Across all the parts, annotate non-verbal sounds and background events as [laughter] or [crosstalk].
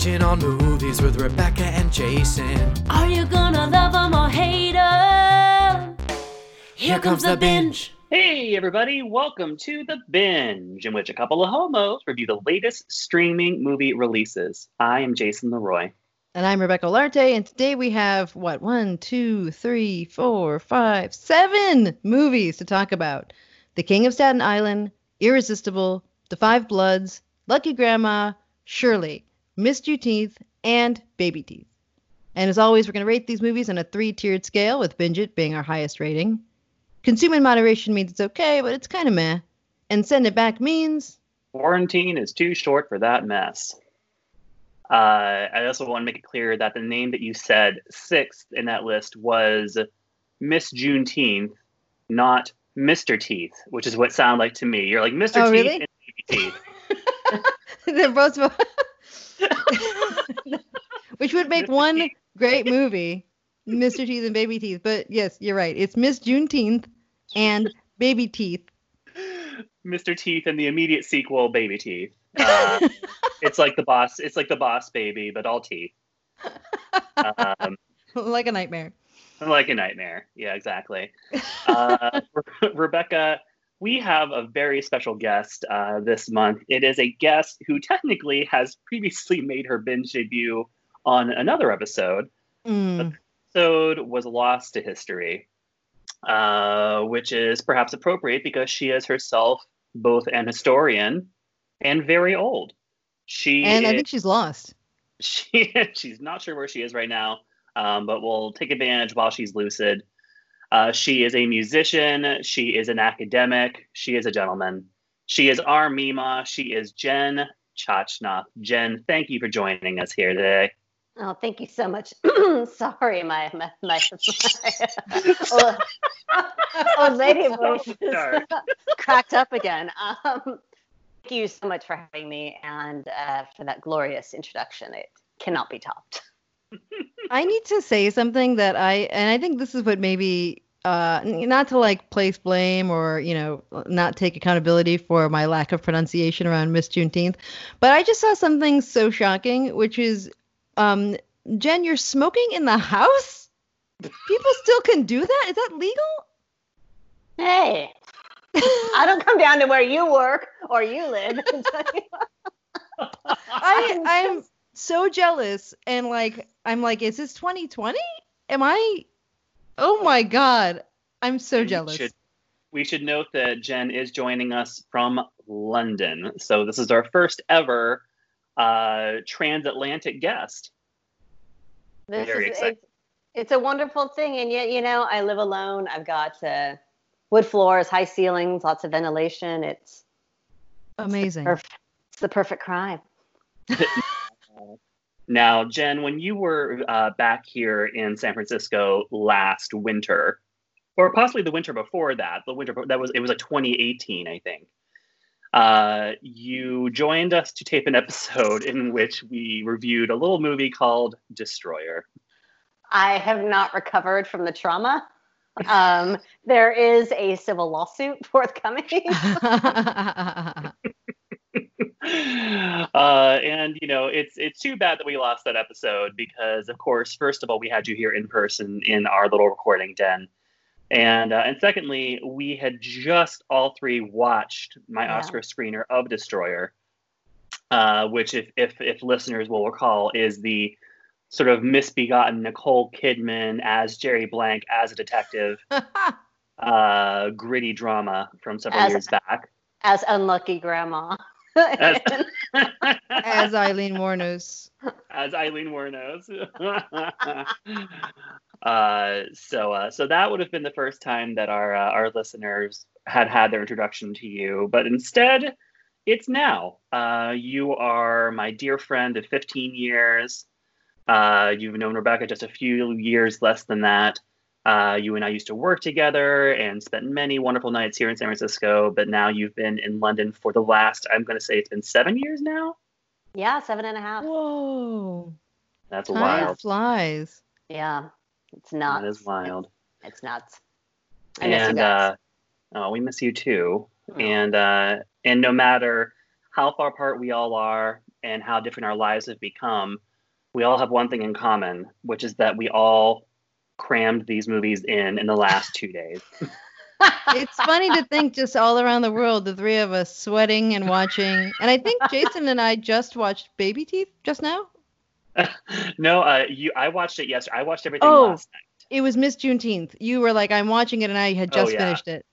Watching on movies with Rebecca and Jason. Are you gonna love 'em or hate hate 'em? Here comes the binge. Hey, everybody, welcome to The Binge, in which a couple of homos review the latest streaming movie releases. I am Jason Leroy. And I'm Rebecca Olarte, and today we have what one, two, three, four, five, seven movies to talk about: The King of Staten Island, Irresistible, The Five Bloods, Lucky Grandma, Shirley, Miss Teeth, and Baby Teeth. And as always, we're going to rate these movies on a three-tiered scale, with Binge It being our highest rating. Consume in moderation means it's okay, but it's kind of meh. And send it back means Quarantine is too short for that mess. Uh, I also want to make it clear that the name that you said sixth in that list was Miss Juneteenth, not Mr. Teeth, which is what it sounded like to me. You're like Mr. Oh, Teeth really? and Baby Teeth. [laughs] they're both, [laughs] [laughs] [laughs] which would make one great movie, Mr. Teeth and Baby Teeth. But yes, you're right. It's Miss Juneteenth and Baby Teeth. Mr. Teeth and the immediate sequel, Baby Teeth. [laughs] Uh, it's like the boss. It's like the boss baby, but all teeth. Um, [laughs] like a nightmare. like a nightmare. Yeah, exactly. Uh, Re- Rebecca, we have a very special guest uh, this month. It is a guest who technically has previously [laughs] made her binge debut on another episode. Mm. Episode was lost to history, uh, which is perhaps appropriate because she is herself both an historian and very old. She And I think she's lost. [laughs] she she's not sure where she is right now, um, but we'll take advantage while she's lucid. Uh, she is a musician. She is an academic. She is a gentleman. She is our Memaw. She is Jen Chochinov. Jen, thank you for joining us here today. Oh, thank you so much. [clears throat] Sorry, my my, my, [laughs] my old, [laughs] old lady [laughs] voice is cracked up again. Um, thank you so much for having me and uh, for that glorious introduction. It cannot be topped. I need to say something that I, and I think this is what maybe, uh, not to like place blame or, you know, not take accountability for my lack of pronunciation around Miss Juneteenth, but I just saw something so shocking, which is, um, Jen, you're smoking in the house? People still can do that? Is that legal? Hey, I don't come down to where you work or you live. and tell you- I I'm so jealous and like I'm like, is this 2020? Am I? Oh my god, I'm so And we jealous. should- We should note that Jen is joining us from London. So this is our first ever uh, transatlantic guest. This Very is exciting. it's, it's a wonderful thing, and yet you know I live alone. I've got uh, wood floors, high ceilings, lots of ventilation. It's Amazing. perfect. It's the perfect crime. [laughs] Now, Jen, when you were uh, back here in San Francisco last winter, or possibly the winter before that, the winter that was it was like 2018, I think. Uh, you joined us to tape an episode in which we reviewed a little movie called Destroyer. I have not recovered from the trauma. Um, there is a civil lawsuit [laughs] forthcoming. [laughs] uh, and you know, it's it's too bad that we lost that episode because, of course, first of all, we had you here in person in our little recording den, and uh, and secondly, we had just all three watched my Yeah. Oscar screener of Destroyer, uh, which, if if if listeners will recall, is the sort of misbegotten Nicole Kidman as Jerry Blank as a detective, [laughs] uh, gritty drama from several As- years back. As unlucky grandma. [laughs] As- As Aileen Wuornos. as Aileen Wuornos. [laughs] uh, so, uh, so that would have been the first time that our uh, our listeners had had their introduction to you, but instead, it's now. Uh, you are my dear friend of 15 years. Uh, you've known Rebecca just a few years less than that. Uh, you and I used to work together and spent many wonderful nights here in San Francisco, but now you've been in London for the last, I'm going to say it's been seven years now. yeah, seven and a half. Whoa. That's Time wild. flies. Yeah, it's nuts. That is wild. It's nuts. I miss you and guys. uh, oh, we miss you too. Oh. And uh, and no matter how far apart we all are, and how different our lives have become, we all have one thing in common, which is that we all crammed these movies in in the last two days. [laughs] it's funny to think just all around the world, the three of us sweating and watching. And I think Jason and I just watched Baby Teeth just now. [laughs] no, uh, you. I watched it yesterday. I watched everything Oh. last night. It was Miss Juneteenth. You were like, I'm watching it, and I had Oh, just yeah. finished it.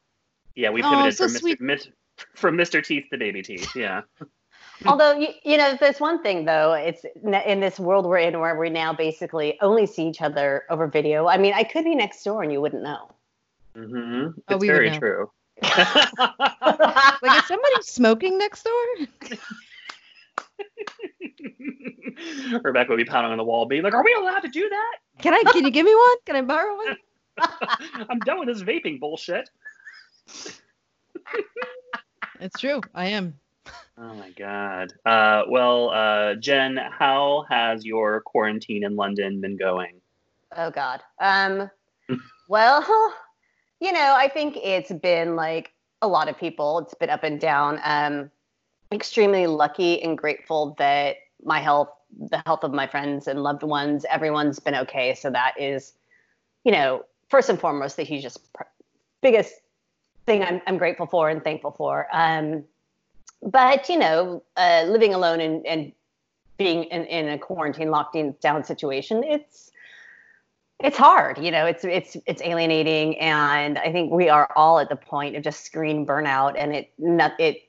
Yeah, we Oh, pivoted so from Mr. sweet. Mis- from Mr. Teeth to Baby Teeth. Yeah. [laughs] [laughs] Although you, you know, there's one thing though. It's in this world we're in where we now basically only see each other over video. I mean, I could be next door and you wouldn't know. Mm-hmm. Oh, It's we very know. true. [laughs] Like, is somebody smoking next door? [laughs] Rebecca would be pounding on the wall, being like, "Are we allowed to do that? Can I? Can you give me one? Can I borrow one? I'm done with this vaping bullshit." It's true. I am. Oh my god. Uh, well, uh, Jen, how has your quarantine in London been going? Oh God. Um, [laughs] well, you know, I think it's been like a lot of people. It's been up and down. Um, extremely lucky and grateful that my health, the health of my friends and loved ones, everyone's been okay. So that is, you know, first and foremost, the hugest, biggest thing I'm, I'm grateful for and thankful for. Um, but you know, uh, living alone and, and being in, in a quarantine locked in down situation, it's it's hard you know it's it's it's alienating. And i think we are all at the point of just screen burnout and it not it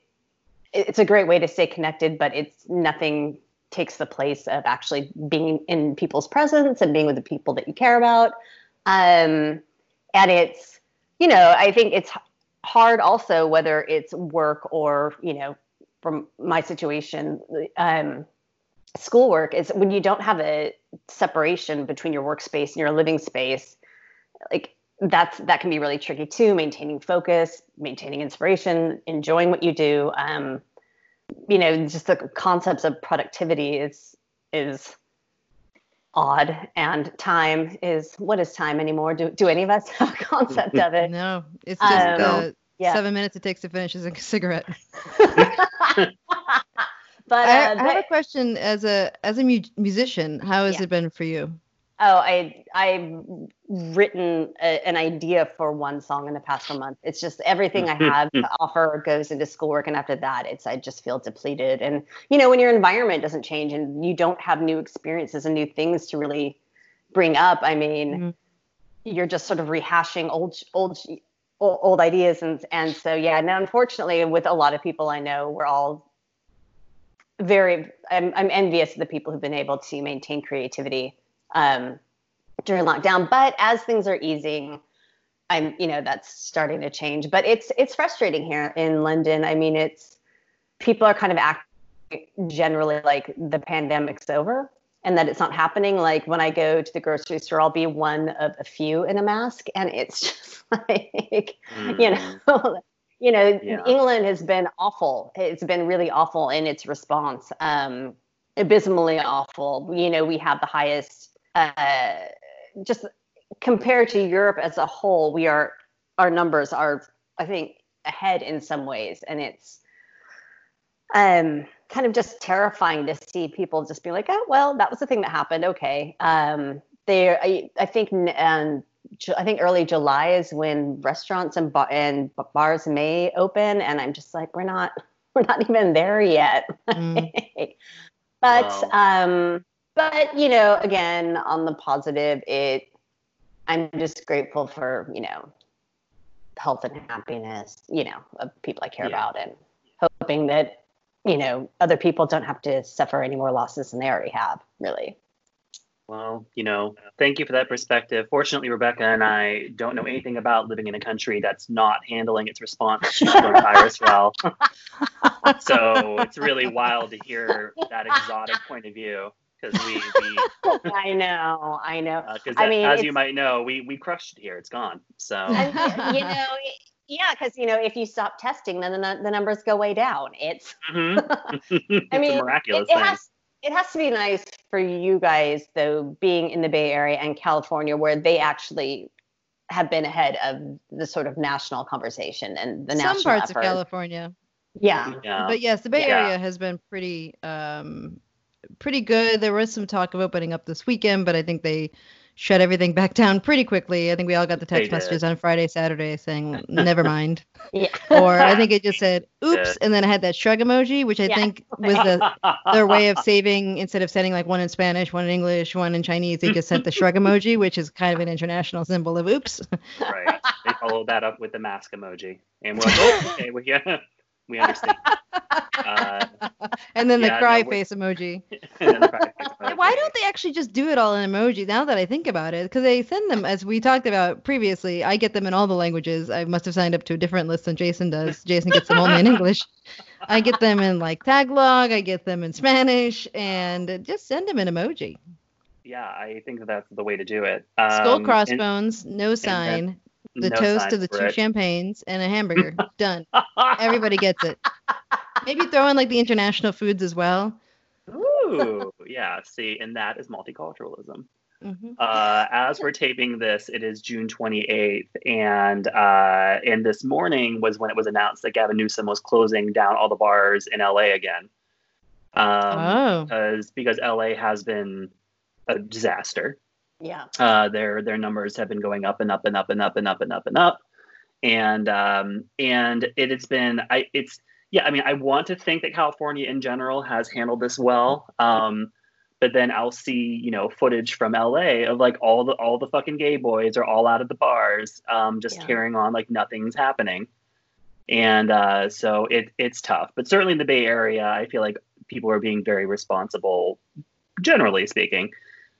it's a great way to stay connected but it's nothing takes the place of actually being in people's presence and being with the people that you care about. Um and it's you know i think it's hard also whether it's work or you know from my situation um schoolwork is when you don't have a separation between your workspace and your living space like that's that can be really tricky too maintaining focus maintaining inspiration enjoying what you do um you know just the concepts of productivity is is odd and time is what is time anymore do, do any of us [laughs] have a concept of it No, it's just Um, uh, yeah seven minutes it takes to finish a cigarette. [laughs] [laughs] but I, uh, I have but- a question as a as a mu- musician. How has Yeah. it been for you? Oh, I I've written a, an idea for one song in the past four months. It's just everything I have to offer goes into schoolwork, and after that, it's I just feel depleted. And you know, when your environment doesn't change and you don't have new experiences and new things to really bring up, I mean, Mhm. you're just sort of rehashing old old old old ideas, and and so yeah. Now, unfortunately, with a lot of people I know, we're all very I'm, I'm envious of the people who've been able to maintain creativity um, during lockdown. But as things are easing, I'm you know that's starting to change. But it's it's frustrating here in London. I mean, it's people are kind of acting generally like the pandemic's over and that it's not happening. Like when I go to the grocery store, I'll be one of a few in a mask, and it's [laughs] just like you know [laughs] you know Yeah. england has been awful it's been really awful in its response um abysmally awful you know we have the highest uh just compared to europe as a whole we are our numbers are i think ahead in some ways and it's um kind of just terrifying to see people just be like oh well that was the thing that happened okay um they i, I think um, I think early July is when restaurants and, bar- and bars may open, and I'm just like, we're not, [laughs] we're not even there yet. Mm. [laughs] but, Wow. um, but you know, again, on the positive, it, I'm just grateful for you know, health and happiness, you know, of people I care Yeah. about, and hoping that you know other people don't have to suffer any more losses than they already have. Really. Well, you know, thank you for that perspective. Fortunately, Rebecca and I don't know anything about living in a country that's not handling its response to coronavirus [laughs] well. so it's really wild to hear that exotic point of view because we, we [laughs] I know, I know. because I mean, as you might know, we we crushed it here. It's gone. So [laughs] and you know yeah because you know if you stop testing then the, the numbers go way down it's [laughs] mhm. i mean a miraculous it, it thing. has it has to be nice for you guys though being in the bay area and california where they actually have been ahead of the sort of national conversation and the Some national Some parts effort. of California. Yeah. Yeah. But yes, the Bay Yeah. Area has been pretty um pretty good. There was some talk of opening up this weekend, but I think they shut everything [laughs] back down pretty quickly. I think we all got the They text did. messages on Friday, Saturday saying [laughs] never mind. Yeah. Or I think it just said [laughs] oops Did. and then I had that shrug emoji, which I Yeah. think was the their way of saving instead of sending like one in Spanish, one in English, one in Chinese, they just sent the shrug emoji, which is kind of an international symbol of oops. right. They followed that up with the mask emoji, and we're like, oh, okay, we yeah, we understand. Uh, [laughs] and then the Yeah, no, cry we're- face emoji. [laughs] and then the cry face emoji. [laughs] Why don't they actually just do it all in emoji now that I think about it? Because they send them, as we talked about previously, I get them in all the languages. I must have signed up to a different list than Jason does. Jason gets them only in English. I get them in like Tagalog, I get them in Spanish, and just send them in emoji. Yeah, I think that that's the way to do it. Skull Um, crossbones, no sign, and the no toast of the two it. champagnes, and a hamburger. [laughs] Done. Everybody gets it. Maybe throw in like the international foods as well. Ooh, yeah. See, and that is multiculturalism. hmm Uh, as we're taping this, it is June 28th, and uh, and this morning was when it was announced that Gavin Newsom was closing down all the bars in LA again. Um, oh. because because LA has been a disaster. Yeah. Uh, their their numbers have been going up and up and up and up and up and up and up, and um, and it has been I it's yeah I mean I want to think that California in general has handled this well, um, but then I'll see you know footage from LA of like all the all the fucking gay boys are all out of the bars, um, just Yeah. carrying on like nothing's happening, and uh, so it it's tough. But certainly in the Bay Area, I feel like people are being very responsible, generally speaking.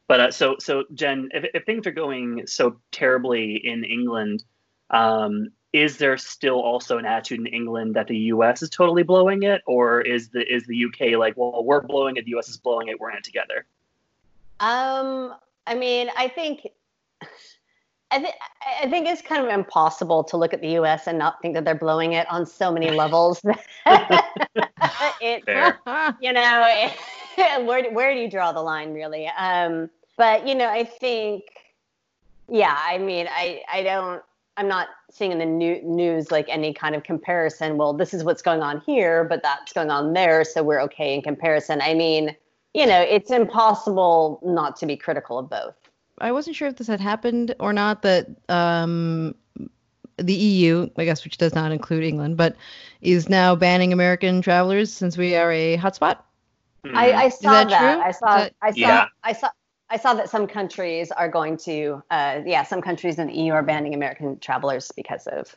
But uh, so so Jen, if, if things are going so terribly in England, um, is there still also an attitude in England that the U.S. is totally blowing it, or is the is the U.K. like, well, we're blowing it, the U.S. is blowing it, we're in it together? Um, I mean, I think, I think, I think it's kind of impossible to look at the U.S. and not think that they're blowing it on so many levels. [laughs] it, Fair. you know, [laughs] where where do you draw the line, really? Um, but you know, I think, yeah, I mean, I I don't. I'm not seeing in the new, news like any kind of comparison. Well, this is what's going on here, but that's going on there, so we're okay in comparison. I mean, you know, it's impossible not to be critical of both. I wasn't sure if this had happened or not. That um, the EU, I guess, which does not include England, but is now banning American travelers since we are a hotspot. Hmm. I, I saw that that. true? I saw. That- I saw. Yeah. I saw. I saw that some countries are going to. Uh, yeah, some countries in the EU are banning American travelers because of.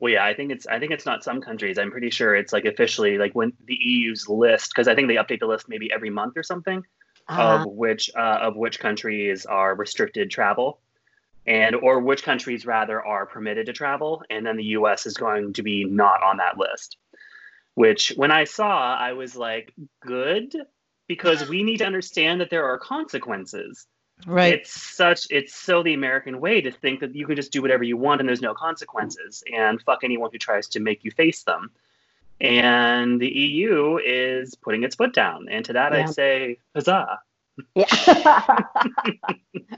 Well, yeah, I think it's I think it's not some countries. I'm pretty sure it's like officially like when the EU's list because I think they update the list maybe every month or something. Uh, of which uh, of which countries are restricted travel and or which countries rather are permitted to travel and then the US is going to be not on that list which when I saw I was like good because we need to understand that there are consequences Right. it's such it's so the American way to think that you can just do whatever you want and there's no consequences and fuck anyone who tries to make you face them. And the EU is putting its foot down. And to that Yeah. I'd say huzzah. yeah. [laughs]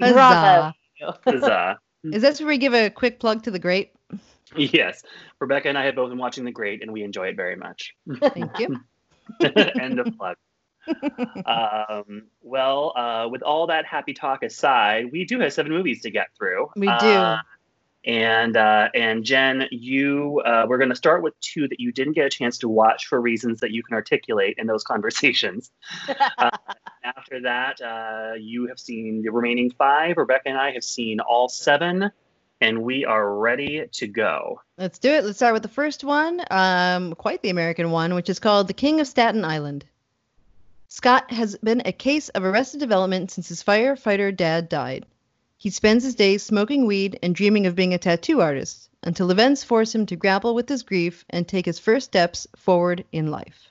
Huzzah. Huzzah. Is this where we give a quick plug to the great? yes. Rebecca and I have both been watching The Great and we enjoy it very much. Thank you. [laughs] End of plug. Um, well, uh, with all that happy talk aside, we do have seven movies to get through. We do. Uh, and uh, and Jen, you uh, we're going to start with two that you didn't get a chance to watch for reasons that you can articulate in those conversations. [laughs] uh, after that, uh, you have seen the remaining five. Rebecca and I have seen all seven, and we are ready to go. Let's do it. Let's start with the first one, um, quite the American one, which is called The King of Staten Island. Scott has been a case of arrested development since his firefighter dad died. He spends his days smoking weed and dreaming of being a tattoo artist until events force him to grapple with his grief and take his first steps forward in life.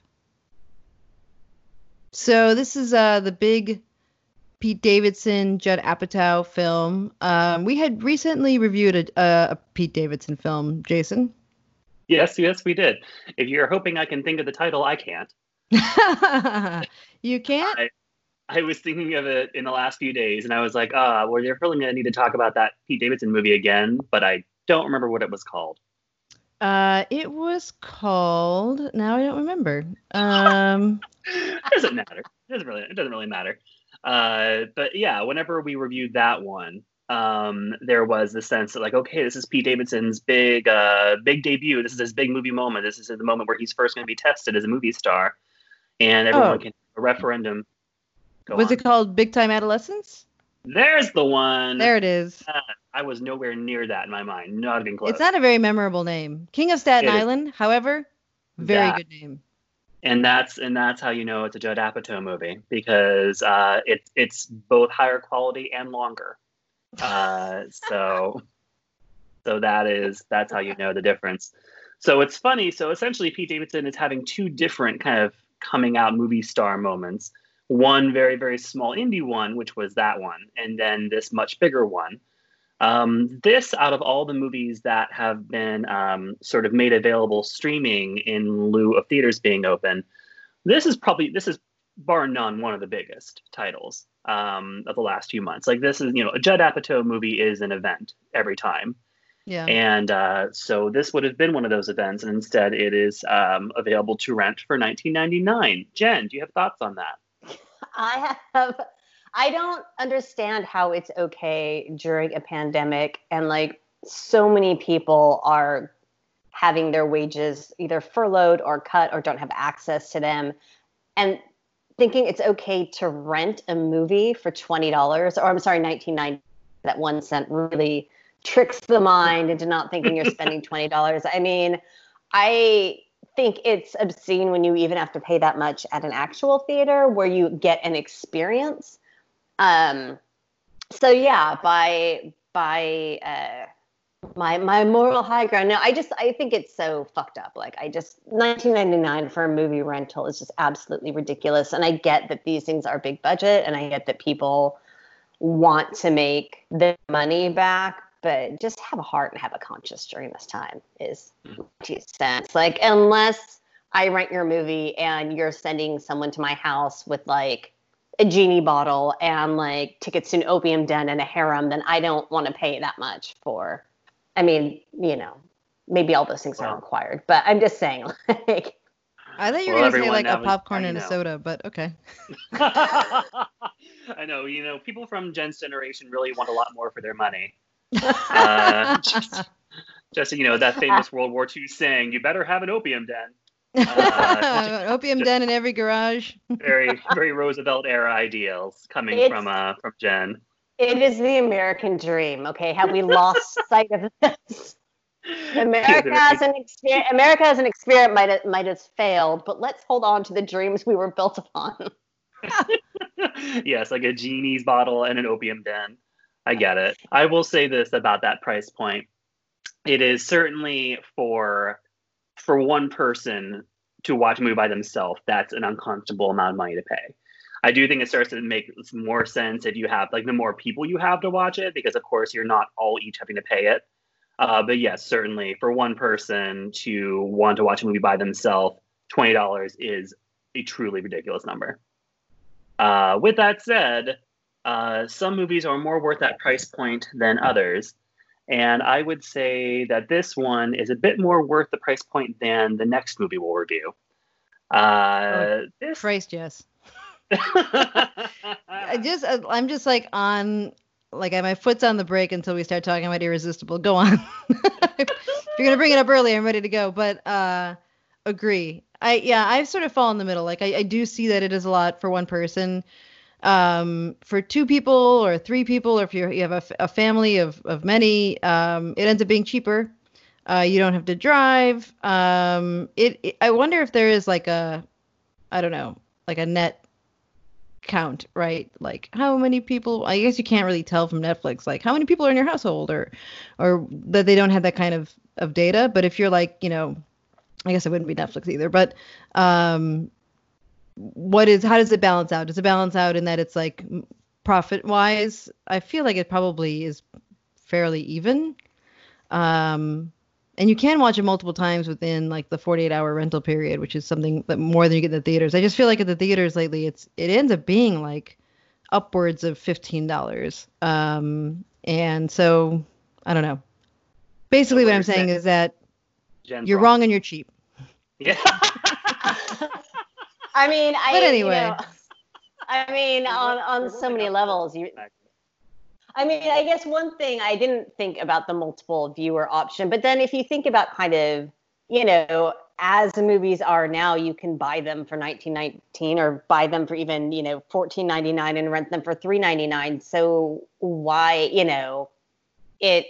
So this is uh, the big Pete Davidson, Judd Apatow film. Um, we had recently reviewed a, a, a Pete Davidson film, Jason. Yes, yes, we did. If you're hoping I can think of the title, I can't. [laughs] you can't? I, I was thinking of it in the last few days, and I was like, ah, well, they're definitely going to need to talk about that Pete Davidson movie again, but I don't remember what it was called. Uh, it was called. Now I don't remember. Um, [laughs] it doesn't matter. It doesn't really. It doesn't really matter. Uh, but yeah, whenever we reviewed that one, um, there was the sense that like, okay, this is Pete Davidson's big, uh, big debut. This is his big movie moment. This is the moment where he's first going to be tested as a movie star, and everyone Oh. can a referendum. Go was on. it called Big Time Adolescence? There's the one. There it is. I was nowhere near that in my mind. Not even close. It's not a very memorable name. King of Staten It is. Island, however, very That. good name. and that's and that's how you know it's a Judd Apatow movie because uh, it's it's both higher quality and longer. Uh, [laughs] so so that is that's how you know the difference. So it's funny. So essentially, Pete Davidson is having two different kind of coming out movie star moments. One very very small indie one, which was that one, and then this much bigger one. Um, this, out of all the movies that have been um, sort of made available streaming in lieu of theaters being open, this is probably this is bar none one of the biggest titles um, of the last few months. Like this is you know a Judd Apatow movie is an event every time, Yeah. and uh, so this would have been one of those events, and instead it is um, available to rent for 19.99. Jen, do you have thoughts on that? I have I don't understand how it's okay during a pandemic and like so many people are having their wages either furloughed or cut or don't have access to them and thinking it's okay to rent a movie for $20 or I'm sorry 19.90 that 1 cent really tricks the mind into not thinking you're [laughs] spending $20. I mean, I think it's obscene when you even have to pay that much at an actual theater where you get an experience. Um, so yeah, by by uh, my my moral high ground. No, I just I think it's so fucked up. Like I just 19.99 for a movie rental is just absolutely ridiculous. And I get that these things are big budget, and I get that people want to make their money back. But just have a heart and have a conscience during this time is hmm. two cents. Like unless I rent your movie and you're sending someone to my house with like a genie bottle and like tickets to an opium den and a harem, then I don't want to pay that much for. I mean, you know, maybe all those things Well. are required, but I'm just saying, [laughs] like, I thought you were Well, gonna say like a popcorn and a soda, but okay. [laughs] I know, you know, people from Jen's generation really want a lot more for their money. Uh, [laughs] just, just you know, that famous [laughs] World War II saying, "You better have an opium den." [laughs] Uh, An opium just- den in every garage. Very, very Roosevelt era ideals coming It's- from uh from Jen. it is the American dream. Okay, have we lost sight of this? America as an exper- America as an experiment might have, might have failed, but let's hold on to the dreams we were built upon. yes, like a genie's bottle and an opium den. I get it. I will say this about that price point. It is certainly for for one person to watch a movie by themselves, that's an uncomfortable amount of money to pay. I do think it starts to make more sense if you have like the more people you have to watch it, because of course you're not all each having to pay it. Uh, but yes, certainly for one person to want to watch a movie by themselves, twenty dollars is a truly ridiculous number. Uh, with that said, uh, some movies are more worth that price point than others. And I would say that this one is a bit more worth the price point than the next movie we'll review. Uh, this. Christ, yes. [laughs] I just uh, I'm just like on like my foot's on the brake until we start talking about irresistible. Go on. [laughs] if you're gonna bring it up early, I'm ready to go. But uh agree. I yeah, I've sort of fall in the middle. Like I, I do see that it is a lot for one person. Um, for two people or three people, or if you have a, a family of, of many, um, it ends up being cheaper. Uh, you don't have to drive. Um, it, it I wonder if there is like a I don't know, like a net count, right? Like how many people I guess you can't really tell from Netflix like how many people are in your household or or that they don't have that kind of of data, but if you're like, you know, I guess it wouldn't be Netflix either, but um what is how does it balance out? Does it balance out in that it's like profit wise? I feel like it probably is fairly even. Um and you can watch it multiple times within like the 48 hour rental period which is something that more than you get in the theaters i just feel like at the theaters lately it's it ends up being like upwards of $15 um and so i don't know basically what i'm saying is that You're wrong and you're cheap. Yeah. [laughs] I mean, I. But you anyway. know, [laughs] I mean, on on so many levels, you. I mean, I guess one thing I didn't think about the multiple viewer option, but then if you think about kind of, you know, as the movies are now, you can buy them for 19.19 or buy them for even, you know, 14.99 and rent them for 3.99. So why, you know, it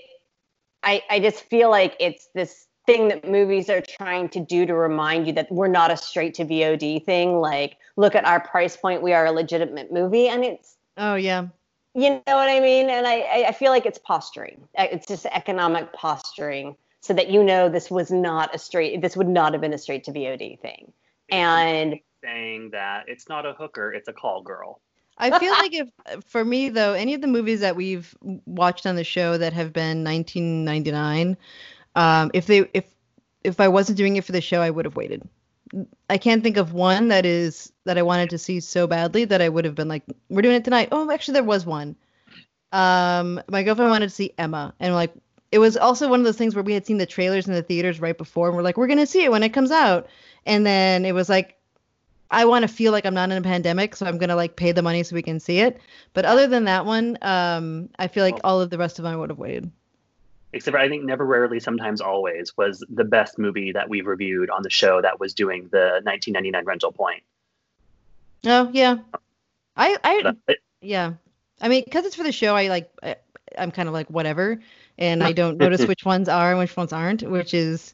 I I just feel like it's this thing that movies are trying to do to remind you that we're not a straight to VOD thing. Like, look at our price point, we are a legitimate movie, and it's Oh yeah. you know what I mean? And I, I- I feel like it's posturing. It's just economic posturing so that you know this was not a straight, this would not have been a straight to VOD thing. And saying that it's not a hooker, it's a call girl. I feel like if for me though, any of the movies that we've watched on the show that have been 1999, um, if they if if I wasn't doing it for the show, I would have waited. I can't think of one that is that I wanted to see so badly that I would have been like, we're doing it tonight. Oh, actually, there was one. Um, my girlfriend wanted to see Emma, and like, it was also one of those things where we had seen the trailers in the theaters right before, and we're like, we're gonna see it when it comes out, and then it was like, I want to feel like I'm not in a pandemic, so I'm gonna like pay the money so we can see it. But other than that one, um, I feel like all of the rest of them I would have waited. Except for I think Never Rarely Sometimes Always was the best movie that we've reviewed on the show that was doing the 1999 rental point. Oh yeah, I I But yeah. I mean, because it's for the show, I like I, I'm kind of like whatever, and I [laughs] don't notice which ones are and which ones aren't, which is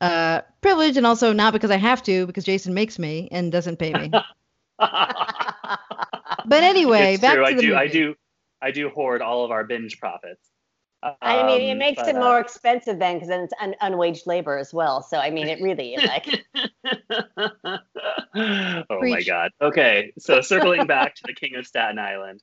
uh privilege, and also not because I have to, because Jason makes me and doesn't pay me. [laughs] But anyway, it's back true. to I the do. I do. I do hoard all of our binge profits. I mean, it Um, makes but, it uh, more expensive then because then it's un- unwaged labor as well. So, I mean, it really like, [laughs] oh my god. Okay, so circling back to the King of Staten Island.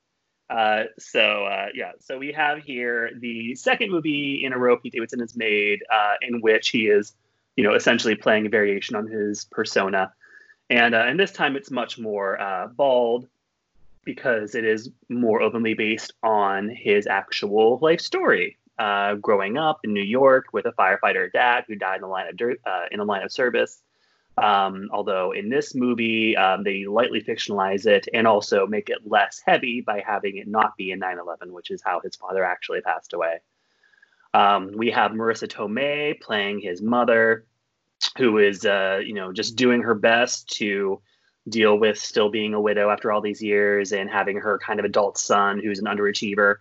Uh, so uh, yeah, so we have here the second movie in a row Pete Davidson has made, uh, in which he is, you know, essentially playing a variation on his persona, and uh, and this time it's much more uh, bald because it is more openly based on his actual life story. Uh, growing up in New York with a firefighter dad who died in the line of dir- uh, in the line of service. Um, although in this movie, um, they lightly fictionalize it and also make it less heavy by having it not be in 9 11, which is how his father actually passed away. Um, we have Marisa Tomei playing his mother, who is, uh, you know, just doing her best to deal with still being a widow after all these years and having her kind of adult son who's an underachiever.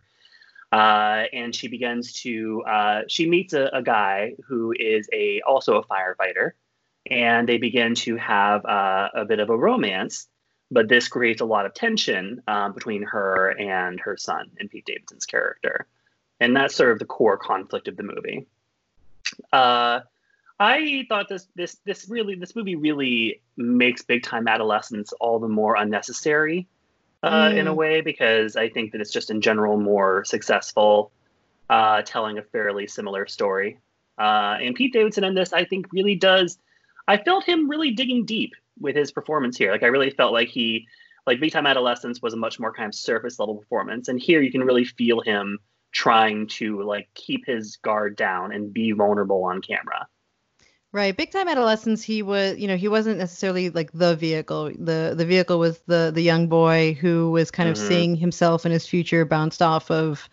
Uh, and she begins to, uh, she meets a, a guy who is a also a firefighter and they begin to have uh, a bit of a romance. But this creates a lot of tension um, between her and her son and Pete Davidson's character, and that's sort of the core conflict of the movie. I thought this this this really this movie really makes big time adolescence all the more unnecessary uh, in a Mm. way because I think that it's just in general more successful uh, telling a fairly similar story. Uh, and Pete Davidson in this, I think, really does. I felt him really digging deep with his performance here. Like I really felt like he, like Big Time Adolescence was a much more kind of surface level performance, and here you can really feel him trying to like keep his guard down and be vulnerable on camera. Right, big time adolescence. He was, you know, he wasn't necessarily like the vehicle. the The vehicle was the the young boy who was kind of Mhm. seeing himself and his future bounced off of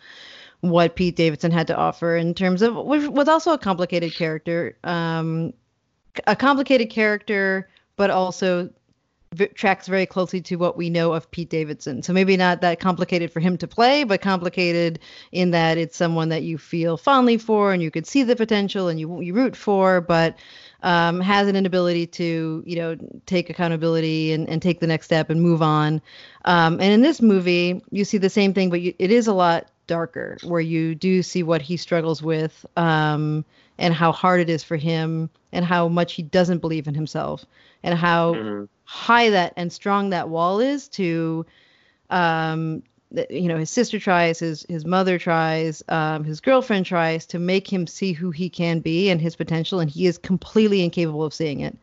what Pete Davidson had to offer in terms of which was also a complicated character, um, a complicated character, but also v- tracks very closely to what we know of Pete Davidson. So maybe not that complicated for him to play, but complicated in that it's someone that you feel fondly for and you could see the potential and you you root for, but um, has an inability to you know take accountability and, and take the next step and move on. Um, and in this movie, you see the same thing, but you, it is a lot darker, where you do see what he struggles with um, and how hard it is for him and how much he doesn't believe in himself and how Mhm. High that and strong that wall is to um you know his sister tries his his mother tries um his girlfriend tries to make him see who he can be and his potential and he is completely incapable of seeing it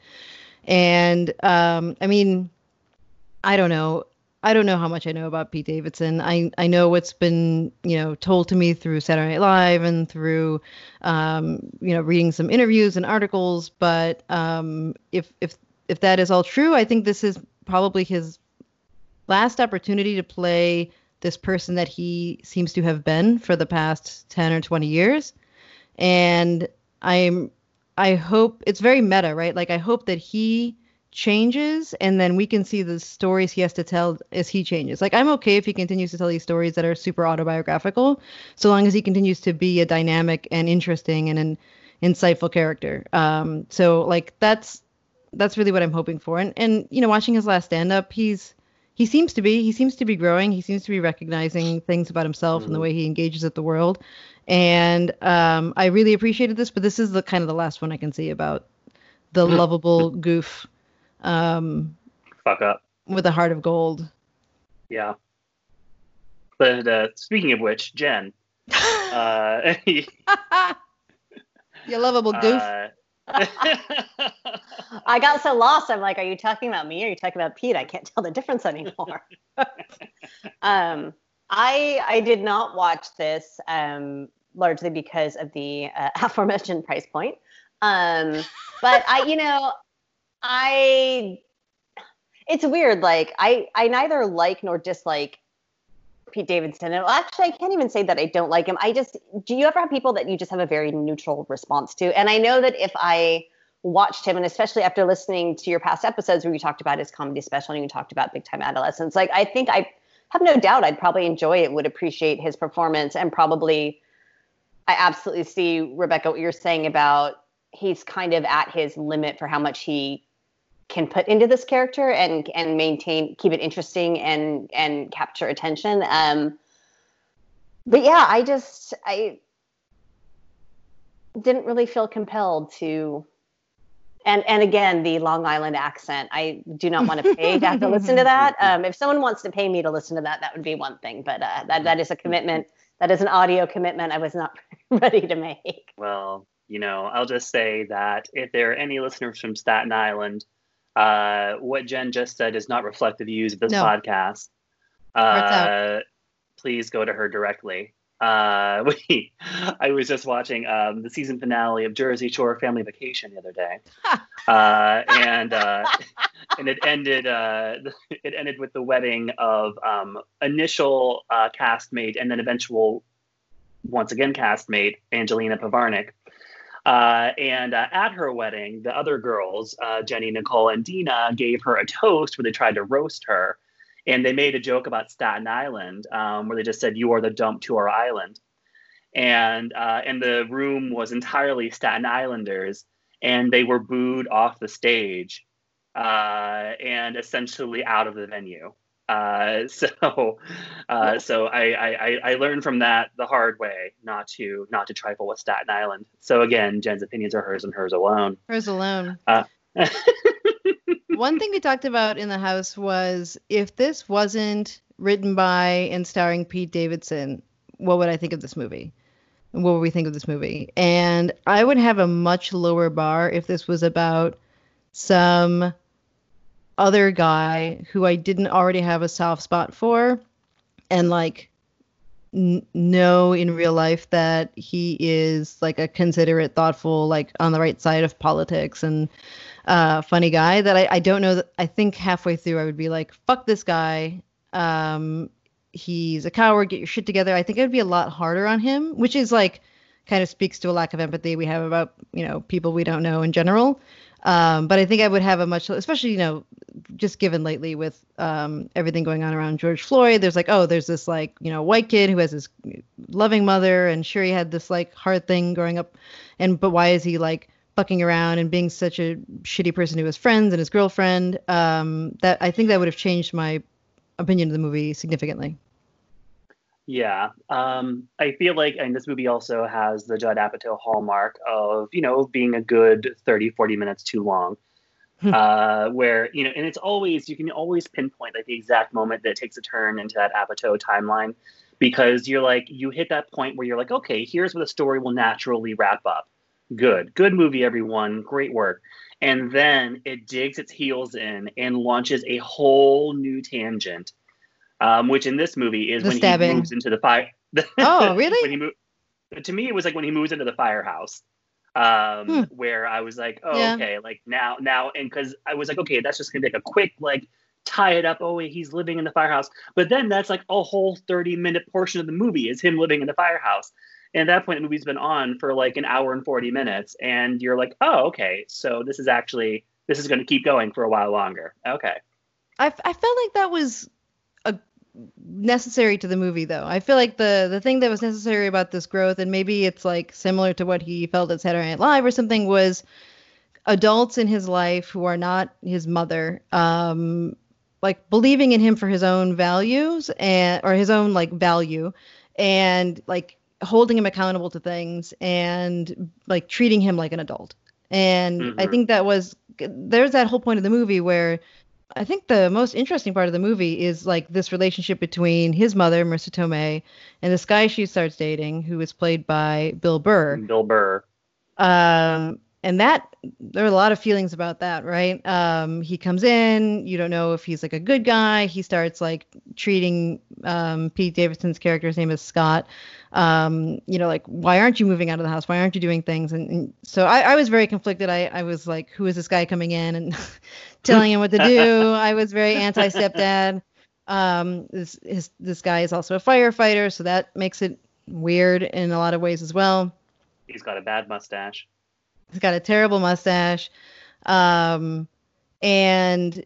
and um i mean i don't know I don't know how much I know about Pete Davidson. I, I know what's been you know told to me through Saturday Night Live and through um, you know reading some interviews and articles. But um, if if if that is all true, I think this is probably his last opportunity to play this person that he seems to have been for the past 10 or 20 years. And i'm i hope it's very meta right? Like i hope that he changes and then we can see the stories he has to tell as he changes. Like i'm okay if he continues to tell these stories that are super autobiographical so long as he continues to be a dynamic and interesting and an insightful character. Um so like that's that's really what i'm hoping for. And and you know watching his last stand up he's he seems to be he seems to be growing. He seems to be recognizing things about himself mm-hmm. and the way he engages with the world. And um, i really appreciated this but this is the kind of the last one i can see about the [laughs] lovable goof um, fuck up. with a heart of gold. Yeah. But uh, speaking of which jen [laughs] uh, [laughs] you lovable goof. Uh, [laughs] I got so lost. I'm like, are you talking about me? Or are you talking about Pete? I can't tell the difference anymore. [laughs] um, I I did not watch this um, largely because of the uh, [laughs] aforementioned price point. Um, but I, you know, I it's weird. Like I I neither like nor dislike Pete Davidson. And actually, I can't even say that I don't like him. I just, do you ever have people that you just have a very neutral response to? And I know that if I watched him, and especially after listening to your past episodes where you talked about his comedy special and you talked about Big Time Adolescence, like I think I have no doubt I'd probably enjoy it, would appreciate his performance, and probably I absolutely see, Rebecca, what you're saying about he's kind of at his limit for how much he can put into this character and and maintain keep it interesting and and capture attention. Um but yeah i just i didn't really feel compelled to and and again the long island accent. I do not want to [laughs] pay to have to listen to that. Um, if someone wants to pay me to listen to that that would be one thing but uh, that that is a commitment. That is an audio commitment i was not [laughs] ready to make. Well you know i'll just say that if there are any listeners from staten island uh, what Jen just said does not reflect the views of this no. podcast. Uh, please go to her directly. Uh, [laughs] we, I was just watching um, the season finale of Jersey Shore Family Vacation the other day, [laughs] uh, and uh, [laughs] and it ended uh, it ended with the wedding of um, initial uh, castmate and then eventual once again castmate Angelina Pivarnick. Uh, and uh, at her wedding, the other girls, uh, Jenny, Nicole, and Deena, gave her a toast where they tried to roast her. And they made a joke about Staten Island, um, where they just said, You are the dump to our island. And, uh, and the room was entirely Staten Islanders, and they were booed off the stage uh, and essentially out of the venue. Uh, [laughs] so, uh, so I, I, I learned from that the hard way, not to not to trifle with Staten Island. So again, Jen's opinions are hers and hers alone. Hers alone. Uh, [laughs] One thing we talked about in the house was if this wasn't written by and starring Pete Davidson, what would I think of this movie? What would we think of this movie? And I would have a much lower bar if this was about some other guy who I didn't already have a soft spot for, and like n- know in real life that he is like a considerate, thoughtful, like on the right side of politics and uh, funny guy. That I, I don't know that I think halfway through I would be like, fuck this guy. Um, he's a coward. Get your shit together. I think it would be a lot harder on him, which is like kind of speaks to a lack of empathy we have about you know people we don't know in general. Um, but I think I would have a much, especially you know, just given lately with um, everything going on around George Floyd. There's like, oh, there's this like you know white kid who has this loving mother, and sure he had this like hard thing growing up, and but why is he like bucking around and being such a shitty person to his friends and his girlfriend? Um, that I think that would have changed my opinion of the movie significantly. Yeah, um, I feel like, and this movie also has the Judd Apatow hallmark of, you know, being a good 30, 40 minutes too long. Hmm. uh, where, you know, and it's always, you can always pinpoint like the exact moment that takes a turn into that Apatow timeline because you're like, you hit that point where you're like, okay, here's where the story will naturally wrap up. Good, good movie, everyone. Great work. And then it digs its heels in and launches a whole new tangent um, which in this movie is The when stabbing. he moves into the fire. [laughs] Oh, really? when he mo- to me, it was like when he moves into the firehouse, um, Hmm. where I was like, oh, Yeah. okay, like now, now, and because I was like, okay, that's just gonna be like a quick like tie it up. Oh, wait, he's living in the firehouse, but then that's like a whole thirty minute portion of the movie is him living in the firehouse. And at that point, the movie's been on for like an hour and 40 minutes. And you're like, oh, okay. So this is actually, this is going to keep going for a while longer. Okay. I, I felt like that was necessary to the movie though. I feel like the the thing that was necessary about this growth, and maybe it's like similar to what he felt at Saturday Night Live or something, was adults in his life who are not his mother, um, like believing in him for his own values and or his own like value, and like holding him accountable to things and like treating him like an adult. And I Mhm. think that was there's that whole point of the movie where I think the most interesting part of the movie is like this relationship between his mother, Marisa Tomei, and this guy she starts dating, who is played by Bill Burr. Bill Burr. Um, and that there are a lot of feelings about that, right? Um, he comes in, you don't know if he's like a good guy. He starts like treating um, Pete Davidson's character, his name is Scott. Um, you know, like why aren't you moving out of the house? Why aren't you doing things? And, and so I, I was very conflicted. I, I was like, who is this guy coming in and [laughs] telling him what to do? I was very anti stepdad. Um, this his, this guy is also a firefighter, so that makes it weird in a lot of ways as well. He's got a bad mustache. He's got a terrible mustache. Um, and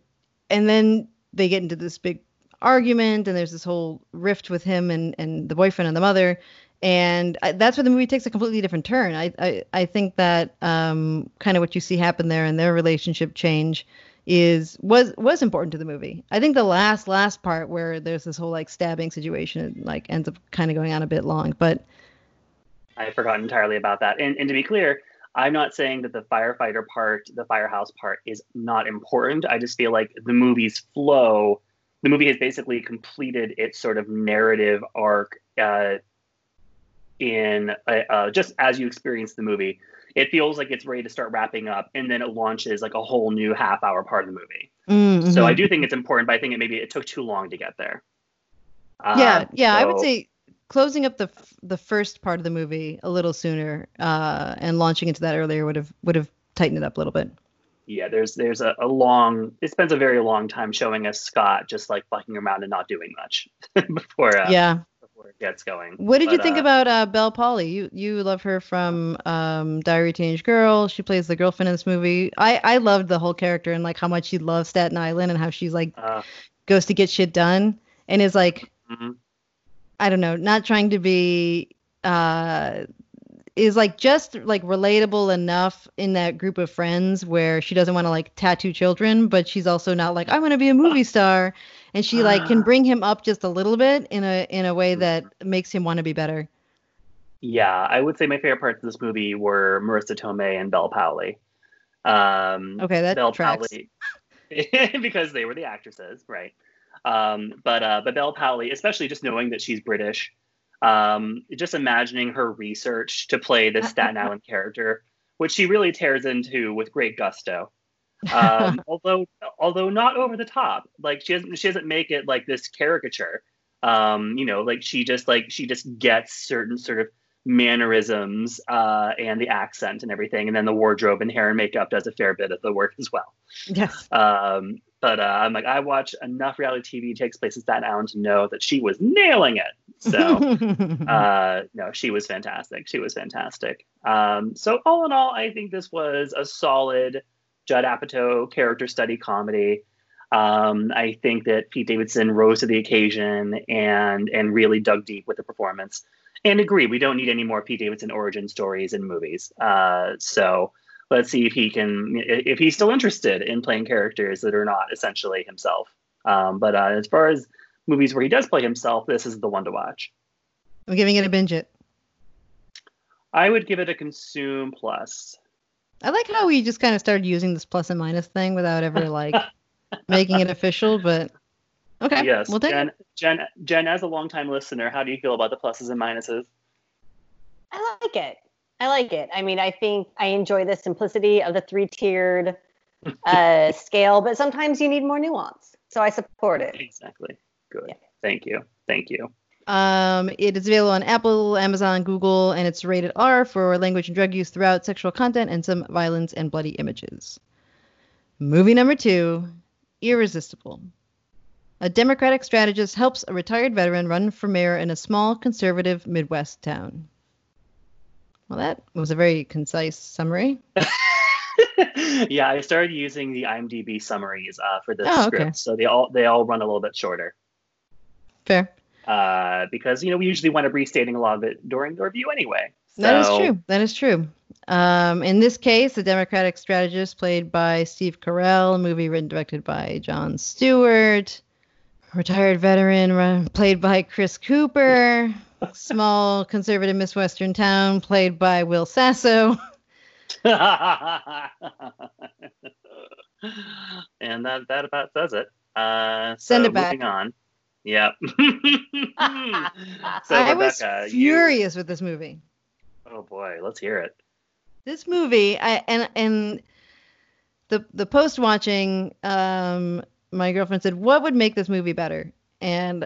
and then they get into this big argument and there's this whole rift with him and and the boyfriend and the mother and I, that's where the movie takes a completely different turn i i, I think that um kind of what you see happen there and their relationship change is was was important to the movie i think the last last part where there's this whole like stabbing situation it, like ends up kind of going on a bit long but I forgot entirely about that. And, and to be clear, I'm not saying that the firefighter part, the firehouse part, is not important. I just feel like the movie's flow, the movie has basically completed its sort of narrative arc uh, in uh, uh, just as you experience the movie. It feels like it's ready to start wrapping up, and then it launches like a whole new half hour part of the movie. Mm, So. I do think it's important, but I think it maybe it took too long to get there. yeah Um, yeah i would say closing up the f- the first part of the movie a little sooner uh and launching into that earlier would have would have tightened it up a little bit. Yeah there's there's a, a long it spends a very long time showing us scott just like fucking around and not doing much [laughs] before uh, yeah. before it gets going. What did you think uh, about uh bel powley you you love her from um diary teenage girl. She plays the girlfriend in this movie. I i loved the whole character and like how much she loves staten island and how she's like uh, goes to get shit done and is like mhm. I don't know, not trying to be uh is like just like relatable enough in that group of friends where she doesn't want to like tattoo children, but she's also not like I want to be a movie star and she like can bring him up just a little bit in a in a way that makes him want to be better. yeah i would say my favorite parts of this movie were marisa tomei and bel powley um Okay, that Bel tracks. Powley, [laughs] because they were the actresses, right? Um, but uh, but Bel Powley, especially just knowing that she's British, um, just imagining her research to play this Staten Island character, which she really tears into with great gusto. Um, [laughs] although although not over the top, like she doesn't she doesn't make it like this caricature. Um, you know, like she just like she just gets certain sort of mannerisms uh, and the accent and everything, and then the wardrobe and hair and makeup does a fair bit of the work as well. yes. Um, but uh, I'm like, I watch enough reality TV takes place in Staten Island to know that she was nailing it. So, [laughs] uh, no, she was fantastic. She was fantastic. Um, so, all in all, I think this was a solid Judd Apatow character study comedy. Um, I think that Pete Davidson rose to the occasion and and really dug deep with the performance. And agree, we don't need any more Pete Davidson origin stories in movies. Uh, so let's see if he can if he's still interested in playing characters that are not essentially himself um, but uh, as far as movies where he does play himself this is the one to watch I'm giving it a binge it. i would give it a consume plus I like how we just kind of started using this plus and minus thing without ever like [laughs] making it official, but okay. yes We'll jen, it. jen jen as a longtime listener how do you feel about the pluses and minuses I like it. I like it. I mean, I think I enjoy the simplicity of the three tiered [laughs] uh, scale, but sometimes you need more nuance. So I support it. exactly good Yeah. Thank you. Thank you. Um, it is available on Apple, Amazon, Google, and it's rated R for language and drug use throughout, sexual content, and some violence and bloody images. Movie number two Irresistible. A Democratic strategist helps a retired veteran run for mayor in a small conservative Midwest town. Well, that was a very concise summary. [laughs] yeah, I started using the IMDb summaries uh, for this Oh, okay. script, so they all they all run a little bit shorter. Fair. Uh, because you know we usually wind up restating a lot of it during the review anyway. That is true. That is true. Um, in this case, the Democratic strategist played by Steve Carell, movie written directed by Jon Stewart, retired veteran run, played by Chris Cooper, small conservative Miss Western town played by Will Sasso. [laughs] and that that about says it. Uh, Send so it back. Moving on. Yep. [laughs] so I was Rebecca, you- furious with this movie. oh boy, let's hear it. this movie I and and the the post watching um my girlfriend said what would make this movie better and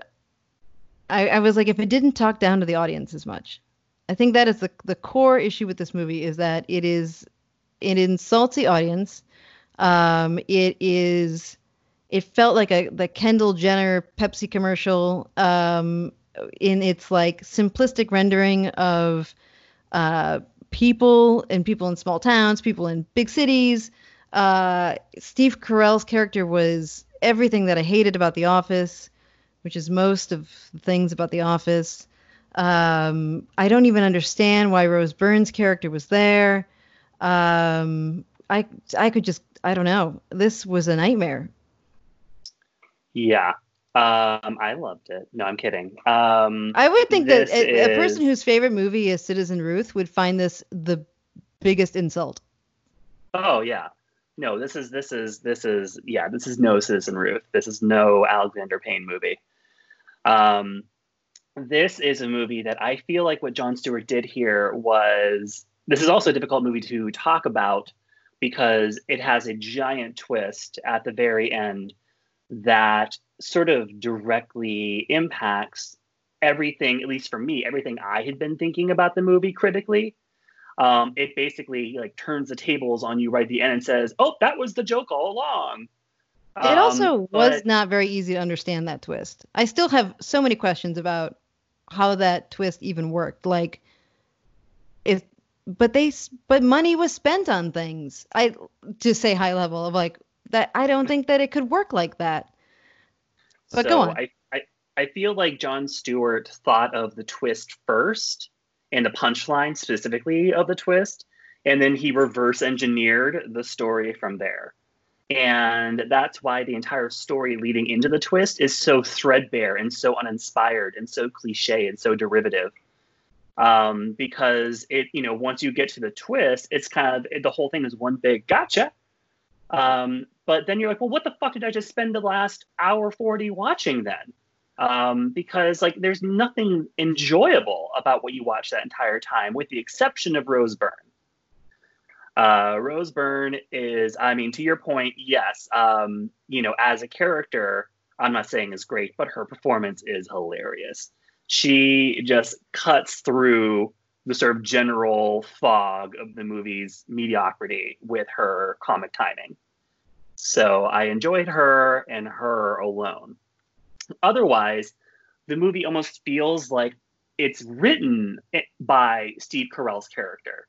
I, I was like if it didn't talk down to the audience as much I think that is the the core issue with this movie is that it is it insults the audience um it is it felt like a the Kendall Jenner Pepsi commercial um in its like simplistic rendering of uh people and people in small towns, people in big cities. Uh, Steve Carell's character was everything that I hated about The Office, which is most of the things about The Office. Um, I don't even understand why Rose Byrne's character was there. Um, I I could just I don't know. This was a nightmare. Yeah. Um, I loved it. No, I'm kidding. Um, I would think that a, a person whose favorite movie is Citizen Ruth would find this the biggest insult. oh yeah. No, this is this is this is yeah, this is no Citizen Ruth. This is no Alexander Payne movie. Um, this is a movie that I feel like what Jon Stewart did here was this is also a difficult movie to talk about because it has a giant twist at the very end that sort of directly impacts everything, at least for me, everything I had been thinking about the movie critically. Um, it basically like turns the tables on you right at the end and says, "Oh, that was the joke all along." It Um, also was but- not very easy to understand that twist. I still have so many questions about how that twist even worked. Like, if but they but money was spent on things. I to say high level of like that. I don't think that it could work like that. But so go on. I, I, I feel like Jon Stewart thought of the twist first and the punchline specifically of the twist, and then he reverse engineered the story from there. And that's why the entire story leading into the twist is so threadbare and so uninspired and so cliche and so derivative. Um, because it, you know, once you get to the twist, it's kind of the whole thing is one big gotcha. Um, but then you're like, well, what the fuck did I just spend the last hour 40 watching then? Um, because like there's nothing enjoyable about what you watch that entire time, with the exception of Rose Byrne. Uh, Rose Byrne is, I mean, to your point, yes, um, you know, as a character, I'm not saying is great, but her performance is hilarious. She just cuts through the sort of general fog of the movie's mediocrity with her comic timing. So I enjoyed her and her alone. Otherwise, the movie almost feels like it's written by Steve Carell's character.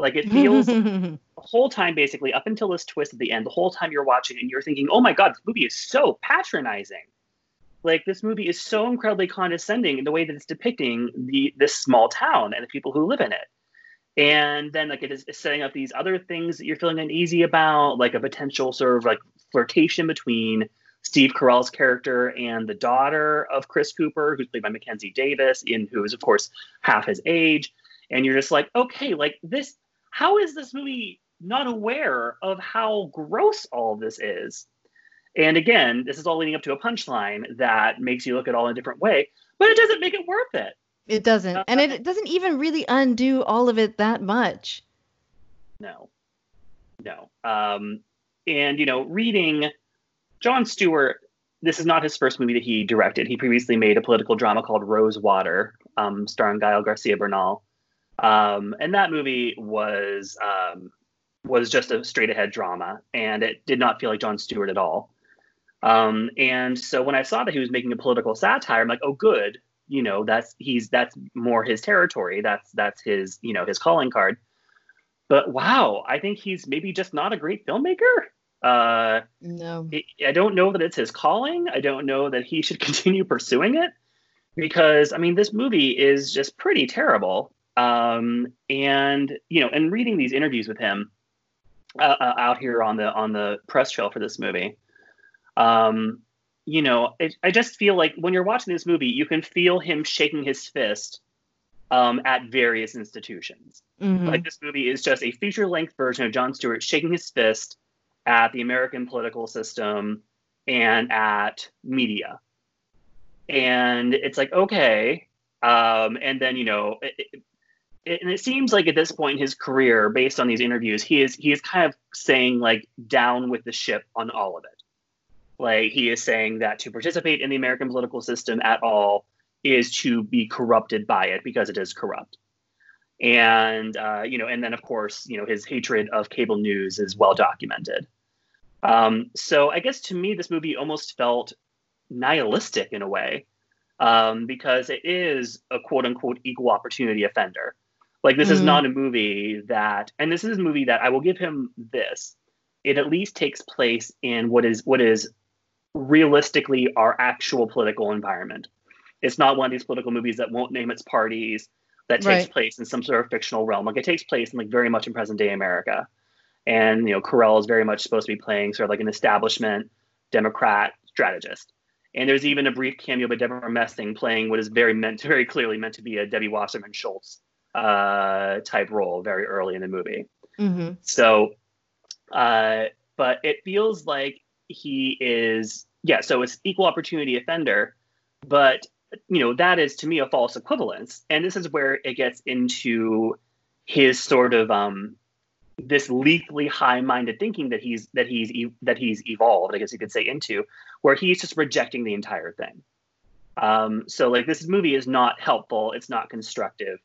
Like it feels [laughs] the whole time, basically, up until this twist at the end, the whole time you're watching and you're thinking, oh my God, this movie is so patronizing. Like this movie is so incredibly condescending in the way that it's depicting the this small town and the people who live in it. And then like it is setting up these other things that you're feeling uneasy about, like a potential sort of like flirtation between Steve Carell's character and the daughter of Chris Cooper, who's played by Mackenzie Davis, in who is of course half his age. And you're just like, okay, like this, how is this movie not aware of how gross all this is? And again, this is all leading up to a punchline that makes you look at it all in a different way, but it doesn't make it worth it. it doesn't, and it doesn't even really undo all of it that much. No, no. Um, and you know, reading Jon Stewart this is not his first movie that he directed. He previously made a political drama called Rosewater, um, starring Gael Garcia Bernal, um, and that movie was um, was just a straight ahead drama, and it did not feel like Jon Stewart at all. Um, and so when I saw that he was making a political satire, I'm like, oh, good. You know, that's he's that's more his territory. That's that's his you know his calling card. But wow, I think he's maybe just not a great filmmaker. Uh, No. I don't know that it's his calling. I don't know that he should [laughs] continue pursuing it because I mean this movie is just pretty terrible. Um, and you know, and reading these interviews with him uh, uh, out here on the on the press trail for this movie, um, you know, it, I just feel like when you're watching this movie, you can feel him shaking his fist um, at various institutions. Mhm. Like this movie is just a feature length version of Jon Stewart shaking his fist at the American political system and at media. And it's like, okay. Um, and then, you know, it- and it seems like at this point in his career, based on these interviews, he is he is kind of saying like down with the ship on all of it. Like he is saying that to participate in the American political system at all is to be corrupted by it because it is corrupt and uh, you know, and then of course, you know, his hatred of cable news is well documented. Um, so I guess to me, this movie almost felt nihilistic in a way, um, because it is a quote unquote equal opportunity offender. Like this is Mhm. not a movie that, and this is a movie that I will give him this. It at least takes place in what is what is realistically our actual political environment. It's not one of these political movies that won't name its parties, that takes Right. place in some sort of fictional realm. Like it takes place in like very much in present day America. And you know, Carell is very much supposed to be playing sort of like an establishment Democrat strategist. And there's even a brief cameo by Debra Messing playing what is very meant [laughs] very clearly meant to be a Debbie Wasserman Schultz uh, type role very early in the movie. Mhm. So, uh, but it feels like he is, yeah, so it's equal opportunity offender, but, you know, that is to me a false equivalence. And this is where it gets into his sort of, um, this lethally high-minded thinking that he's that he's e- that he's evolved, I guess you could say, into, where he's just rejecting the entire thing. Um, so like this movie is not helpful, it's not constructive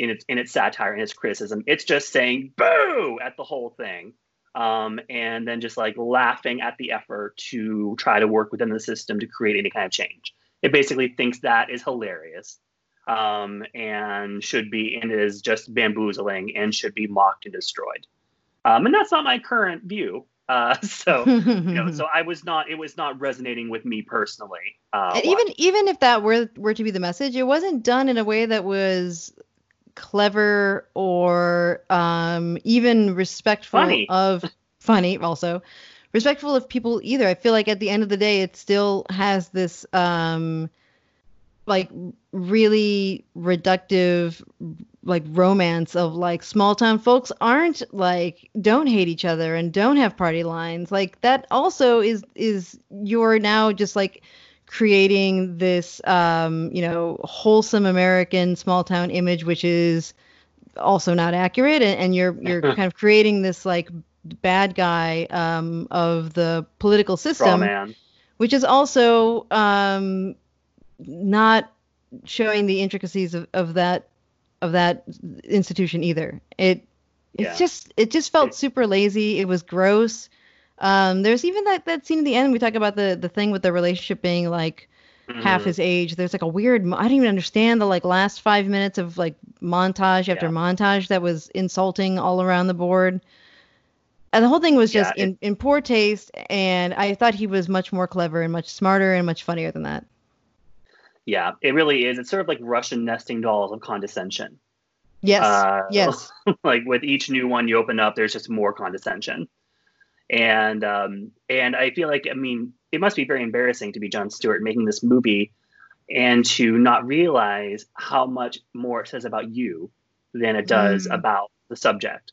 in its in its satire and its criticism. It's just saying boo at the whole thing, um, and then just like laughing at the effort to try to work within the system to create any kind of change. It basically thinks that is hilarious, um, and should be and is just bamboozling and should be mocked and destroyed. Um, and that's not my current view. Uh, [laughs] so you know, so I was not. It was not resonating with me personally. Uh, and even even if that were were to be the message, it wasn't done in a way that was clever or um, even respectful Funny. of [laughs] funny. Also, respectful of people either. I feel like at the end of the day, it still has this um, like really reductive like romance of like small town folks aren't like don't hate each other and don't have party lines like that also is is you're now just like creating this um you know wholesome american small town image which is also not accurate and, and you're you're [laughs] kind of creating this like bad guy um of the political system which is also um, not showing the intricacies of, of that of that institution either. It it's Yeah. just it just felt super lazy. It was gross. Um, there's even that that scene at the end we talk about the the thing with the relationship being like half Mhm. his age. There's like a weird. I didn't even understand the like last five minutes of like montage after Yeah. montage that was insulting all around the board. And the whole thing was Yeah, just it- in, in poor taste. And I thought he was much more clever and much smarter and much funnier than that. Yeah, it really is. It's sort of like Russian nesting dolls of condescension. Yes. Uh, yes. [laughs] like with each new one you open up, there's just more condescension. And um, and I feel like I mean it must be very embarrassing to be Jon Stewart making this movie and to not realize how much more it says about you than it does Mm. about the subject.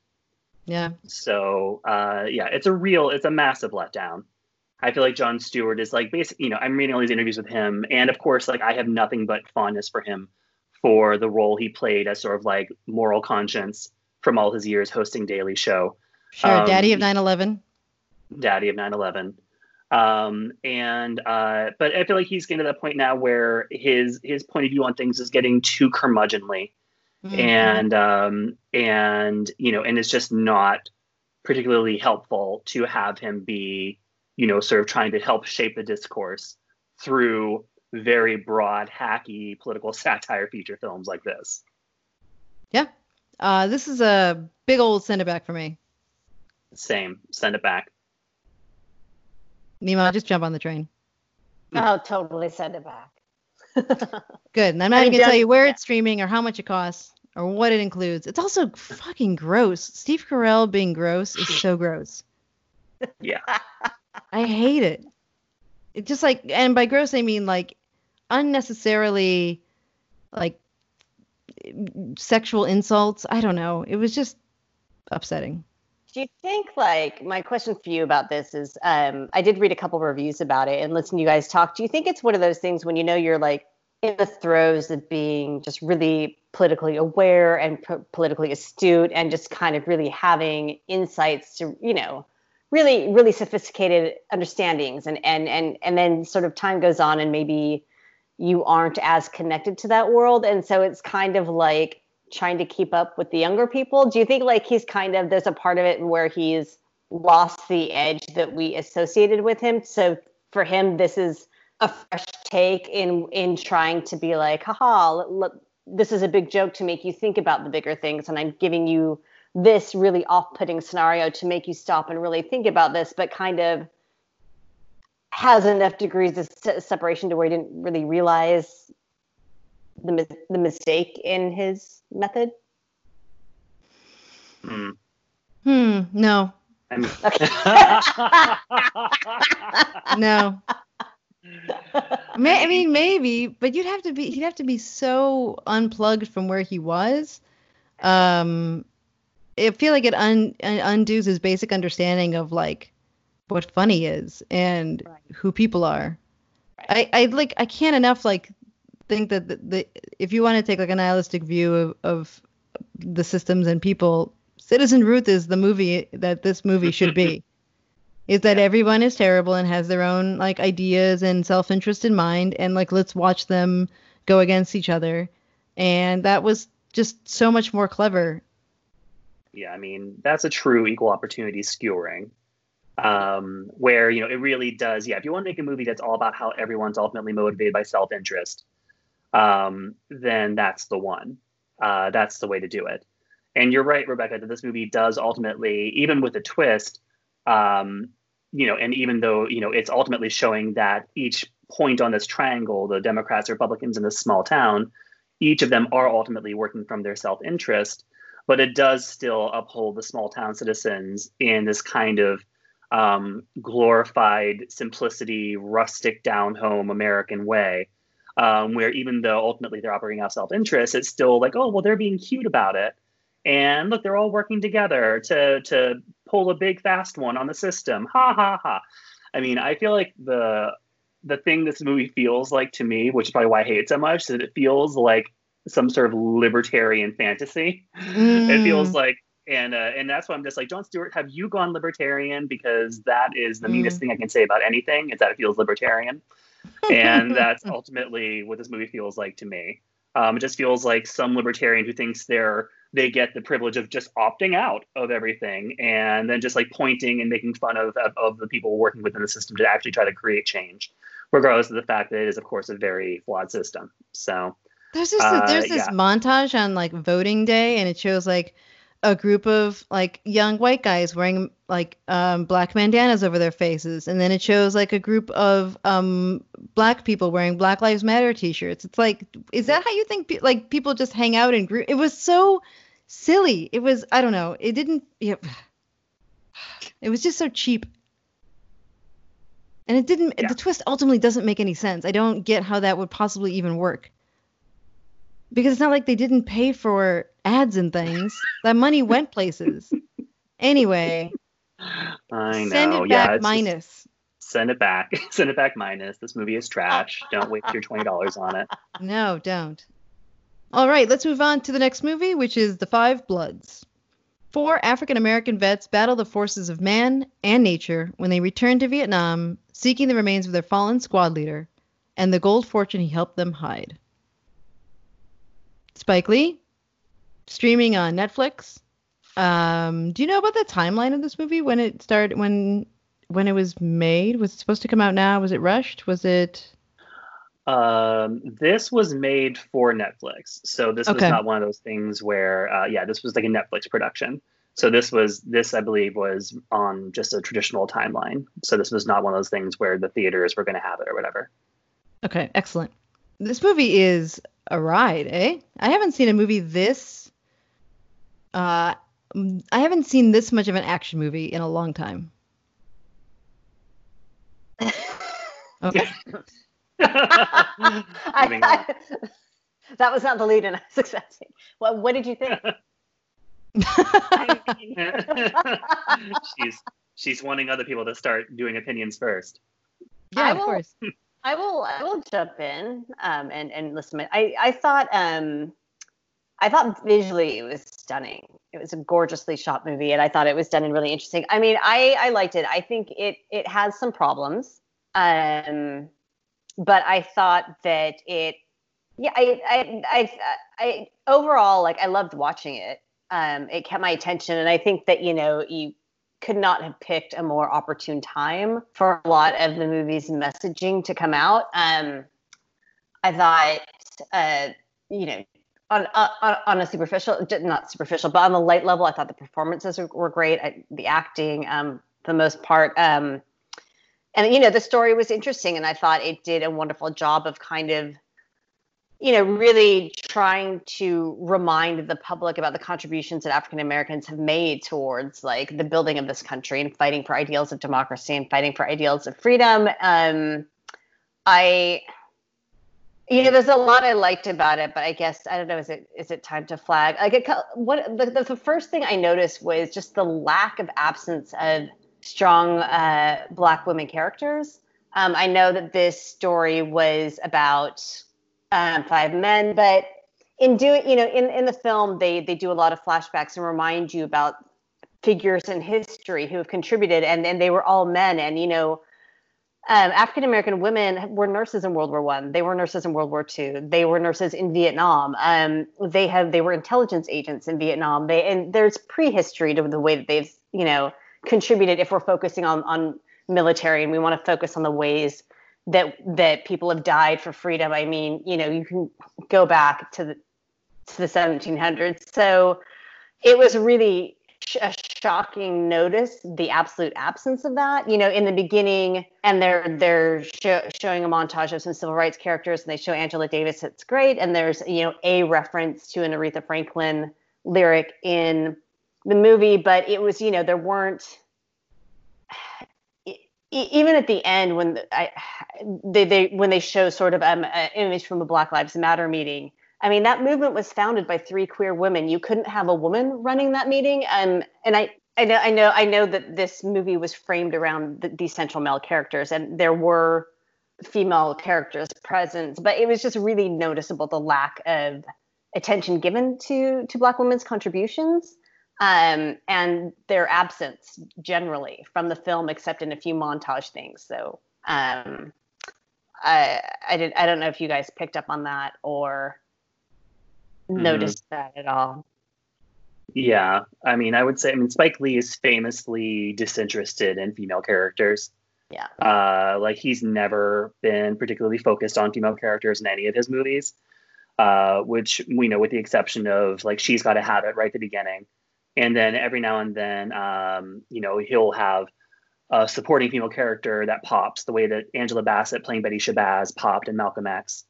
Yeah. So uh, yeah, it's a real, it's a massive letdown. I feel like Jon Stewart is like basically, you know, I'm reading all these interviews with him, and of course, like I have nothing but fondness for him for the role he played as sort of like moral conscience from all his years hosting Daily Show, Sure. Um, Daddy of 9/11. Daddy of 9/11. Um, and uh, but I feel like he's getting to that point now where his his point of view on things is getting too curmudgeonly, Mhm. and um, and you know, and it's just not particularly helpful to have him be, you know, sort of trying to help shape the discourse through very broad, hacky political satire feature films like this. yeah. Uh, this is a big old send it back for me. Same, send it back. Nemo, just jump on the train. Oh, totally send it back. [laughs] Good. And I'm not even gonna tell you where yeah. it's streaming or how much it costs or what it includes. It's also fucking gross. Steve Carell being gross is so gross. Yeah. [laughs] I hate it. It just like, and by gross I mean like unnecessarily, like sexual insults. I don't know. It was just upsetting. Do you think like my question for you about this is um I did read a couple reviews about it and listen to you guys talk. Do you think it's one of those things when you know you're like in the throes of being just really politically aware and p- politically astute and just kind of really having insights to, you know, really really sophisticated understandings and and and and then sort of time goes on and maybe you aren't as connected to that world and so it's kind of like trying to keep up with the younger people. Do you think like he's kind of there's a part of it where he's lost the edge that we associated with him? So for him this is a fresh take in in trying to be like haha l- l- this is a big joke to make you think about the bigger things and i'm giving you this really off-putting scenario to make you stop and really think about this but kind of has enough degrees of separation to where he didn't really realize the the mistake in his method. Hmm. Hmm. No. I mean, [laughs] [laughs] No. May, I mean, maybe, but you'd have to be. He'd have to be so unplugged from where he was. Um, I feel like it un, un- undoes his basic understanding of like what funny is and Right. who people are. I, I like. I can't enough like think that the, the if you want to take like a nihilistic view of, of the systems and people, Citizen Ruth is the movie that this movie should be. [laughs] is that everyone is terrible and has their own like ideas and self-interest in mind and like let's watch them go against each other and that was just so much more clever yeah, I mean, that's a true equal opportunity skewering. Um, where, you know, it really does. Yeah, if you want to make a movie that's all about how everyone's ultimately motivated by self interest, um, then that's the one. Uh, that's the way to do it. And you're right, Rebecca, that this movie does ultimately, even with a twist, um, you know, and even though, you know, it's ultimately showing that each point on this triangle, the Democrats, Republicans in this small town, each of them are ultimately working from their self interest but it does still uphold the small town citizens in this kind of um, glorified simplicity, rustic, down home American way, um, where even though ultimately they're operating out self interest, it's still like, oh, well, they're being cute about it. And look, they're all working together to to pull a big fast one on the system. Ha ha ha. I mean, I feel like the the thing this movie feels like to me, which is probably why I hate it so much, is that it feels like some sort of libertarian fantasy. It feels Mm. like, and uh, and that's why I'm just like, Jon Stewart, have you gone libertarian? Because that is the meanest Mm. thing I can say about anything is that it feels libertarian, and [laughs] that's ultimately what this movie feels like to me. Um, it just feels like some libertarian who thinks they're they get the privilege of just opting out of everything and then just like pointing and making fun of, of, of the people working within the system to actually try to create change, regardless of the fact that it is, of course, a very flawed system. So, there's this uh, there's this yeah. montage on like voting day and it shows like a group of like young white guys wearing like um, black bandanas over their faces and then it shows like a group of um, black people wearing black lives matter t-shirts. It's like is that how you think pe- like people just hang out in group? It was so silly. It was i don't know. It didn't yeah, [sighs] it was just so cheap. And it didn't Yeah. the twist ultimately doesn't make any sense. I don't get how that would possibly even work because it's not like they didn't pay for ads and things. that money went places. Anyway, I know. send it yeah, back it's just- minus. send it back. [laughs] send it back minus. This movie is trash. Don't waste your twenty dollars on it. No, don't. All right, let's move on to the next movie, which is Da Five Bloods. Four African American vets battle the forces of man and nature when they return to Vietnam, seeking the remains of their fallen squad leader and the gold fortune he helped them hide. Spike Lee, streaming on Netflix. Um, do you know about the timeline of this movie when it started? When when it was made? Was it supposed to come out now? Was it rushed? Was it? Um, this was made for Netflix, so this Okay. was not one of those things where, uh, yeah, this was like a Netflix production. So this was this, I believe, was on just a traditional timeline. So this was not one of those things where the theaters were going to have it or whatever. Okay, excellent. This movie is a ride, eh? I haven't seen a movie this. Uh, I haven't seen this much of an action movie in a long time. Okay. Moving [laughs] on. I, that was not the lead in I was expecting. What, what did you think? [laughs] [laughs] she's she's wanting other people to start doing opinions first. yeah, I of will- course. I will I will jump in um, and and listen. I I thought um I thought visually it was stunning. It was a gorgeously shot movie, and I thought it was done in really interesting. I mean, I I liked it. I think it it has some problems, um, but I thought that it yeah I I I, I overall like I loved watching it. Um, it kept my attention, and I think that you know you could not have picked a more opportune time for a lot of the movie's messaging to come out. Um, I thought, uh, you know, on, on on a superficial, not superficial, but on the light level, I thought the performances were, great. I, the acting, um, for the most part, um, and you know, the story was interesting, and I thought it did a wonderful job of kind of you know, really trying to remind the public about the contributions that African Americans have made towards like the building of this country and fighting for ideals of democracy and fighting for ideals of freedom. Um, I, you know, there's a lot I liked about it, but I guess I don't know. Is it is it time to flag? Like, it, what the, the the first thing I noticed was just the lack of absence of strong uh, Black women characters. Um, I know that this story was about um, five men, but in doing, you know, in, in the film, they they do a lot of flashbacks and remind you about figures in history who have contributed, and and they were all men, and you know, um, African American women were nurses in World War One. They were nurses in World War Two. They were nurses in Vietnam. Um, they have they were intelligence agents in Vietnam. They and there's prehistory to the way that they've you know contributed. If we're focusing on on military and we want to focus on the ways that that people have died for freedom. I mean, you know, you can go back to the to the 1700s. So it was really sh- a shocking notice the absolute absence of that. You know, in the beginning, and they're they're show, showing a montage of some civil rights characters, and they show Angela Davis. It's great, and there's you know a reference to an Aretha Franklin lyric in the movie, but it was you know there weren't even at the end when I, they, they when they show sort of um, an image from a Black Lives Matter meeting, I mean that movement was founded by three queer women. You couldn't have a woman running that meeting, um, and I. I know, I know, I know that this movie was framed around the, these central male characters, and there were female characters present, but it was just really noticeable the lack of attention given to to Black women's contributions um, and their absence generally from the film, except in a few montage things. So um, I I did I don't know if you guys picked up on that or Mhm. noticed that at all. Yeah, I mean, I would say, I mean, Spike Lee is famously disinterested in female characters. Yeah. Uh, like he's never been particularly focused on female characters in any of his movies. Uh, which we know, with the exception of like she's got to have it right at the beginning, and then every now and then, um, you know, he'll have a supporting female character that pops the way that Angela Bassett playing Betty Shabazz popped in Malcolm X.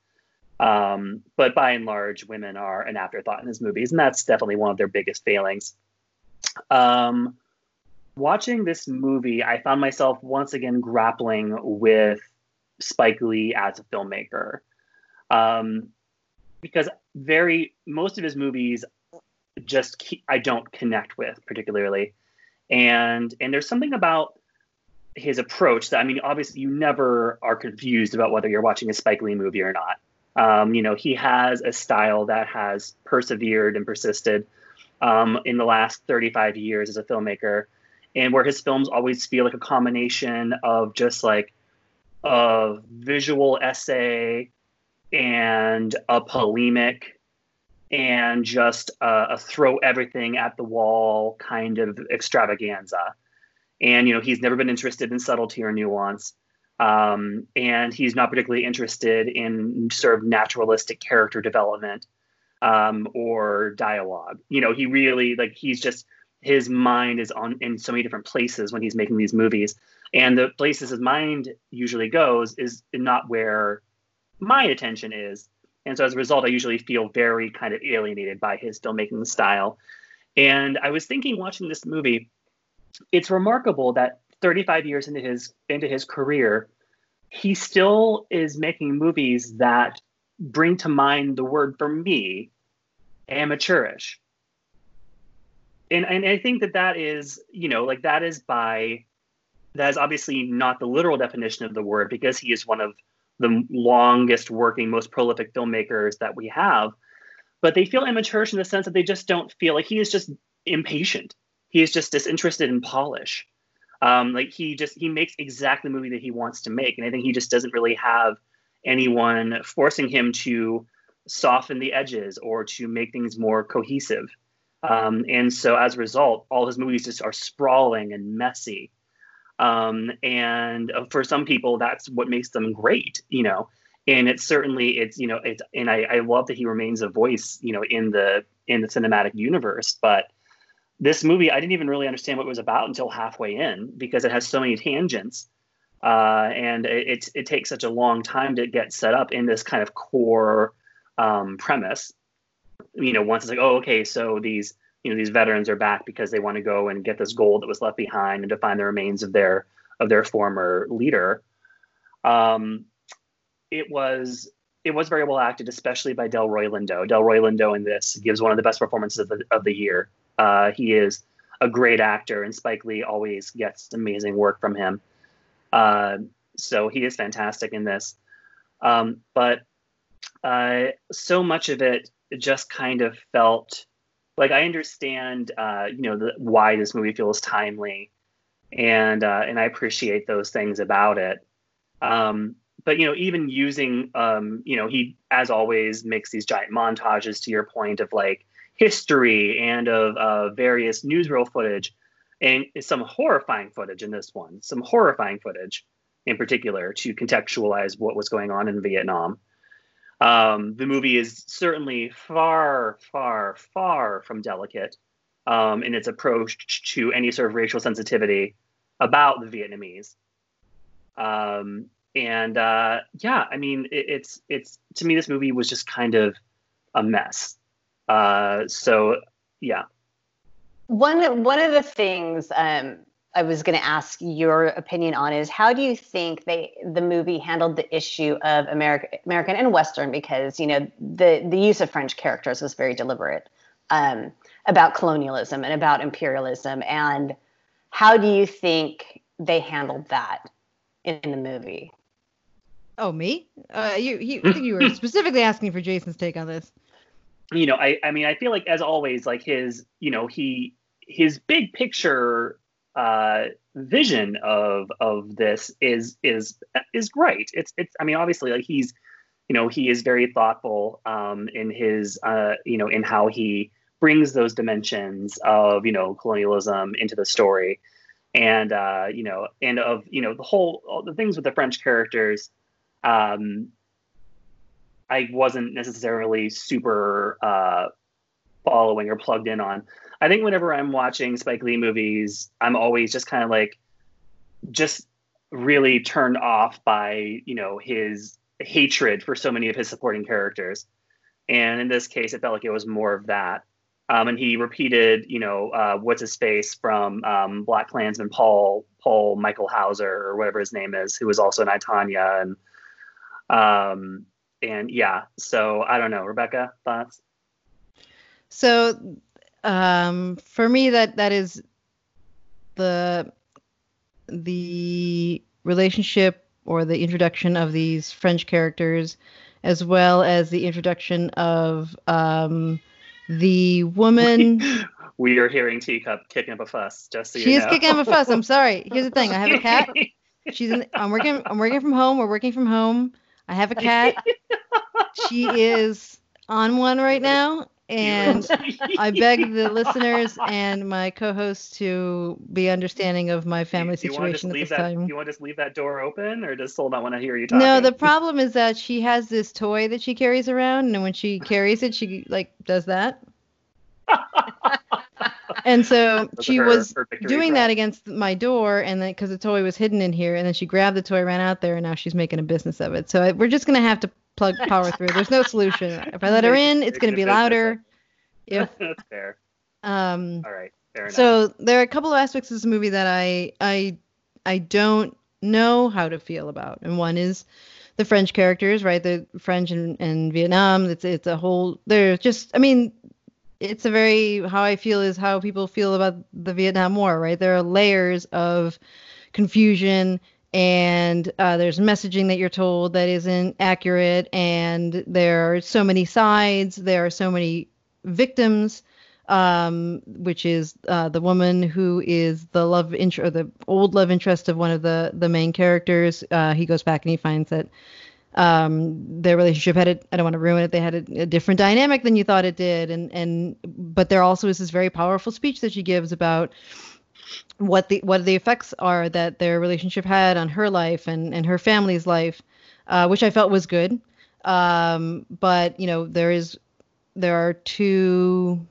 Um, but by and large, women are an afterthought in his movies, and that's definitely one of their biggest failings. Um, watching this movie, I found myself once again grappling with Spike Lee as a filmmaker, um, because very most of his movies just ke- I don't connect with particularly, and and there's something about his approach that I mean, obviously, you never are confused about whether you're watching a Spike Lee movie or not. Um, you know, he has a style that has persevered and persisted um, in the last 35 years as a filmmaker, and where his films always feel like a combination of just like a visual essay and a polemic and just a, a throw everything at the wall kind of extravaganza. And you know, he's never been interested in subtlety or nuance. Um, and he's not particularly interested in sort of naturalistic character development um, or dialogue. You know, he really like he's just his mind is on in so many different places when he's making these movies, and the places his mind usually goes is not where my attention is. And so as a result, I usually feel very kind of alienated by his filmmaking style. And I was thinking watching this movie, it's remarkable that 35 years into his into his career, he still is making movies that bring to mind the word for me, amateurish. And and I think that that is, you know, like that is by that is obviously not the literal definition of the word because he is one of the longest working, most prolific filmmakers that we have. But they feel immature in the sense that they just don't feel like he is just impatient. He is just disinterested in polish. Um, like he just he makes exactly the movie that he wants to make, and I think he just doesn't really have anyone forcing him to soften the edges or to make things more cohesive. Um, and so as a result, all his movies just are sprawling and messy. Um, and uh, for some people, that's what makes them great, you know. And it's certainly it's you know it's and I, I love that he remains a voice, you know, in the in the cinematic universe, but this movie, I didn't even really understand what it was about until halfway in because it has so many tangents. Uh, and it, it, it, takes such a long time to get set up in this kind of core um, premise. You know, once it's like, oh, okay, so these you know these veterans are back because they want to go and get this gold that was left behind and to find the remains of their of their former leader. Um, it was it was very well acted, especially by Delroy Lindo. Delroy Lindo in this gives one of the best performances of the, of the year. Uh, he is a great actor, and Spike Lee always gets amazing work from him. Uh, so he is fantastic in this. Um, but uh, so much of it just kind of felt like I understand, uh, you know, the, why this movie feels timely, and uh, and I appreciate those things about it. Um, but you know, even using, um, you know, he as always makes these giant montages. To your point of like history and of uh, various newsreel footage, and some horrifying footage in this one, some horrifying footage in particular to contextualize what was going on in Vietnam. Um, the movie is certainly far, far, far from delicate um, in its approach to any sort of racial sensitivity about the Vietnamese. Um, and uh, yeah, I mean, it, it's it's to me, this movie was just kind of a mess. Uh, so yeah. One one of the things um, I was going to ask your opinion on is how do you think they the movie handled the issue of American American and Western because you know the the use of French characters was very deliberate um, about colonialism and about imperialism and how do you think they handled that in, in the movie? Oh, me? Uh, you, you, I think you were [laughs] specifically asking for Jason's take on this you know, I I mean, I feel like as always, like his, you know, he his big picture uh, vision of of this is is is great. It's it's. I mean, obviously, like he's, you know, he is very thoughtful um, in his, uh, you know, in how he brings those dimensions of you know colonialism into the story, and uh, you know, and of you know the whole the things with the French characters. Um, I wasn't necessarily super uh, following or plugged in on. I think whenever I'm watching Spike Lee movies, I'm always just kind of like, just really turned off by you know his hatred for so many of his supporting characters, and in this case, it felt like it was more of that. Um, and he repeated, you know, uh, what's his face from um, BlacKkKlansman Paul Paul Michael Hauser or whatever his name is, who was also in I, Tonya, and um, and yeah, so I don't know, Rebecca, thoughts? So, um, for me, that that is the the relationship or the introduction of these French characters, as well as the introduction of um, The woman. [laughs] we are hearing Teacup kicking up a fuss. Just so she you is know. kicking up a fuss. I'm sorry. Here's the thing. I have a cat. [laughs] She's in. I'm working. I'm working from home. We're working from home. I have a cat. [laughs] She is on one right now, and [laughs] I beg the listeners and my co-hosts to be understanding of my family do want situation at this that? time. You want to just leave that door open, or does Soul not want to hear you talking? No, the [laughs] problem is that she has this toy that she carries around, and when she carries it, she like does that. and so [laughs] Those she her- was her doing that against my door, and then because the toy was hidden in here, and then she grabbed the toy, ran out there, and now she's making a business of it. So I, we're just gonna have to plug [laughs] power through. There's no solution. If I let her in, it's be Making a business louder. If [laughs] That's fair. um, All right. Fair enough. so there are a couple of aspects of this movie that I I I don't know how to feel about, and one is the French characters, right? The French and, and Vietnam. It's it's a whole. They're just. I mean, it's a very how I feel is how people feel about the Vietnam War, right? There are layers of confusion. And uh, there's messaging that you're told that isn't accurate, and there are so many sides. There are so many victims um, which is uh, the woman who is the love interest, the old love interest of one of the the main characters. Uh, he goes back and he finds that um, their relationship had it. I don't want to ruin it. They had a, a different dynamic than you thought it did, and and but there also is this very powerful speech that she gives about what the what the effects are that their relationship had on her life and and her family's life, uh, which I felt was good. Um, but you know there is there are two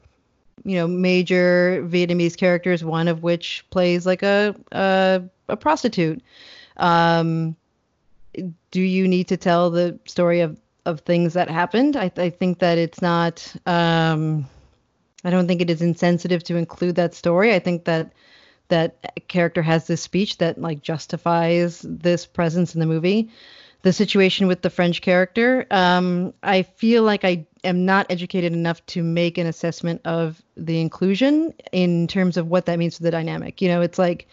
you know major Vietnamese characters, one of which plays like a a, a prostitute. Um, do you need to tell the story of of things that happened? I, I think that it's not. Um, I don't think it is insensitive to include that story. I think that that character has this speech that like justifies this presence in the movie. The situation with the French character, um, I feel like I am not educated enough to make an assessment of the inclusion in terms of what that means for the dynamic. You know, it's like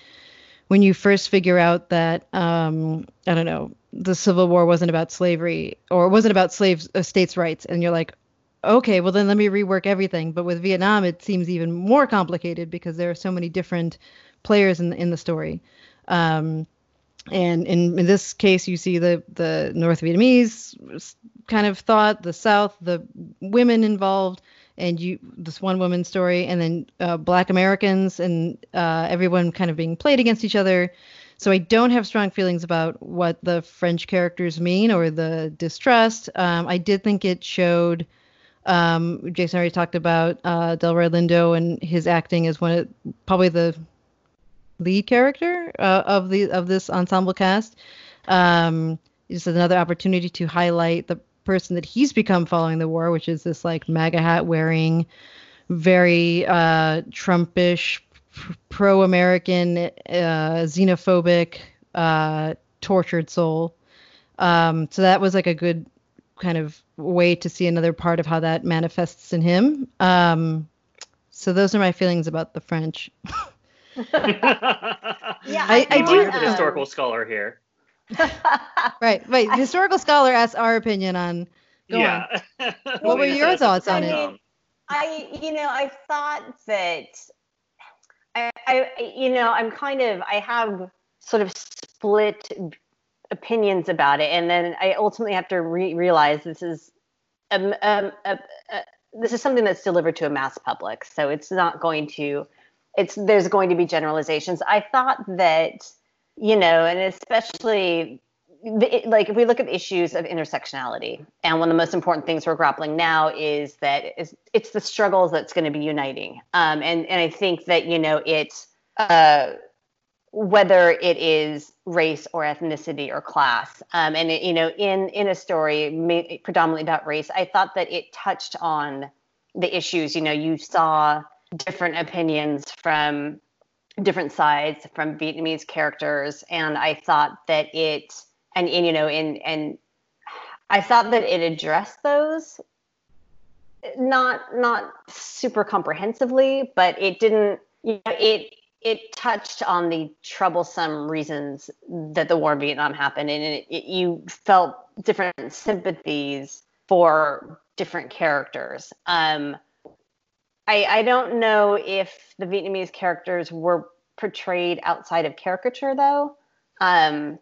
when you first figure out that um, I don't know, the Civil War wasn't about slavery or it wasn't about slaves uh, states' rights, and you're like, okay, well then let me rework everything. But with Vietnam, it seems even more complicated because there are so many different players in in the story. Um, and in, in this case, you see the the North Vietnamese kind of thought, the South, the women involved, and you this one woman's story, and then uh, Black Americans and uh, everyone kind of being played against each other. So I don't have strong feelings about what the French characters mean or the distrust. Um, I did think it showed. Um, Jason already talked about uh, Delroy Lindo and his acting as one of probably the lead character uh, of the of this ensemble cast. Um, it's another opportunity to highlight the person that he's become following the war, which is this like MAGA hat wearing, very uh, Trumpish, pro-American, uh, xenophobic, uh, tortured soul. Um, so that was like a good kind of way to see another part of how that manifests in him. Um, so those are my feelings about the French. [laughs] Yeah, I- I do- You're the um, historical scholar here. [laughs] Right, right. The historical scholar asks our opinion on. Go yeah. [laughs] What were your says thoughts it's on it? wrong. I, you know, I thought that I, I, you know, I'm kind of, I have sort of split opinions about it, and then I ultimately have to re- realize this is, um, um, uh, uh, this is something that's delivered to a mass public, so it's not going to, it's there's going to be generalizations. I thought that, you know, and especially the, like if we look at issues of intersectionality and one of the most important things we're grappling now is that is it's the struggles that's going to be uniting. Um, and and i think that you know it's uh, whether it is race or ethnicity or class. Um, and it, you know in in a story ma- predominantly about race i thought that it touched on the issues. You know you saw different opinions from different sides from Vietnamese characters, and I thought that it and, and you know and and I thought that it addressed those not not super comprehensively, but it didn't you know it it touched on the troublesome reasons that the war in Vietnam happened, and it, it, you felt different sympathies for different characters. Um, I, I don't know if the Vietnamese characters were portrayed outside of caricature though. Um,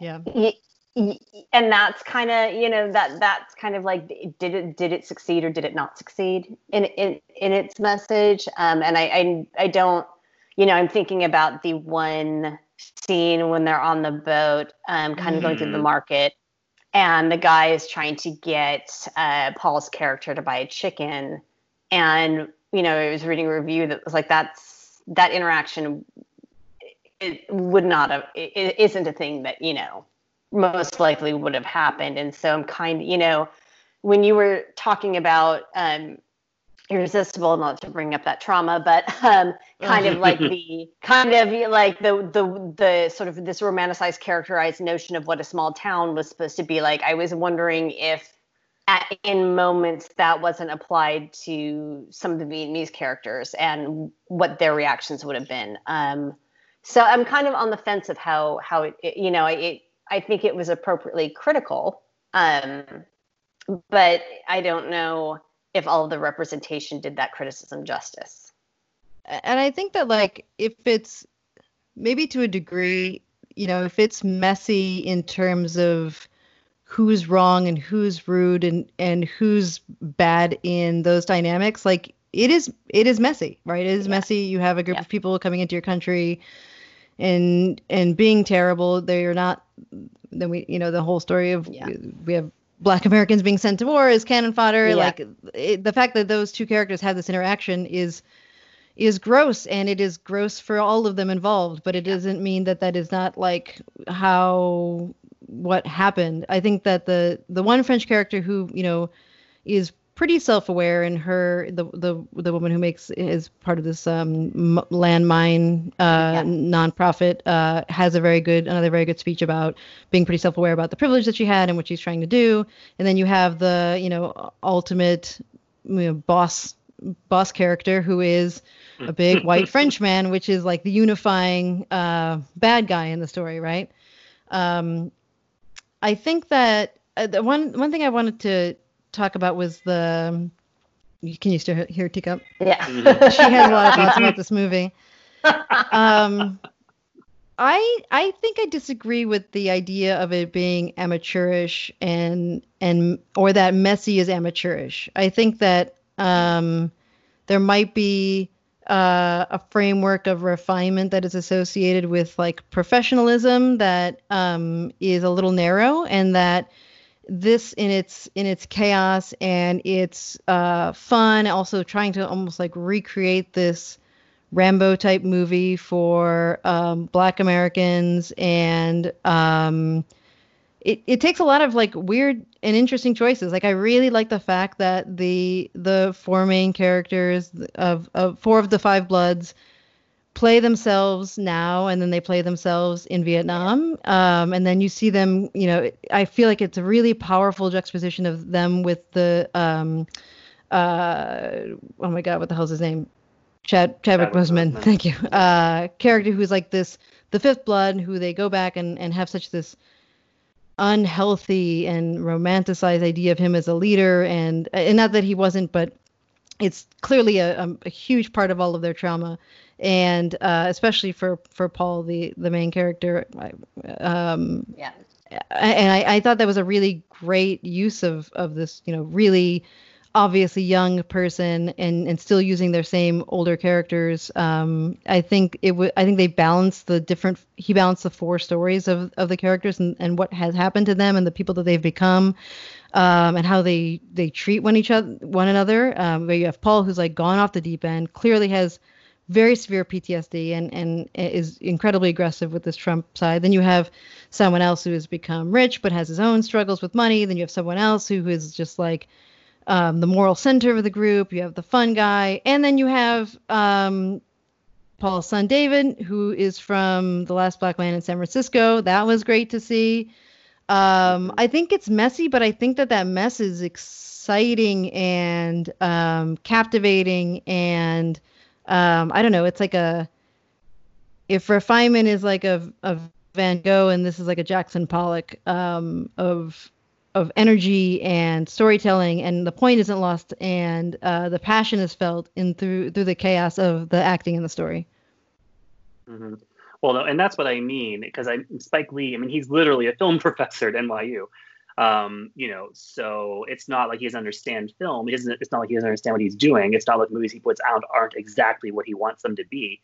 yeah. Y- y- and that's kind of you know that that's kind of like did it did it succeed or did it not succeed in in in its message um, and I, I i don't you know i'm thinking about the one scene when they're on the boat um, kind of going through the Mhm. market and the guy is trying to get uh, paul's character to buy a chicken and you know i was reading a review that was like that's that interaction it would not have it, it isn't a thing that you know most likely would have happened and so i'm kind of you know when you were talking about um irresistible not to bring up that trauma but um kind of like [laughs] the kind of like the the the sort of this romanticized characterized notion of what a small town was supposed to be like. I was wondering if at, in moments that wasn't applied to some of the vietnamese characters and what their reactions would have been. Um so i'm kind of on the fence of how how it, it you know it i think it was appropriately critical um but i don't know if all of the representation did that criticism justice and I think that like if it's maybe to a degree, you know, if it's messy in terms of who's wrong and who's rude and and who's bad in those dynamics, like it is it is messy, right? It is Yeah. messy. You have a group Yeah. of people coming into your country and and being terrible. They're not then we you know the whole story of Yeah. we have black Americans being sent to war is cannon fodder. Yeah. Like it, the fact that those two characters have this interaction is is gross and it is gross for all of them involved but it doesn't mean that that is not like how what happened i think that the the one french character who you know is pretty self-aware and her the the the woman who makes is part of this um landmine uh Yeah. nonprofit uh has a very good another very good speech about being pretty self-aware about the privilege that she had and what she's trying to do and then you have the you know ultimate you know, boss boss character who is a big [laughs] white Frenchman, which is like the unifying uh, bad guy in the story, right? Um, I think that uh, the one one thing I wanted to talk about was the. Can you still hear Teacup? yeah. She has a lot of thoughts about [laughs] this movie. Um, I I think I disagree with the idea of it being amateurish and and or that messy is amateurish. I think that um, there might be uh, a framework of refinement that is associated with like professionalism that um, is a little narrow, and that this in its in its chaos and its uh, fun, also trying to almost like recreate this Rambo type movie for um, Black Americans, and um, it it takes a lot of like weird and interesting choices. Like I really like the fact that the the four main characters of of four of the five bloods play themselves now and then they play themselves in Vietnam um, and then you see them you know I feel like it's a really powerful juxtaposition of them with the um, uh, oh my god what the hell's his name? Chad Chadwick Boseman. thank you. Uh, character who's like this the fifth blood who they go back and, and have such this unhealthy and romanticized idea of him as a leader and and not that he wasn't but it's clearly a, a, a huge part of all of their trauma and uh, especially for for paul the the main character I- um, yeah. and I, I thought that was a really great use of of this you know really obviously young person and and still using their same older characters. Um i think it would i think they balanced the different he balanced the four stories of of the characters and and what has happened to them and the people that they've become um and how they they treat one each other one another. Um where you have paul who's like gone off the deep end clearly has very severe PTSD and and is incredibly aggressive with this Trump side. Then you have someone else who has become rich but has his own struggles with money. Then you have someone else who is just like um, the moral center of the group. You have the fun guy, and then you have um, Paul's son David, who is from The Last Black Man in San Francisco. That was great to see. Um, I think it's messy, but I think that that mess is exciting and um, captivating and um, I don't know. It's like a if refinement is like a, a Van Gogh and this is like a Jackson Pollock um, of of energy and storytelling, and the point isn't lost, and uh, the passion is felt in through through the chaos of the acting and the story. Mm-hmm. Well, and that's what I mean because I Spike Lee. I mean, he's literally a film [laughs] professor at NYU. Um, you know, so it's not like he doesn't understand film. It's not like he doesn't understand what he's doing. It's not like movies he puts out aren't exactly what he wants them to be.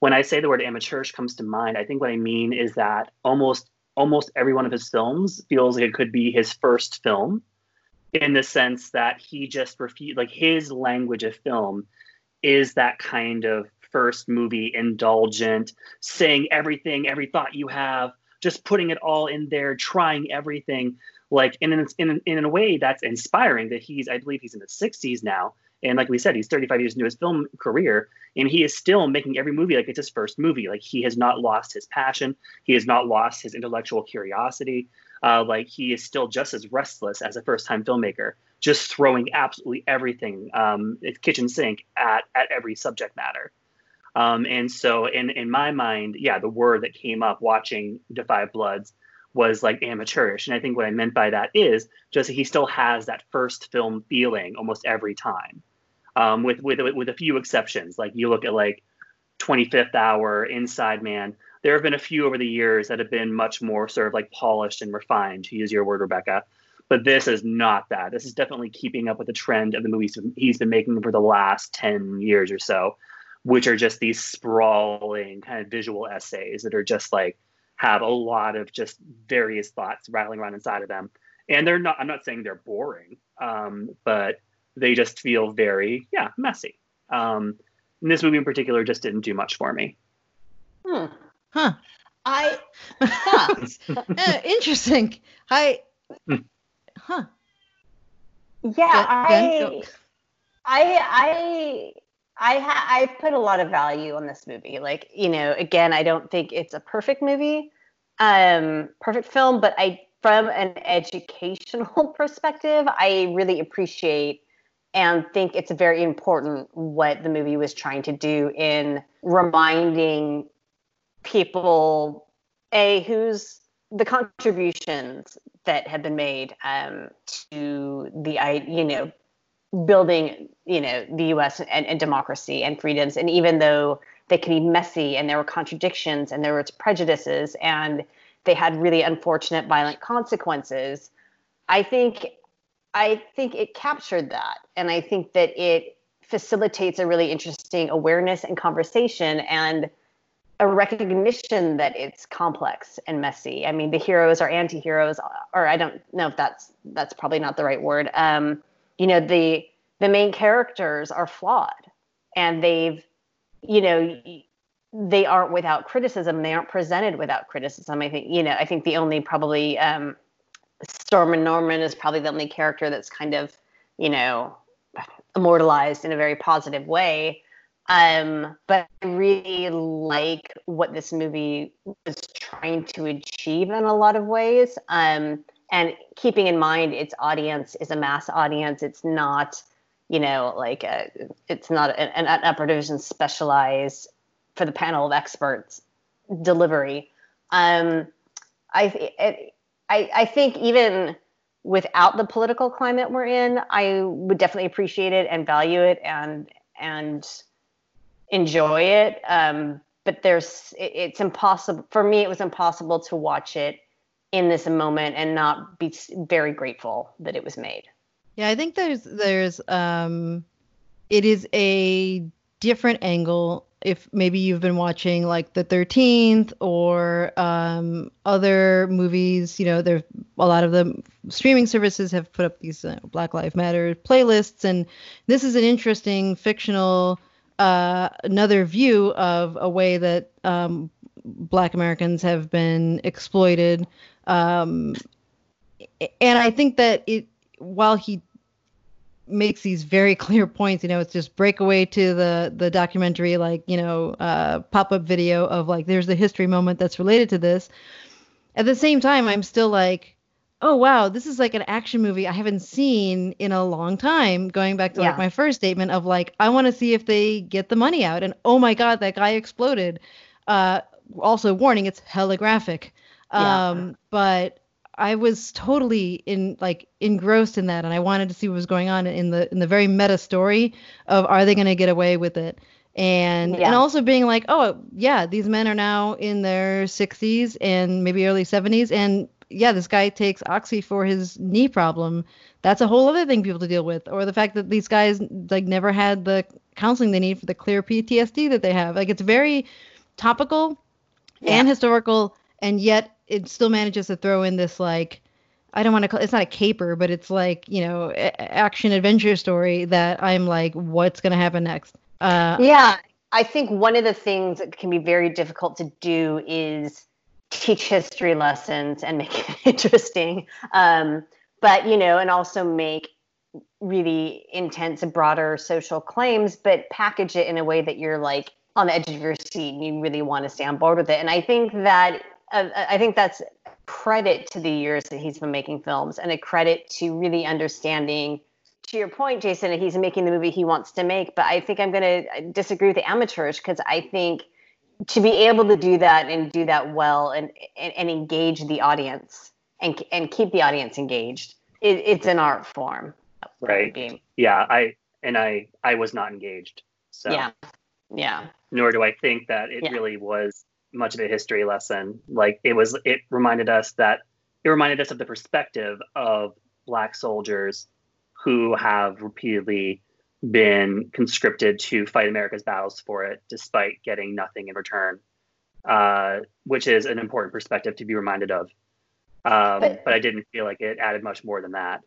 When I say the word amateurish comes to mind, I think what I mean is that almost almost every one of his films feels like it could be his first film, in the sense that he just refused. Like his language of film is that kind of first movie indulgent, saying everything, every thought you have, just putting it all in there, trying everything. Like in in in, in a way that's inspiring. That he's, I believe, he's in his 60s now, and like we said, he's 35 years into his film career, and he is still making every movie like it's his first movie. Like he has not lost his passion, he has not lost his intellectual curiosity. Uh, like he is still just as restless as a first-time filmmaker, just throwing absolutely everything, um, kitchen sink at at every subject matter. Um, and so, in in my mind, yeah, the word that came up watching 5 Bloods was like amateurish, and I think what I meant by that is just he still has that first film feeling almost every time, um, with with with a few exceptions. Like you look at like 25th Hour, Inside Man. There have been a few over the years that have been much more sort of like polished and refined, to use your word, Rebecca. But this is not that. This is definitely keeping up with the trend of the movies he's been making for the last 10 years or so which are just these sprawling kind of visual essays that are just like have a lot of just various thoughts rattling around inside of them. And they're not, I'm not saying they're boring, um, but they just feel very, yeah, messy. Um, this movie in particular just didn't do much for me. Hmm. Huh. I. [laughs] Huh. uh, interesting. I. Hmm. Huh. Yeah, Ben, I. I, I, I, ha- I put a lot of value on this movie. Like, you know, again, I don't think it's a perfect movie, um, perfect film, but I, from an educational [laughs] perspective, I really appreciate and think it's very important what the movie was trying to do in reminding people, a who's the contributions that have been made um, to the you know building you know the U.S. And, and, democracy and freedoms, and even though they can be messy and there were contradictions and there were prejudices and they had really unfortunate violent consequences, I think I think it captured that, and I think that it facilitates a really interesting awareness and conversation and a recognition that it's complex and messy. I mean, the heroes are anti-heroes, or I don't know if that's that's probably not the right word. Um, you know, the the main characters are flawed, and they've, you know, they aren't without criticism. They aren't presented without criticism. I think, you know, I think the only probably um, Stormin' Norman is probably the only character that's kind of, you know, immortalized in a very positive way um, but I really like what this movie was trying to achieve in a lot of ways. Um, and keeping in mind its audience is a mass audience. It's not, you know, like a, it's not an, an upper division specialized for the panel of experts delivery. Um, I, it, I, I think even without the political climate we're in, I would definitely appreciate it and value it and and enjoy it. Um, but there's it, it's impossible for me. It was impossible to watch it in this moment and not be very grateful that it was made. Yeah, I think there's there's um, it is a different angle if maybe you've been watching like the 13th or um, other movies you know there a lot of the streaming services have put up these uh, black lives matter playlists and this is an interesting fictional uh, another view of a way that um, Black Americans have been exploited. Um, and I think that it, while he makes these very [laughs] clear points, you know, it's just breakaway to the the documentary, like you know, uh, pop up video of like there's the history moment that's related to this. At the same time, I'm still like, oh wow, this is like an action movie I haven't seen in a long time. Going back to Yeah. like my first statement of like, I want to see if they get the money out. And oh my god, that guy exploded. Uh, also warning, it's hella graphic. Yeah. Um, but I was totally in like engrossed in that, and I wanted to see what was going on in the in the very meta story of are they going to get away with it, and Yeah. and also being like, oh yeah, these men are now in their 60s and maybe early 70s, and yeah, this guy takes oxy for his knee problem. That's a whole other thing people to deal with, or the fact that these guys like never had the counseling they need for the clear PTSD that they have. Like it's very topical and historical, and yet it still manages to throw in this like I don't want to call it's not a caper, but it's like you know action adventure story that I'm like, what's gonna happen next? Uh, Yeah, I think one of the things that can be very difficult to do is teach history lessons and make [laughs] it interesting. Um, but you know, and also make really intense and broader social claims, but package it in a way that you're like on the edge of your seat and you really want to stay on board with it. And I think that uh, I think that's credit to the years that he's been making films and a credit to really understanding to your point, Jason, he's making the movie he wants to make, but I think I'm going to disagree with the amateurs because I think to be able to do that and do that well and and, and engage the audience and and keep the audience engaged, it, it's an art form. Right. Yeah, I and I I was not engaged. So Yeah. Yeah. Nor do I think that it Yeah. really was much of a history lesson. Like it was it reminded us that it reminded us of the perspective of black soldiers who have repeatedly been conscripted to fight America's battles for it despite getting nothing in return. Uh, which is an important perspective to be reminded of. Um, But- but I didn't feel like it added much more than that.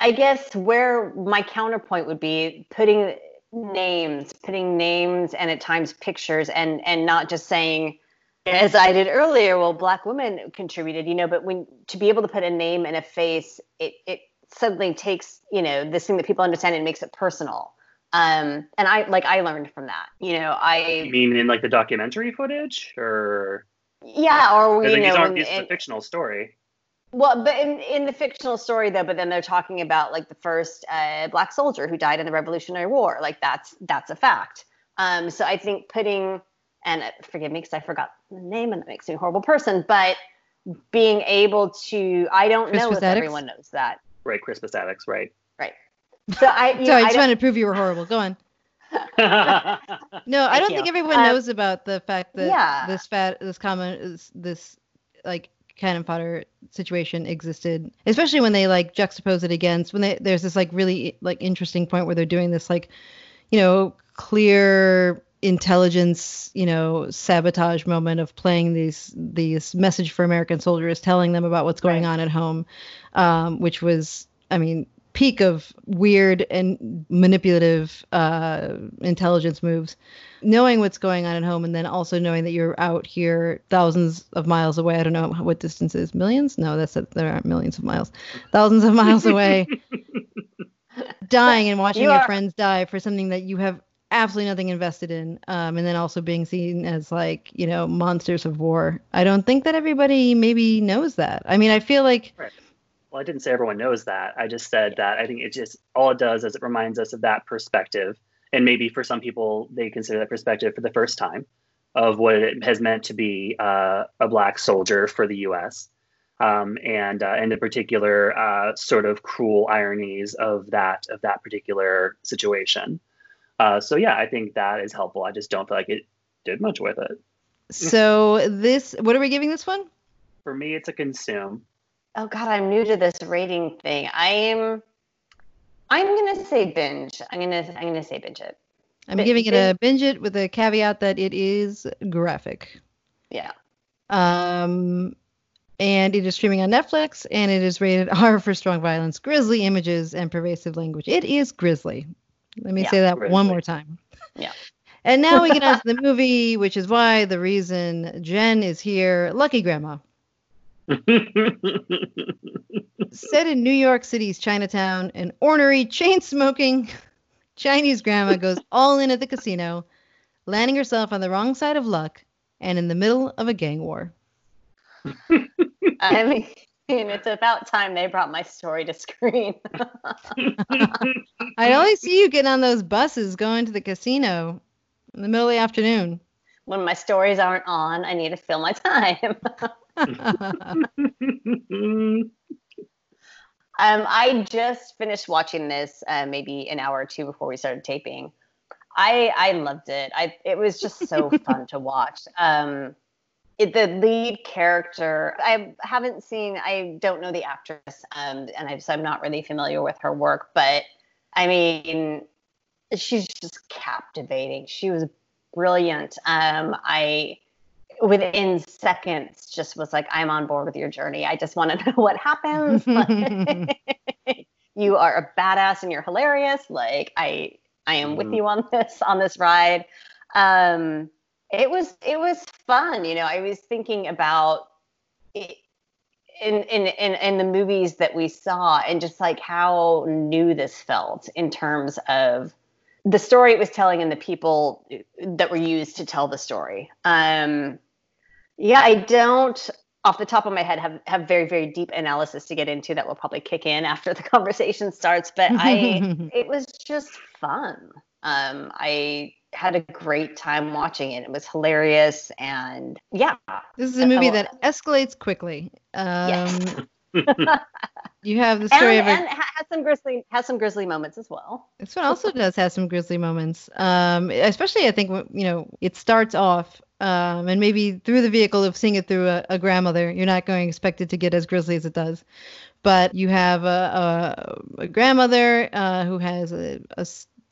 I guess where my counterpoint would be putting names, putting names and at times pictures and and not just saying as I did earlier, well, black women contributed, you know, but when to be able to put a name and a face, it it suddenly takes, you know, this thing that people understand and makes it personal. Um, and I like I learned from that. You know, You I mean in like the documentary footage, or yeah, or we you these know, aren't in- these a fictional story. Well, but in, in the fictional story though, but then they're talking about like the first uh, black soldier who died in the Revolutionary War. Like that's that's a fact. Um, so I think putting and uh, forgive me because I forgot the name and that makes me a horrible person, but being able to I don't know if Attucks? everyone knows that. Right, Crispus Attucks, right. Right. So I you Sorry, know, I I just wanted to prove you were horrible. Go on. [laughs] No, I don't you. think everyone Um, knows about the fact that yeah. this fat this common is this like cannon fodder situation existed, especially when they like juxtapose it against when they there's this like really like interesting point where they're doing this like you know clear intelligence you know sabotage moment of playing these these message for American soldiers telling them about what's going Right. on at home, um, which was I mean peak of weird and manipulative uh, intelligence moves knowing what's going on at home and then also knowing that you're out here thousands of miles away. I don't know what distance is. Millions? No that's there aren't millions of miles. Thousands of miles away. [laughs] Dying and watching You your are- friends die for something that you have absolutely nothing invested in um, and then also being seen as like you know monsters of war. I don't think that everybody maybe knows that. I mean i feel like Well, I didn't say everyone knows that. I just said that I think it just all it does is it reminds us of that perspective, and maybe for some people they consider that perspective for the first time of what it has meant to be uh, a black soldier for the U.S. Um, and uh, and the particular uh, sort of cruel ironies of that of that particular situation. Uh, so yeah, I think that is helpful. I just don't feel like it did much with it. so this what are we giving this one For me, it's a consume. Oh God, I'm new to this rating thing. I'm I'm gonna say binge. I'm gonna I'm gonna say binge it. i'm giving it a binge it with a caveat that it is graphic Yeah. Um, and it is streaming on Netflix, and it is rated [laughs] R for strong violence, grisly images, and pervasive language. It is grisly. Let me Yeah, say that one more time. Yeah. And now we get on to [laughs] the movie, which is why the reason Jen is here. Lucky Grandma. Set in New York City's Chinatown, an ornery, chain smoking Chinese grandma goes all in at the casino, landing herself on the wrong side of luck and in the middle of a gang war. I mean, it's about time they brought my story to screen. [laughs] I only see you getting on those buses going to the casino in the middle of the afternoon. when my stories aren't on, I need to fill my time. [laughs] [laughs] Um, I just finished watching this uh, maybe an hour or two before we started taping. I I loved it. I it was just so fun to watch. Um, it, the lead character, I haven't seen. I don't know the actress, um, and I, so I'm not really familiar with her work. But I mean, she's just captivating. She was brilliant. Um, I within seconds just was like, I'm on board with your journey. I just want to [laughs] know what happens. [laughs] [laughs] you are a badass and you're hilarious. Like I I am mm-hmm. with you on this on this ride. Um it was it was fun. You know, I was thinking about it, in, in in in the movies that we saw and just like how new this felt in terms of the story it was telling and the people that were used to tell the story. Um, yeah, I don't off the top of my head have have very very deep analysis to get into that will probably kick in after the [laughs] conversation starts, but I [laughs] it was just fun. Um, I had a great time watching it. It was hilarious and yeah. This is a movie that escalates quickly. Um, yes. [laughs] you have the story and, of a, and has some grisly has some grisly moments as well. This one also does have some grisly moments. Um, especially I think you know it starts off um, and maybe through the vehicle of seeing it through a, a, grandmother, you're not going to expect it to get as grisly as it does. But you have a, a, a grandmother uh, who has a,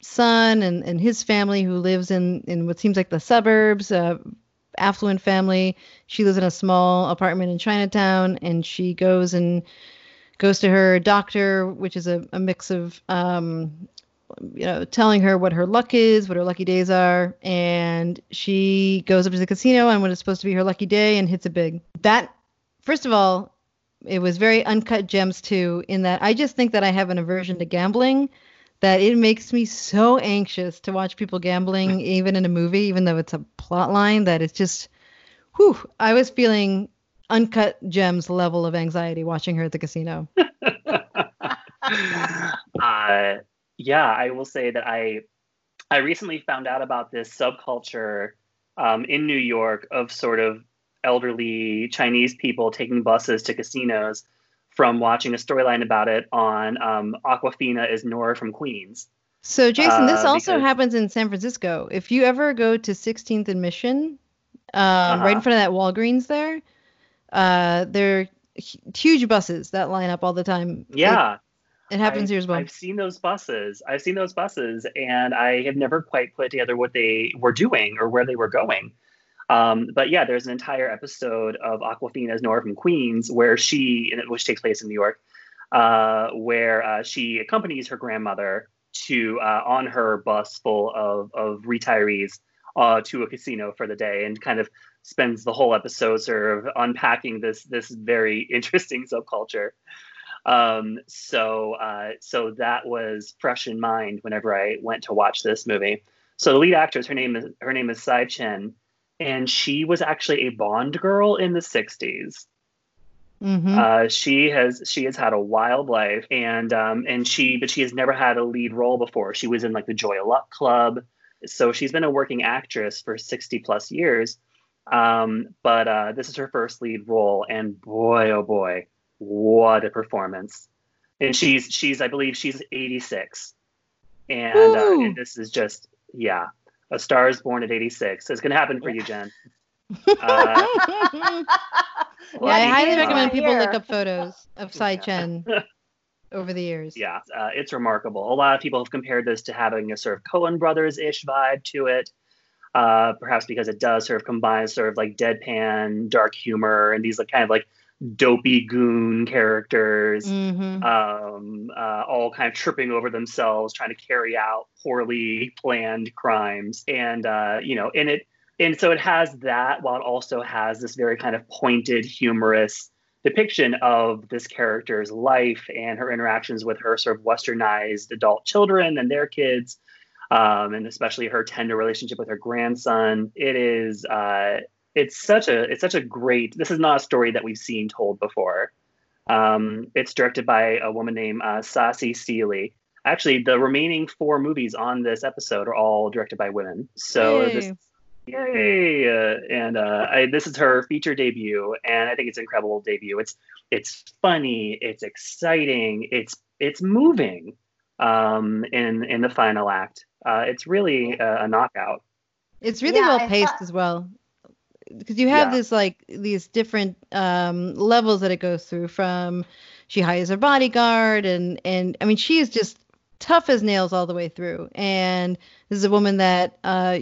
son and, and his family who lives in, in what seems like the suburbs, uh, affluent family. She lives in a small apartment in Chinatown, and she goes and goes to her doctor, which is a, a mix of um, you know, telling her what her luck is, what her lucky days are, and she goes up to the casino on what is supposed to be her lucky day and hits it big. That, first of all, it was very uncut gems too, in that I just think that I have an aversion to gambling, that it makes me so anxious to watch people gambling, even in a movie, even though it's a plot line, that it's just, whew, I was feeling uncut gems level of anxiety watching her at the casino. [laughs] uh, yeah, I will say that I I recently found out about this subculture um, in New York of sort of elderly Chinese people taking buses to casinos from watching a storyline about it on um, Awkwafina is Nora from Queens. So, Jason, this uh, also because... happens in San Francisco. If you ever go to 16th and Mission, um, uh-huh. right in front of that Walgreens there, uh, there are huge buses that line up all the time. Yeah. It happens I, here as well. I've seen those buses. I've seen those buses, and I have never quite put together what they were doing or where they were going. Um, but yeah, there's an entire episode of Awkwafina's Nora from Queens where she, which takes place in New York, uh, where uh, she accompanies her grandmother to uh, on her bus full of of retirees uh, to a casino for the day, and kind of spends the whole episode sort of unpacking this this very [laughs] interesting subculture. Um, so uh, so that was fresh in mind whenever I went to watch this movie. So the lead actress, her name is her name is Tsai Chin, and she was actually a Bond girl in the '60s. Mm-hmm. Uh, she has she has had a wild life, and um, and she but she has never had a lead role before. She was in like the Joy of Luck Club, so she's been a working actress for 60 plus years. Um, but uh, this is her first lead role, and boy, oh boy, what a performance! And she's she's I believe she's 86, and, uh, and this is just yeah, a star is born at 86. It's gonna happen for you, Jen. [laughs] Uh, yeah, I highly recommend people look up photos of Tsai Chin [laughs] over the years. Yeah, uh, it's remarkable. A lot of people have compared this to having a sort of Coen Brothers ish vibe to it. Uh, perhaps because it does sort of combine sort of like deadpan, dark humor, and these like kind of like dopey goon characters, mm-hmm. um, uh, all kind of tripping over themselves, trying to carry out poorly planned crimes, and uh, you know, and it and so it has that while it also has this very kind of pointed, humorous depiction of this character's life and her interactions with her sort of westernized adult children and their kids. Um, and especially her tender relationship with her grandson. It is uh, it's such a it's such a great. This is not a story that we've seen told before. Um, it's directed by a woman named uh, Sasie Sealy. Actually, the remaining four movies on this episode are all directed by women. So Yay. this Yay! Uh, and uh, I, this is her feature debut, and I think it's an incredible debut. It's it's funny, it's exciting, it's it's moving. Um, in in the final act, uh, it's really a, a knockout. It's really Yeah, well paced thought- as well. Because you have Yeah. this like these different um, levels that it goes through from she hires her bodyguard and and I mean she is just tough as nails all the way through. And this is a woman that uh,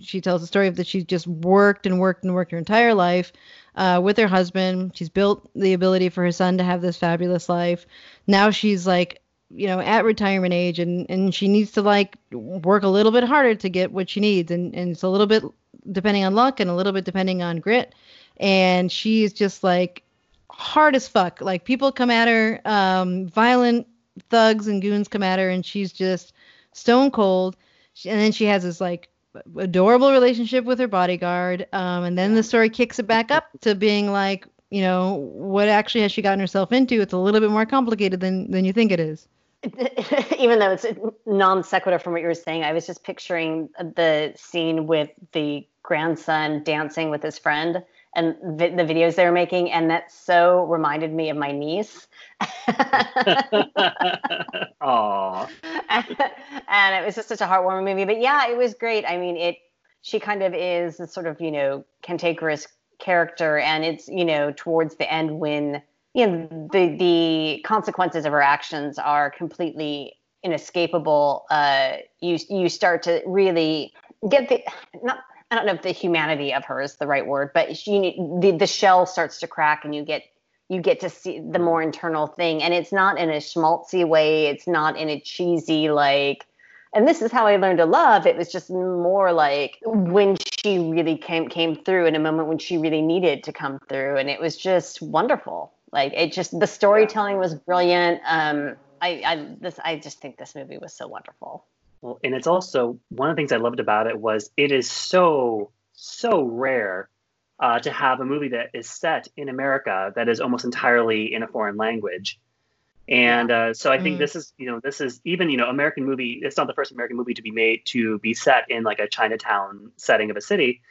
she tells the story of that she's just worked and worked and worked her entire life uh, with her husband. She's built the ability for her son to have this fabulous life. Now she's like, you know, at retirement age and, and she needs to like work a little bit harder to get what she needs. And, and it's a little bit depending on luck and a little bit depending on grit. And she's just like hard as fuck. Like people come at her, um, violent thugs and goons come at her, and she's just stone cold. And then she has this like adorable relationship with her bodyguard. Um, and then the story kicks it back up to being like, you know, what actually has she gotten herself into? It's a little bit more complicated than than you think it is. [laughs] even though it's non sequitur from what you were saying, I was just picturing the scene with the grandson dancing with his friend and vi- the videos they were making, and that so reminded me of my niece. [laughs] Aw. [laughs] and it was just such a heartwarming movie. But yeah, it was great. I mean, it she kind of is a sort of you know cantankerous character, and it's you know towards the end when you know the the consequences of her actions are completely inescapable. Uh, you you start to really get the not. I don't know if the humanity of her is the right word, but she, the the shell starts to crack, and you get you get to see the more internal thing and it's not in a schmaltzy way it's not in a cheesy like and this is how i learned to love it was just more like when she really came came through in a moment when she really needed to come through and it was just wonderful like it just the storytelling was brilliant um i i this i just think this movie was so wonderful Well, and it's also one of the things I loved about it was it is so so rare uh, to have a movie that is set in America that is almost entirely in a foreign language. And uh, so I think Mm. this is, you know, this is even, you know, American movie. It's not the first American movie to be made to be set in like a Chinatown setting of a city,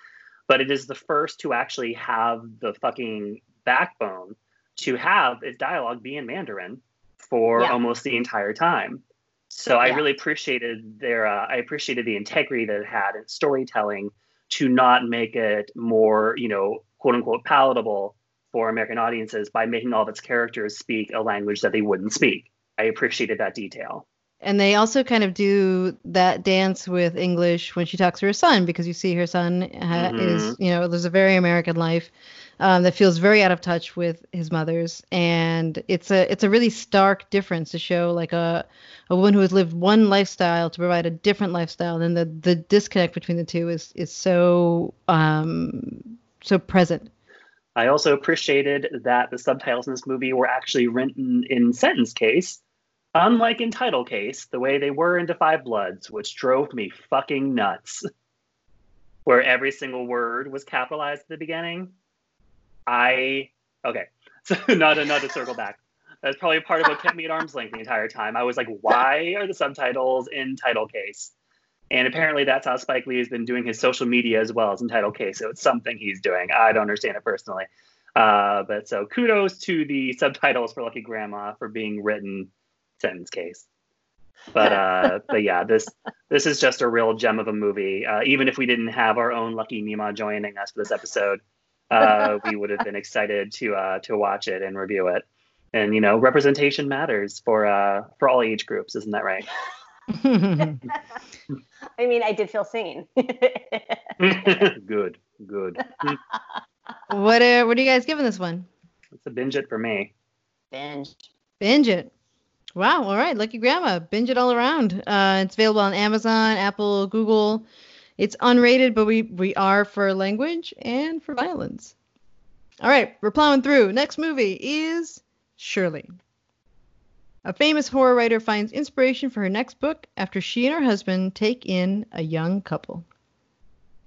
but it is the first to actually have the fucking backbone to have its dialogue be in Mandarin for Yeah. almost the entire time. So I Yeah. really appreciated their, uh, I appreciated the integrity that it had in storytelling to not make it more, you know, quote unquote palatable for American audiences by making all of its characters speak a language that they wouldn't speak. I appreciated that detail. And they also kind of do that dance with English when she talks to her son because you see her son ha- is, you know, there's a very American life um, that feels very out of touch with his mother's, and it's a it's a really stark difference to show like a a woman who has lived one lifestyle to provide a different lifestyle, and the the disconnect between the two is is so um so present. I also appreciated that the subtitles in this movie were actually written in sentence case, unlike in title case, the way they were in Five Bloods, which drove me fucking nuts. Where every single word was capitalized at the beginning. I okay, [laughs] so not a not to circle back. That's probably part of what kept me at arm's length the entire time. I was like, why are the subtitles in title case? And apparently that's how Spike Lee has been doing his social media as well as in title case. So it's something he's doing. I don't understand it personally. Uh, but so kudos to the subtitles for Lucky Grandma for being written sentence case. But uh, [laughs] but yeah, this this is just a real gem of a movie. Uh, even if we didn't have our own Lucky Memaw joining us for this episode, uh, [laughs] we would have been excited to uh, to watch it and review it. And you know, representation matters for uh, for all age groups, isn't that right? [laughs] i mean i did feel seen [laughs] good, good. what are what are you guys giving this one? It's a binge it for me. binge Binge it. Wow. All right. Lucky Grandma. Binge it all around. Uh, it's available on Amazon, Apple, Google. It's unrated, but we we are for language and for violence. All right. We're plowing through. Next movie is Shirley. A famous horror writer finds inspiration for her next book after she and her husband take in a young couple.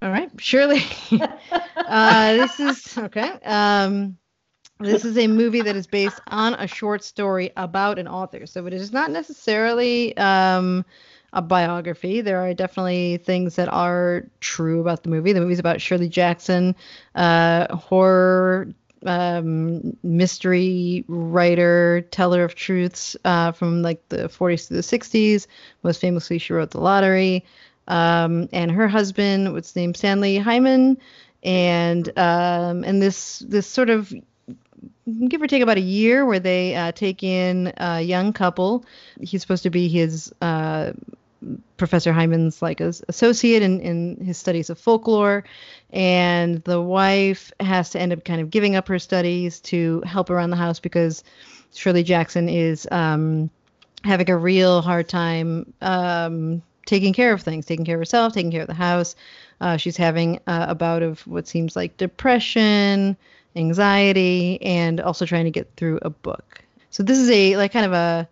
All right, Shirley. [laughs] uh, this is okay. Um, this is a movie that is based on a short story about an author. So it is not necessarily um, a biography. There are definitely things that are true about the movie. The movie's about Shirley Jackson, uh, horror um, mystery writer, teller of truths uh, from like the 40s to the 60s. Most famously, she wrote The Lottery. Um, and her husband was named Stanley Hyman, and um, and this this sort of give or take about a year where they uh, take in a young couple. He's supposed to be his uh, Professor Hyman's like as associate in, in his studies of folklore, and the wife has to end up kind of giving up her studies to help around the house because Shirley Jackson is um, having a real hard time um, taking care of things, taking care of herself, taking care of the house. Uh, she's having a bout of what seems like depression, anxiety, and also trying to get through a book. So this is a like kind of a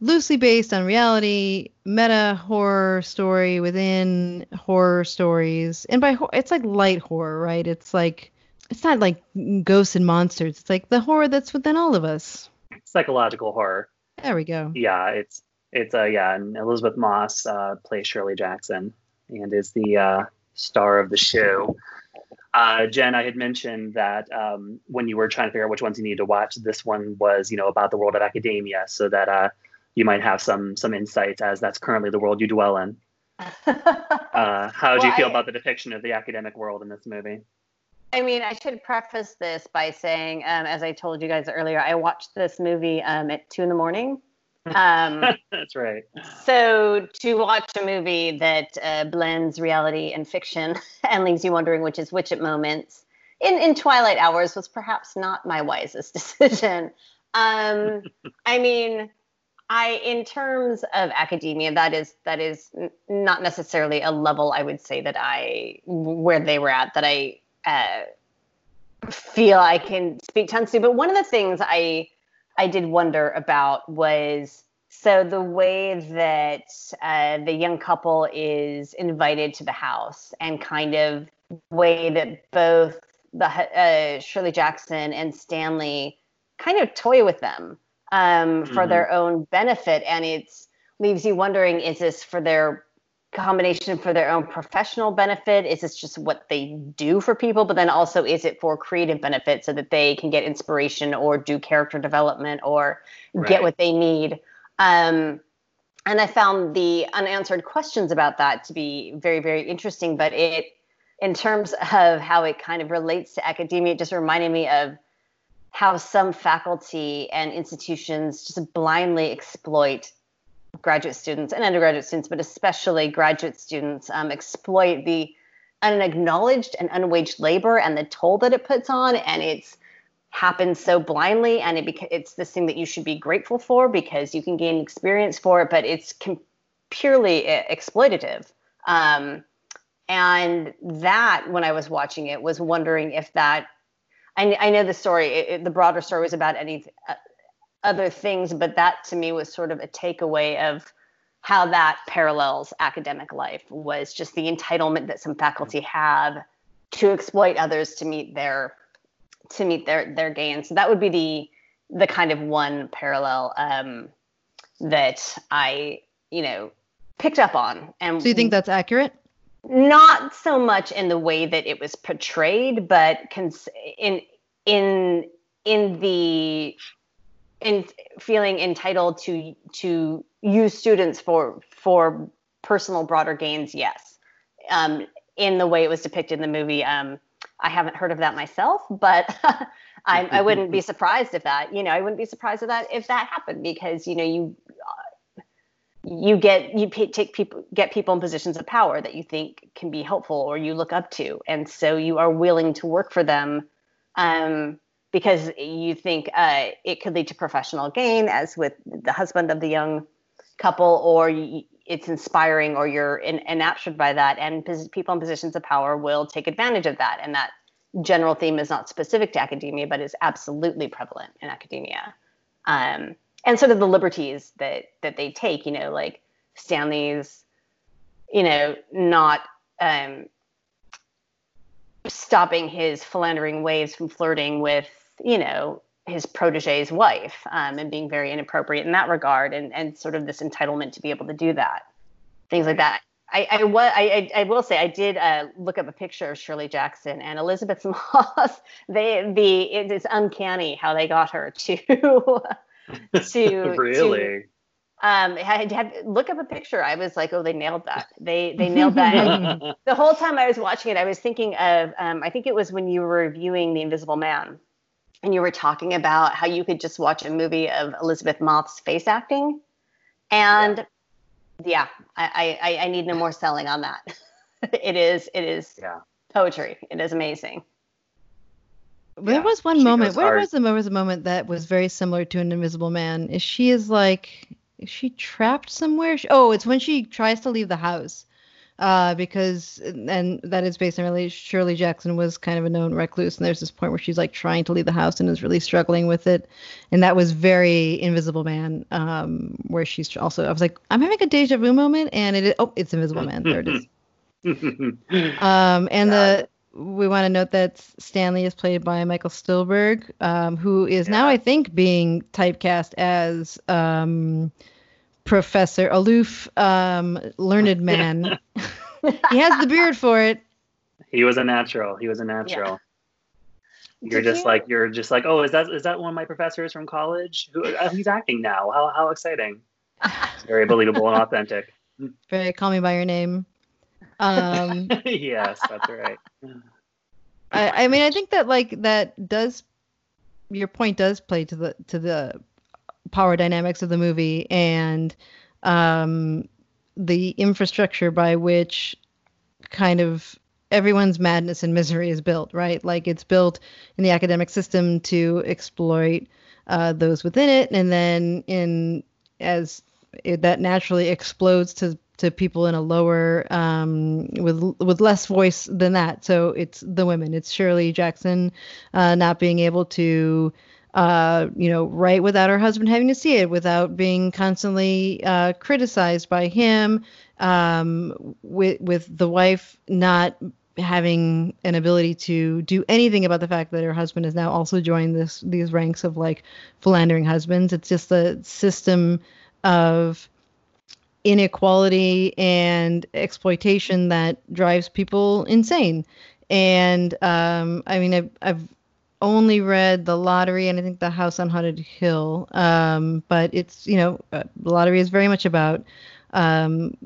loosely based on reality meta horror story within horror stories. And by it's like light horror right? It's like it's not like ghosts and monsters. It's like the horror that's within all of us. Psychological horror. There we go. Yeah it's it's uh yeah and elisabeth moss uh, plays shirley jackson and is the uh, star of the show. Uh, Jen, I had mentioned that um, when you were trying to figure out which ones you needed to watch, this one was, you know, about the world of academia, so that uh, you might have some some insights as that's currently the world you dwell in. [laughs] uh, how do you feel I, about the depiction of the academic world in this movie? I mean, I should preface this by saying, um, as I told you guys earlier, I watched this movie um, at two in the morning. [laughs] Um, That's right. So to watch a movie that uh, blends reality and fiction [laughs] and leaves you wondering which is which at moments in in twilight hours was perhaps not my wisest decision. Um, I mean I, in terms of academia, that is that is not necessarily a level I would say that I where they were at that I uh, feel I can speak tons to. But one of the things I I did wonder about was so the way that uh, the young couple is invited to the house and kind of way that both the uh, Shirley Jackson and Stanley kind of toy with them um, for mm-hmm. their own benefit. And it leaves you wondering is this for their combination for their own professional benefit? Is this just what they do for people? But then also, is it for creative benefit so that they can get inspiration or do character development or right. get what they need? Um, and I found the unanswered questions about that to be very, very interesting. But it, in terms of how it kind of relates to academia, it just reminded me of how some faculty and institutions just blindly exploit graduate students and undergraduate students, but especially graduate students, um, exploit the unacknowledged and unwaged labor and the toll that it puts on. And it's happens so blindly, and it beca- it's this thing that you should be grateful for because you can gain experience for it, but it's com- purely uh, exploitative. Um, and that, when I was watching it, was wondering if that I, I know the story. It, it, the broader story was about any uh, other things, but that to me was sort of a takeaway of how that parallels academic life was just the entitlement that some faculty have to exploit others to meet their to meet their their gains. So that would be the the kind of one parallel um, that I you know picked up on. And so you think that's accurate? Not so much in the way that it was portrayed, but cons- in in in the in feeling entitled to to use students for for personal broader gains. Yes, um, in the way it was depicted in the movie. Um, I haven't heard of that myself, but [laughs] I, I wouldn't be [laughs] surprised if that you know I wouldn't be surprised if that if that happened because you know you you get you take people get people in positions of power that you think can be helpful or you look up to. And so you are willing to work for them um, because you think uh, it could lead to professional gain as with the husband of the young couple or it's inspiring or you're in, enraptured by that. And people in positions of power will take advantage of that. And that general theme is not specific to academia but is absolutely prevalent in academia. Um, and sort of the liberties that that they take you know like stanley's you know not um, stopping his philandering ways from flirting with you know his protege's wife um, and being very inappropriate in that regard and and sort of this entitlement to be able to do that things like that. I I, I, I, will say I did uh, look up a picture of Shirley Jackson and Elisabeth [laughs] Moss. They the it is uncanny how they got her to [laughs] [laughs] to really. to, um, had, had look up a picture. I was like, oh, they nailed that. They they nailed that. And [laughs] the whole time I was watching it, I was thinking of um, I think it was when you were reviewing The Invisible Man, and you were talking about how you could just watch a movie of Elisabeth Moss's face acting, and yeah, I, I I need no more selling on that. [laughs] it is it is yeah. poetry. It is amazing. There Yeah, was one moment. Where hard. was the there was a moment that was very similar to an Invisible Man? Is she is like is she trapped somewhere? She- Oh, it's when she tries to leave the house. Uh, because and that is based on really Shirley Jackson was kind of a known recluse, and there's this point where she's like trying to leave the house and is really struggling with it, and that was very Invisible Man. Um, where she's also I was like I'm having a deja vu moment, and it is, oh it's Invisible Man. There it is. [laughs] Um, and the we want to note that Stanley is played by Michael Stuhlbarg, um, who is now, I think, being typecast as um, Professor Aloof, um, learned [laughs] man. he has the beard for it. he was a natural. He was a natural. You're Did just you- like you're just like oh is that is that one of my professors from college? Who uh, he's acting now? How how exciting! It's [laughs] very believable and authentic. Very call me by your name. Um, [laughs] yes, that's right. I, I mean, I think that like that does your point does play to the to the power dynamics of the movie and um, the infrastructure by which kind of everyone's madness and misery is built, right? Like it's built in the academic system to exploit uh, those within it, and then in as it, that naturally explodes to to people in a lower um, with with less voice than that. So it's the women. It's Shirley Jackson uh, not being able to uh, you know write without her husband having to see it, without being constantly uh, criticized by him, um, with with the wife not having an ability to do anything about the fact that her husband has now also joined this these ranks of like philandering husbands. It's just the system of inequality and exploitation that drives people insane. And um, I mean, I've, I've only read The Lottery and I think The House on Haunted Hill, um, but it's you know, uh, The Lottery is very much about um,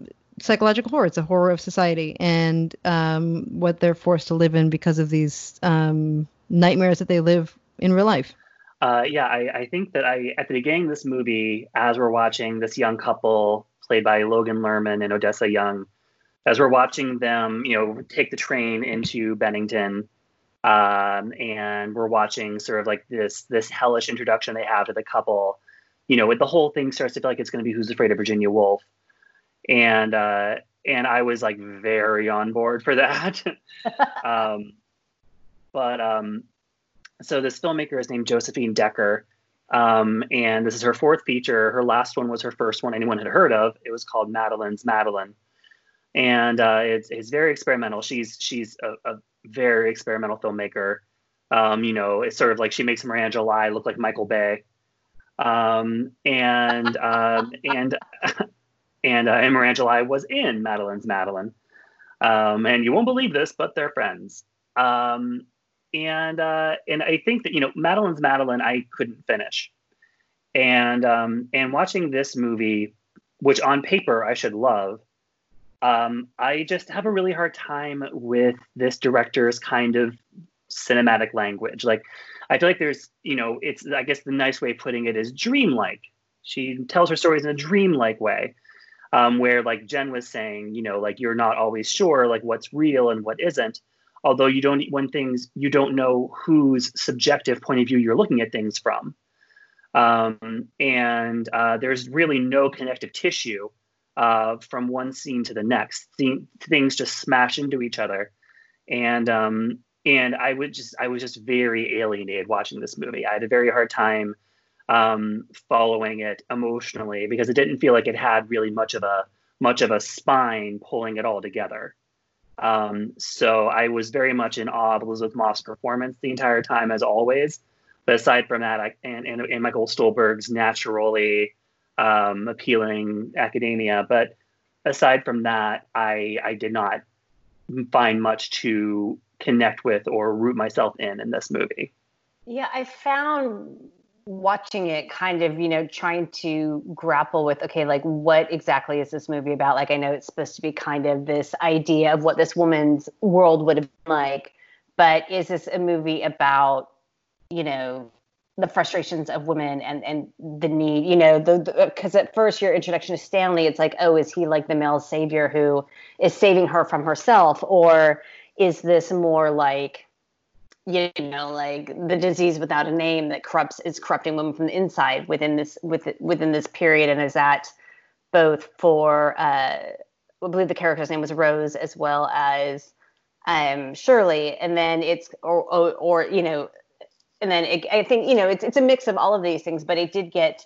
psychological horror. It's a horror of society and um, what they're forced to live in because of these um, nightmares that they live in real life. Uh, yeah, I, I think that I at the beginning of this movie, as we're watching this young couple played by Logan Lerman and Odessa Young, as we're watching them, you know, take the train into Bennington, um, and we're watching sort of like this this hellish introduction they have to the couple, you know, the whole thing starts to feel like it's going to be Who's Afraid of Virginia Woolf, and uh, and I was like very on board for that. [laughs] um, but um, so this filmmaker is named Josephine Decker, um, and this is her fourth feature. Her last one was her first one anyone had heard of. It was called Madeline's Madeline, and uh, it's it's very experimental. She's she's a, a very experimental filmmaker. Um, you know, it's sort of like she makes Miranda July look like Michael Bay, um, and um, and [laughs] and uh, and Miranda July was in Madeline's Madeline, um, and you won't believe this, but they're friends. And uh, and I think that you know Madeline's Madeline I couldn't finish, and um, and watching this movie, which on paper I should love, um, I just have a really hard time with this director's kind of cinematic language. Like I feel like there's you know it's I guess the nice way of putting it is dreamlike. She tells her stories in a dreamlike way. Um, where like Jen was saying, you know, like you're not always sure like what's real and what isn't although you don't when things you don't know whose subjective point of view you're looking at things from. Um, and uh, there's really no connective tissue uh, from one scene to the next. Th- things just smash into each other. And um, and i would just i was just very alienated watching this movie. I had a very hard time um, following it emotionally because it didn't feel like it had really much of a much of a spine pulling it all together um, so I was very much in awe of Elisabeth Moss' performance the entire time, as always. But aside from that, I, and, and, and Michael Stuhlbarg's naturally um, appealing academia, but aside from that, I I did not find much to connect with or root myself in in this movie. Yeah, I found watching it kind of, you know, trying to grapple with okay, like what exactly is this movie about? Like I know it's supposed to be kind of this idea of what this woman's world would have been like, but is this a movie about, you know, the frustrations of women and and the need, you know, the because at first your introduction to Stanley, it's like, oh, is he like the male savior who is saving her from herself, or is this more like you know like the disease without a name that corrupts is corrupting women from the inside within this with, within this period and is that both for uh, I believe the character's name was Rose as well as um, Shirley and then it's or, or, or you know and then it, I think you know it's it's a mix of all of these things but it did get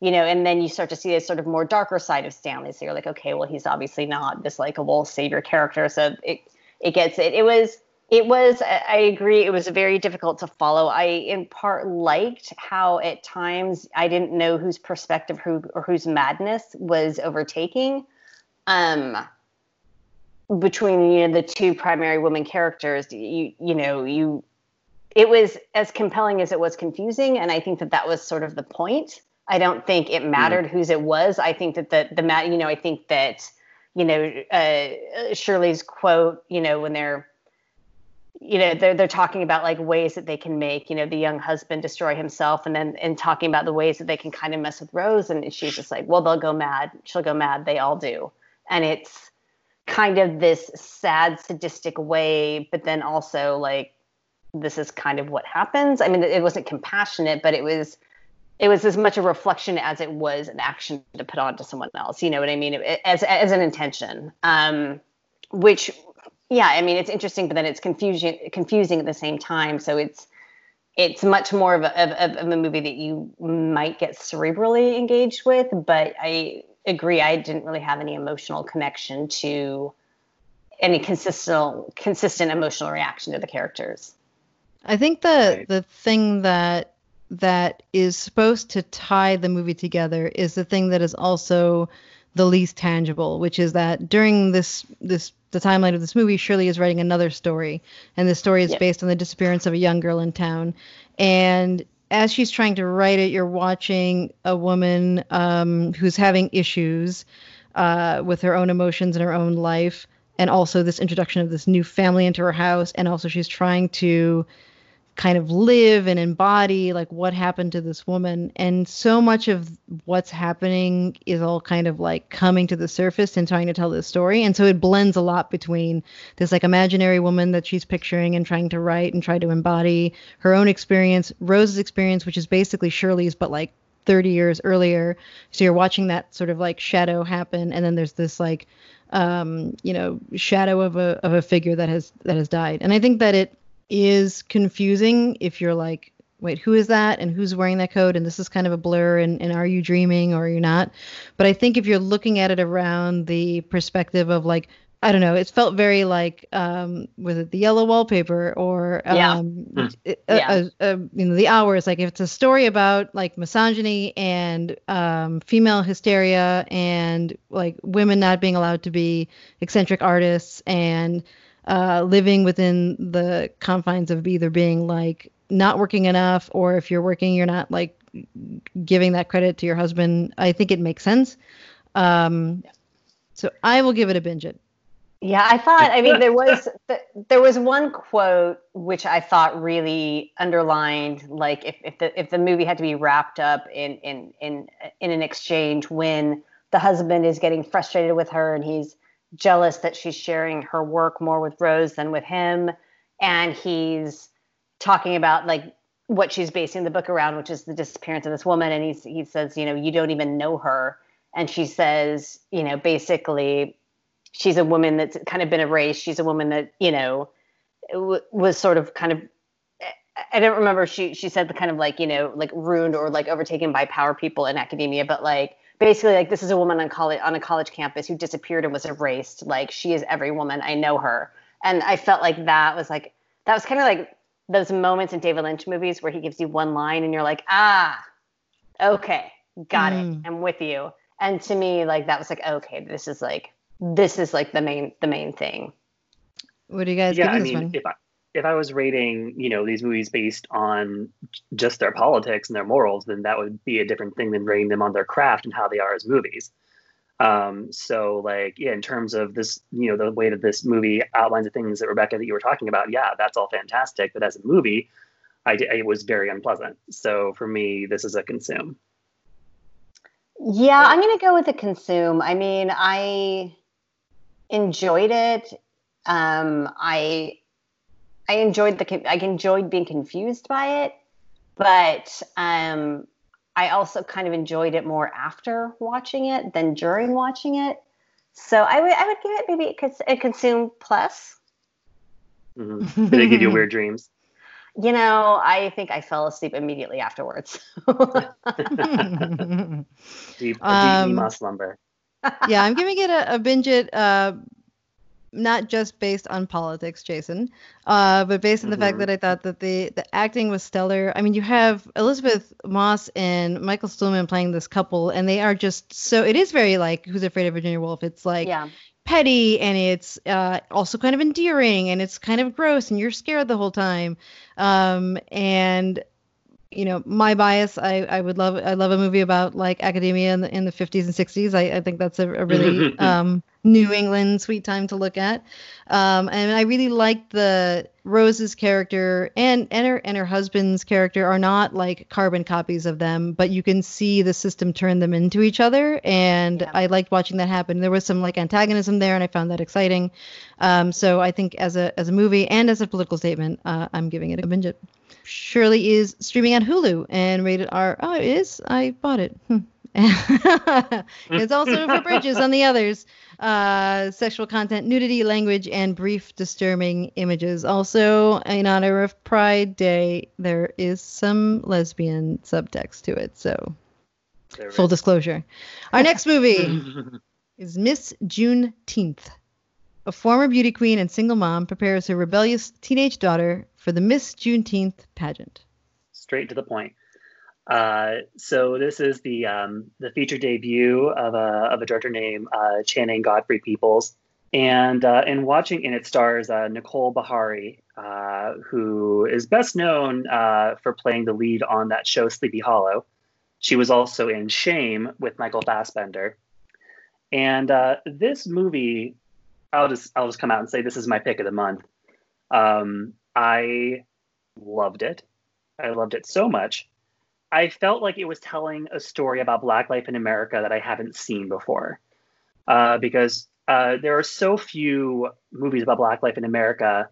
you know and then you start to see this sort of more darker side of Stanley. So you're like okay well he's obviously not this likable savior character. So it it gets it it was it was, I agree, it was very difficult to follow. I, in part, liked how at times I didn't know whose perspective who, or whose madness was overtaking. Um, between you know the two primary women characters, you you know you, it was as compelling as it was confusing, and I think that that was sort of the point. I don't think it mattered mm. whose it was. I think that the the mat, you know, I think that you know uh, Shirley's quote, you know, when they're you know they're they're talking about like ways that they can make you know the young husband destroy himself and then and talking about the ways that they can kind of mess with Rose. And she's just like well they'll go mad. She'll go mad. They all do. And it's kind of this sad sadistic way but then also like this is kind of what happens. I mean it wasn't compassionate but it was it was as much a reflection as it was an action to put on to someone else. You know what I mean? As as an intention. Um which yeah i mean it's interesting but then it's confusing confusing at the same time so it's it's much more of a, of, of a movie that you might get cerebrally engaged with but i agree i didn't really have any emotional connection to any consistent consistent emotional reaction to the characters i think the right. the thing that that is supposed to tie the movie together is the thing that is also the least tangible which is that during this this the timeline of this movie, Shirley is writing another story, and the story is yep. based on the disappearance of a young girl in town. And as she's trying to write it, you're watching a woman um, who's having issues uh, with her own emotions and her own life, and also this introduction of this new family into her house, and also she's trying to kind of live and embody like what happened to this woman. And so much of what's happening is all kind of like coming to the surface and trying to tell this story. And so it blends a lot between this like imaginary woman that she's picturing and trying to write and try to embody her own experience rose's experience which is basically shirley's but like 30 years earlier. So you're watching that sort of like shadow happen and then there's this like um you know shadow of a of a figure that has that has died. And i think that it is confusing if you're like, wait, who is that and who's wearing that coat? And this is kind of a blur. And, and are you dreaming or are you not? But I think if you're looking at it around the perspective of like, I don't know. It felt very like um, was it the yellow wallpaper or um, yeah. Hmm. yeah. you know the hours. Like if it's a story about like misogyny and um, female hysteria and like women not being allowed to be eccentric artists and uh, living within the confines of either being like not working enough or if you're working you're not like giving that credit to your husband i think it makes sense. Um, so i will give it a binge it. Yeah i thought i mean there was [laughs] there was one quote which i thought really underlined like if, if the if the movie had to be wrapped up in in in in an exchange when the husband is getting frustrated with her and he's jealous that she's sharing her work more with Rose than with him. And he's talking about like what she's basing the book around, which is the disappearance of this woman. And he's, he says, you know, you don't even know her. And she says, you know, basically, she's a woman that's kind of been erased. She's a woman that, you know, was sort of kind of I don't remember she she said the kind of like you know like ruined or like overtaken by power people in academia, but like basically like this is a woman on college on a college campus who disappeared and was erased like she is every woman i know her and i felt like that was like that was kind of like those moments in david lynch movies where he gives you one line and you're like ah okay got mm. it i'm with you and to me, like that was like okay, this is like this is like the main the main thing. What do you guys think? yeah, give I this mean, one? if I if I was rating, you know, these movies based on just their politics and their morals, then that would be a different thing than rating them on their craft and how they are as movies. Um, so like, yeah, in terms of this, you know, the way that this movie outlines the things that Rebecca that you were talking about, yeah, that's all fantastic. But as a movie, I it was very unpleasant. So for me, this is a consume. Yeah, I'm gonna go with a consume. I mean, I enjoyed it. Um, I I enjoyed the I enjoyed being confused by it, but um, I also kind of enjoyed it more after watching it than during watching it. So I would I would give it maybe a, cons- a consume plus. Mhm. Did they give you weird dreams? [laughs] You know, I think I fell asleep immediately afterwards. [laughs] Deep, a Um, deep Ema slumber. yeah, I'm giving it a, a binge it, uh, not just based on politics, Jason, uh, but based on the fact Mhm. that I thought that the the acting was stellar. I mean, you have Elisabeth Moss and Michael Stuhlbarg playing this couple, and they are just so. It is very like Who's Afraid of Virginia Woolf. It's like yeah. petty and it's uh, also kind of endearing and it's kind of gross and you're scared the whole time. Um, and you know, my bias, I, I would love I love a movie about like academia in the in the 50s and 60s. I, I think that's a, a really [laughs] um, New England sweet time to look at. Um, and I really liked the Rose's character and and her and her husband's character are not like carbon copies of them, but you can see the system turn them into each other. And Yeah. I liked watching that happen. There was some like antagonism there, and I found that exciting. Um, so I think as a as a movie and as a political statement, uh, I'm giving it a binge. It. Shirley is streaming on Hulu and rated R. Oh, it is. I bought it. Hmm. [laughs] it's also for bridges on the others. Uh, sexual content, nudity, language, and brief disturbing images. Also, in honor of Pride Day, there is some lesbian subtext to it. So, There full is. disclosure. Our next movie [laughs] is Miss Juneteenth. A former beauty queen and single mom prepares her rebellious teenage daughter for the Miss Juneteenth pageant. Straight to the point. Uh, so this is the um, the feature debut of a of a director named uh, Channing Godfrey Peoples, and uh, in watching and it stars uh, Nicole Beharie, uh, who is best known uh, for playing the lead on that show Sleepy Hollow. She was also in Shame with Michael Fassbender, and this movie, I'll just I'll just come out and say this is my pick of the month. Um, I loved it. I loved it so much. I felt like it was telling a story about Black life in America that I haven't seen before. Uh, because uh, there are so few movies about Black life in America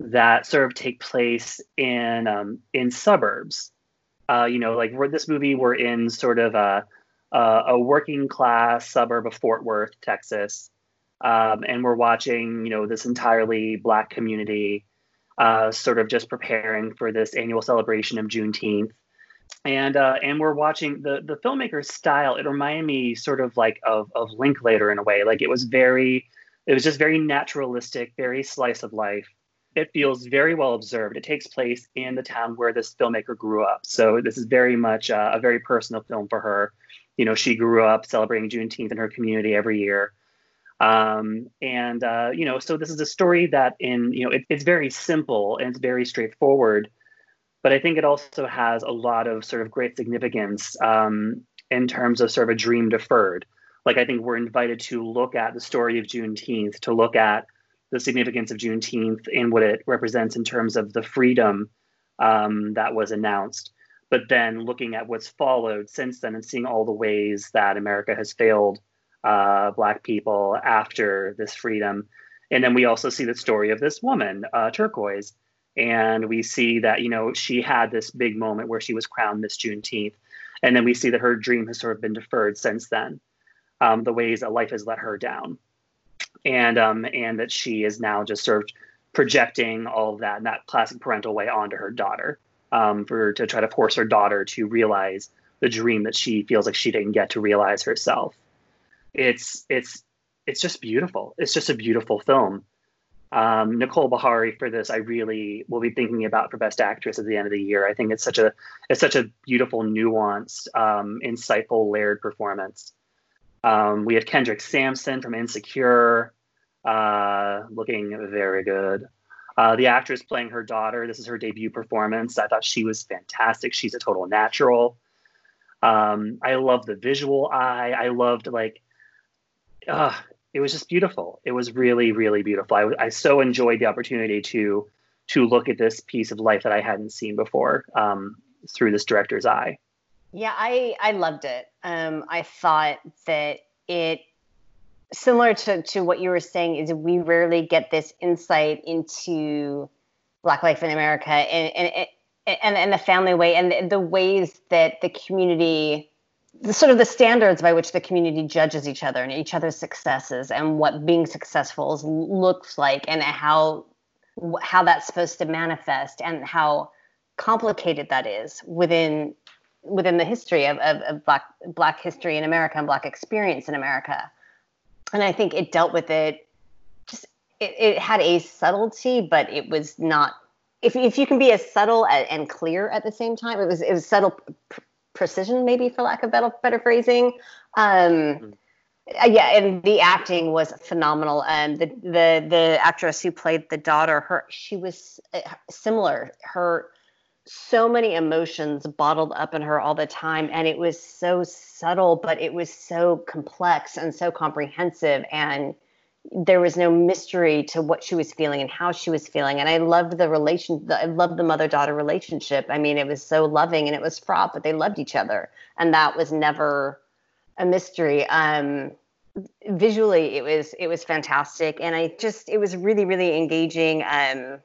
that sort of take place in um, in suburbs. Uh, you know, like this movie, we're in sort of a, a working class suburb of Fort Worth, Texas, um, and we're watching, you know, this entirely Black community uh, sort of just preparing for this annual celebration of Juneteenth and uh, and we're watching the the filmmaker's style. It reminded me sort of like of of Linklater in a way. Like it was very, it was just very naturalistic, very slice of life. It feels very well observed. It takes place in the town where this filmmaker grew up. So this is very much uh, a very personal film for her. You know, she grew up celebrating Juneteenth in her community every year. Um, and uh, you know, so this is a story that in you know it, it's very simple and it's very straightforward but I think it also has a lot of sort of great significance um, in terms of sort of a dream deferred. Like I think we're invited to look at the story of Juneteenth, to look at the significance of Juneteenth and what it represents in terms of the freedom um, that was announced. But then looking at what's followed since then and seeing all the ways that America has failed uh, Black people after this freedom. And then we also see the story of this woman, uh, Turquoise, and we see that you know she had this big moment where she was crowned Miss Juneteenth, and then we see that her dream has sort of been deferred since then. Um, the ways that life has let her down, and um, and that she is now just sort of projecting all of that in that classic parental way onto her daughter, um, for to try to force her daughter to realize the dream that she feels like she didn't get to realize herself. It's it's it's just beautiful. It's just a beautiful film um, Nicole Beharie for this, I really will be thinking about for Best Actress at the end of the year. I think it's such a it's such a beautiful, nuanced, um, insightful, layered performance. Um, we have Kendrick Sampson from Insecure, uh, looking very good. Uh, the actress playing her daughter, this is her debut performance. I thought she was fantastic. She's a total natural. Um, I love the visual eye. I loved like, uh, it was just beautiful. It was really, really beautiful. I, I so enjoyed the opportunity to to look at this piece of life that I hadn't seen before um, through this director's eye. Yeah, I I loved it. Um, I thought that it similar to to what you were saying is we rarely get this insight into Black life in America and and and, and the family way and the ways that the community the sort of the standards by which the community judges each other and each other's successes and what being successful looks like and how how that's supposed to manifest and how complicated that is within within the history of, of, of black black history in America and black experience in America. And I think it dealt with it just it, it had a subtlety, but it was not if, if you can be as subtle and clear at the same time, it was it was subtle precision, maybe for lack of better better phrasing. Um, mm-hmm. yeah, and the acting was phenomenal. And the the the actress who played the daughter, her she was uh, similar. Her so many emotions bottled up in her all the time and it was so subtle but it was so complex and so comprehensive and there was no mystery to what she was feeling and how she was feeling. And i loved the relation i loved the mother daughter relationship. I mean it was so loving and it was fraught but they loved each other. And that was never a mystery. Um visually it was it was fantastic. And i just it was really really engaging. Um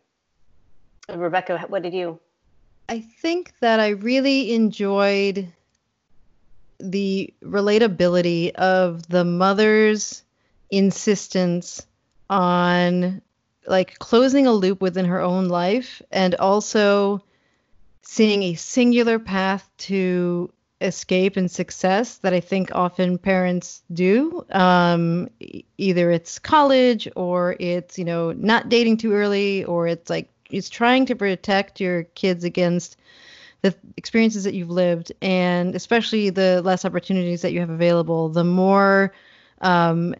rebecca what did you? I think that I really enjoyed the relatability of the mother's insistence on like closing a loop within her own life and also seeing a singular path to escape and success that I think often parents do. Um, either it's college or it's, you know, not dating too early or it's like it's trying to protect your kids against the experiences that you've lived and especially the less opportunities that you have available the more um,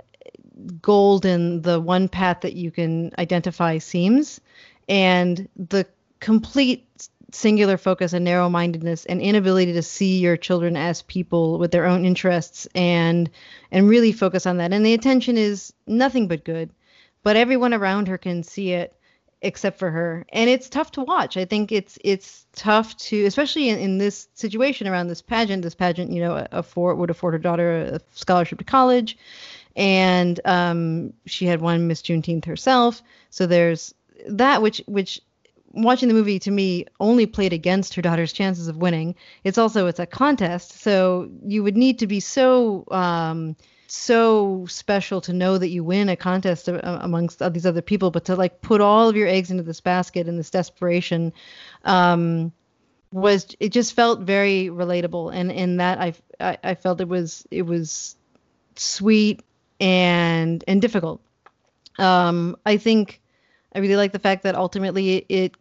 golden the one path that you can identify seems and the complete singular focus and narrow mindedness and inability to see your children as people with their own interests and and really focus on that. And the attention is nothing but good but everyone around her can see it except for her. And it's tough to watch. I think it's it's tough to especially in, in this situation around this pageant. This pageant you know afford would afford her daughter a scholarship to college and um, she had won miss juneteenth herself. So there's that which which watching the movie to me only played against her daughter's chances of winning. It's also it's a contest. So you would need to be so um, so special to know that you win a contest amongst all these other people, but to like put all of your eggs into this basket in this desperation um, was it just felt very relatable, and in that I, I I felt it was it was sweet and and difficult. Um, I think I really like the fact that ultimately it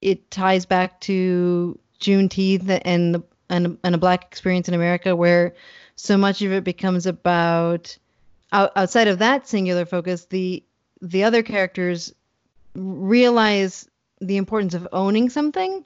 it, ties back to Juneteenth and the and, and a black experience in America where so much of it becomes about outside of that singular focus the the other characters realize the importance of owning something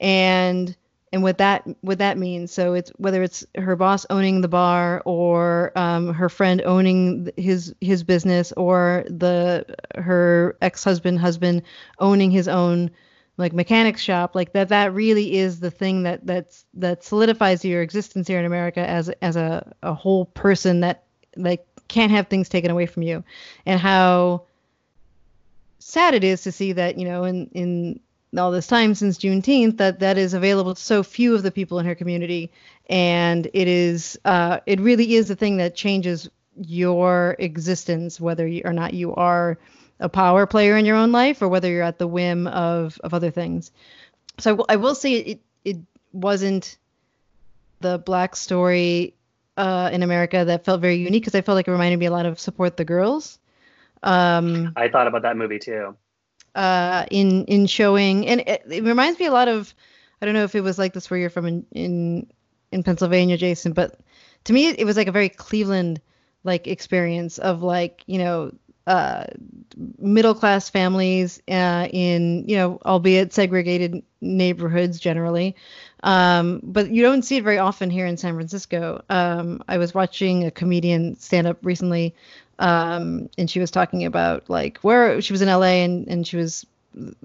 and and what that what that means so it's whether it's her boss owning the bar or um, her friend owning his his business or the her ex-husband husband owning his own like mechanics shop like that that really is the thing that that's that solidifies your existence here in america as as a, a whole person that like can't have things taken away from you. And how sad it is to see that you know in in all this time since juneteenth that that is available to so few of the people in her community and it is uh it really is the thing that changes your existence whether you, or not you are a power player in your own life or whether you're at the whim of of other things. So I, w- I will say it it wasn't the black story uh, in America that felt very unique because I felt like it reminded me a lot of Support the Girls. Um, I thought about that movie too. Uh, in in showing, and it, it, reminds me a lot of, I don't know if it was like this where you're from in in, in Pennsylvania, Jason, but to me it was like a very Cleveland like experience of like you know uh, middle class families uh, in you know albeit segregated neighborhoods generally. Um, but you don't see it very often here in san francisco. Um, i was watching a comedian stand up recently um, and she was talking about like where she was in la and, and she was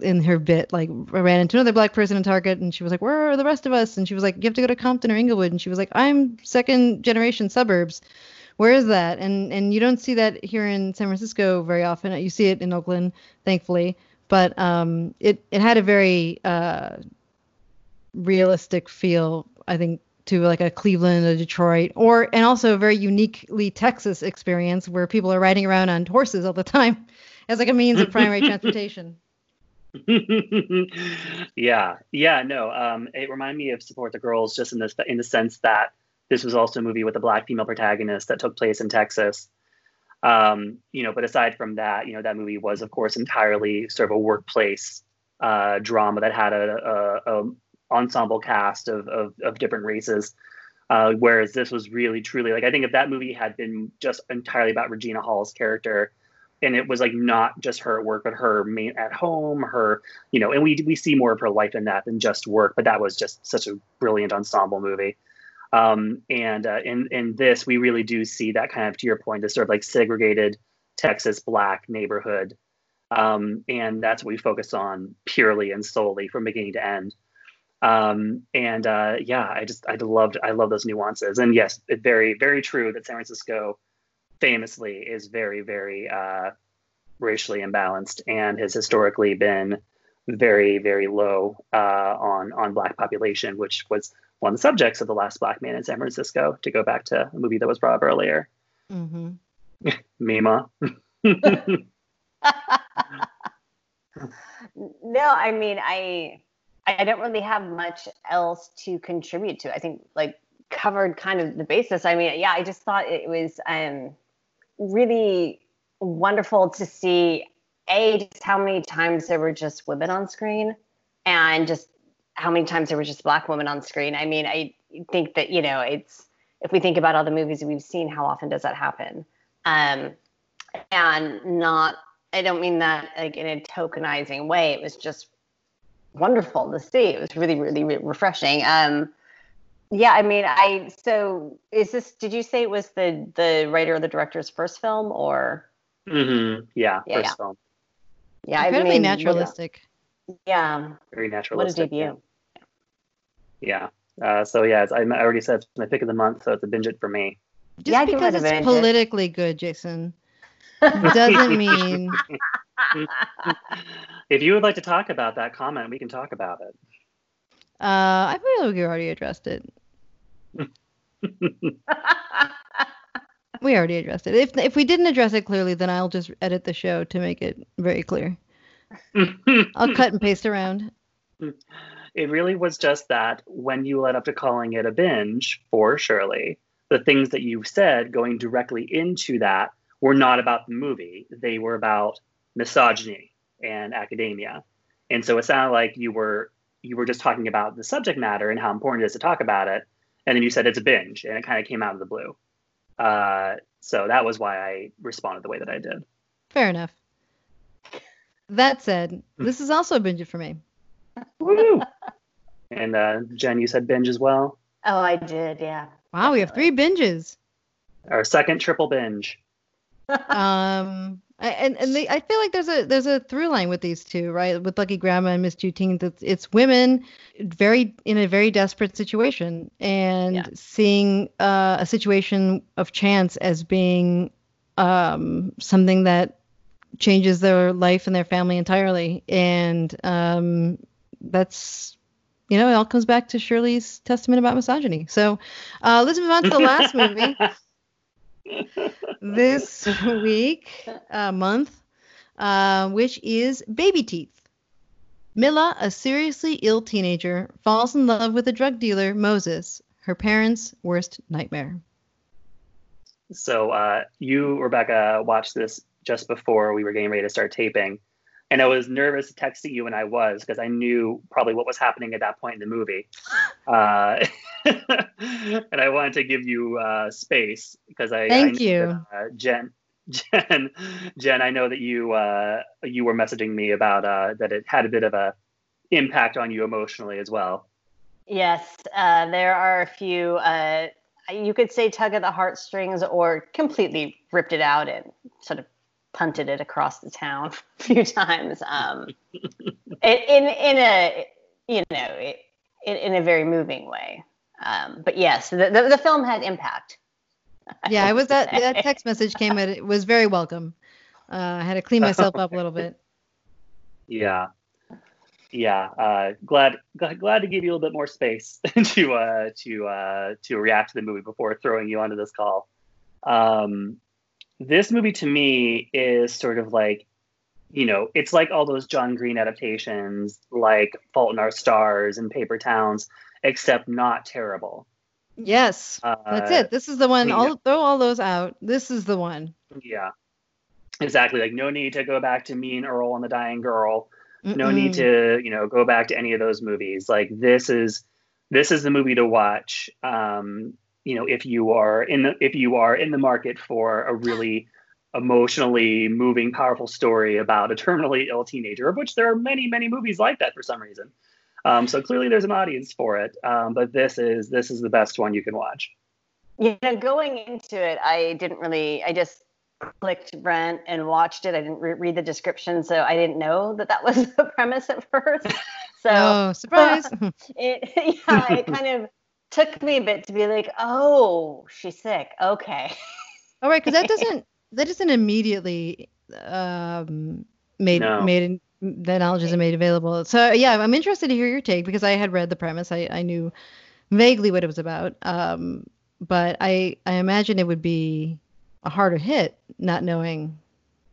in her bit like I ran into another black person in target and she was like where are the rest of us and she was like you have to go to compton or inglewood and she was like i'm second generation suburbs where is that? And and you don't see that here in San Francisco very often. You see it in Oakland, thankfully, but um, it it had a very uh, realistic feel, I think, to like a Cleveland, a Detroit, or and also a very uniquely Texas experience where people are riding around on horses all the time [laughs] as like a means of primary transportation. [laughs] yeah, yeah, no. Um, it reminded me of Support the Girls just in this in the sense that this was also a movie with a black female protagonist that took place in Texas. Um, you know, but aside from that, you know, that movie was, of course, entirely sort of a workplace uh, drama that had a, a, a ensemble cast of, of, of different races. Uh, whereas this was really truly like I think if that movie had been just entirely about Regina Hall's character, and it was like not just her at work, but her main at home, her you know, and we we see more of her life in that than just work. But that was just such a brilliant ensemble movie. Um, and uh, in in this, we really do see that kind of, to your point, this sort of like segregated Texas black neighborhood, um, and that's what we focus on purely and solely from beginning to end. Um, and uh, yeah, I just I loved I love those nuances. And yes, it very very true that San Francisco famously is very very uh, racially imbalanced and has historically been very very low uh, on on black population, which was one of the subjects of the last black man in San Francisco. To go back to a movie that was brought up earlier, mm-hmm. [laughs] Memaw. [laughs] [laughs] no, I mean I I don't really have much else to contribute to. I think like covered kind of the basis. I mean, yeah, I just thought it was um really wonderful to see a just how many times there were just women on screen and just how many times there were just black women on screen. I mean, I think that, you know, it's, if we think about all the movies we've seen, how often does that happen? Um, and not, I don't mean that like in a tokenizing way. It was just wonderful to see. It was really, really, really refreshing. Um, yeah, I mean, I, so is this, did you say it was the, the writer or the director's first film or? Mm-hmm. Yeah, yeah, first yeah. film. Yeah, incredibly I mean, naturalistic. Yeah. Very naturalistic. What a debut. Yeah. Uh, so yeah, I already said it's my pick of the month, so it's a binge it for me. Just yeah, because it's politically good, Jason, doesn't mean. [laughs] [laughs] if you would like to talk about that comment, we can talk about it. Uh, I feel like we already addressed it. [laughs] we already addressed it. If if we didn't address it clearly, then I'll just edit the show to make it very clear. [laughs] I'll cut and paste around. It really was just that when you led up to calling it a binge for Shirley, the things that you said going directly into that were not about the movie. They were about misogyny and academia. And so it sounded like you were you were just talking about the subject matter and how important it is to talk about it. And then you said it's a binge, and it kind of came out of the blue. Uh, so that was why I responded the way that I did. Fair enough. That said, this is also a binge for me. Woo! and uh, Jen, you said binge as well. Oh, I did. Yeah. Wow, we have three binges. Our second triple binge. [laughs] um, and and they, I feel like there's a there's a through line with these two, right? With Lucky Grandma and Miss Juneteenth, it's, it's women very in a very desperate situation and yeah. seeing uh, a situation of chance as being um, something that changes their life and their family entirely. And um, that's, you know, it all comes back to Shirley's testament about misogyny. So uh, let's move on to the last movie. [laughs] this [laughs] week, uh, month, uh, which is Baby Teeth. Milla, a seriously ill teenager, falls in love with a drug dealer, Moses, her parents' worst nightmare. So uh, you, Rebecca, watched this just before we were getting ready to start taping. And I was nervous texting you, and I was because I knew probably what was happening at that point in the movie, [gasps] uh, [laughs] and I wanted to give you uh, space because I Thank I you, that, uh, Jen. [laughs] Jen, Jen, I know that you uh, you were messaging me about uh, that it had a bit of a impact on you emotionally as well. Yes, uh, there are a few. Uh, you could say tug at the heartstrings, or completely ripped it out and sort of punted it across the town [laughs] a few times. Um, in in a you know in, in a very moving way. Um, but yes, the, the, the film had impact. [laughs] Yeah, I was that that [laughs] text message came at it was very welcome. Uh, I had to clean myself up a little bit. Yeah, yeah. Uh, glad glad to give you a little bit more space to uh, to uh, to react to the movie before throwing you onto this call. Um, this movie to me is sort of like, you know, it's like all those John Green adaptations, like Fault in Our Stars and Paper Towns, except not terrible. Yes, Uh, that's it. This is the one. I'll throw all those out. This is the one. Yeah, exactly. Like no need to go back to Me and Earl and the Dying Girl. No need to, you know, go back to any of those movies. Like this is this is the movie to watch. Um, you know, if you are in the if you are in the market for a really emotionally moving, powerful story about a terminally ill teenager, of which there are many, many movies like that for some reason. Um, so clearly, there's an audience for it. Um, but this is this is the best one you can watch. You know, going into it, I didn't really. I just clicked rent and watched it. I didn't re- read the description, so I didn't know that that was [laughs] the premise at first. So Oh, surprise! [laughs] it, [laughs] yeah, it kind of took me a bit to be like, oh, she's sick. Okay. all right, because that [laughs] doesn't that doesn't immediately um, made No. made the knowledge isn't made available. So yeah, I'm interested to hear your take because I had read the premise. I I knew vaguely what it was about. Um, but I I imagine it would be a harder hit not knowing.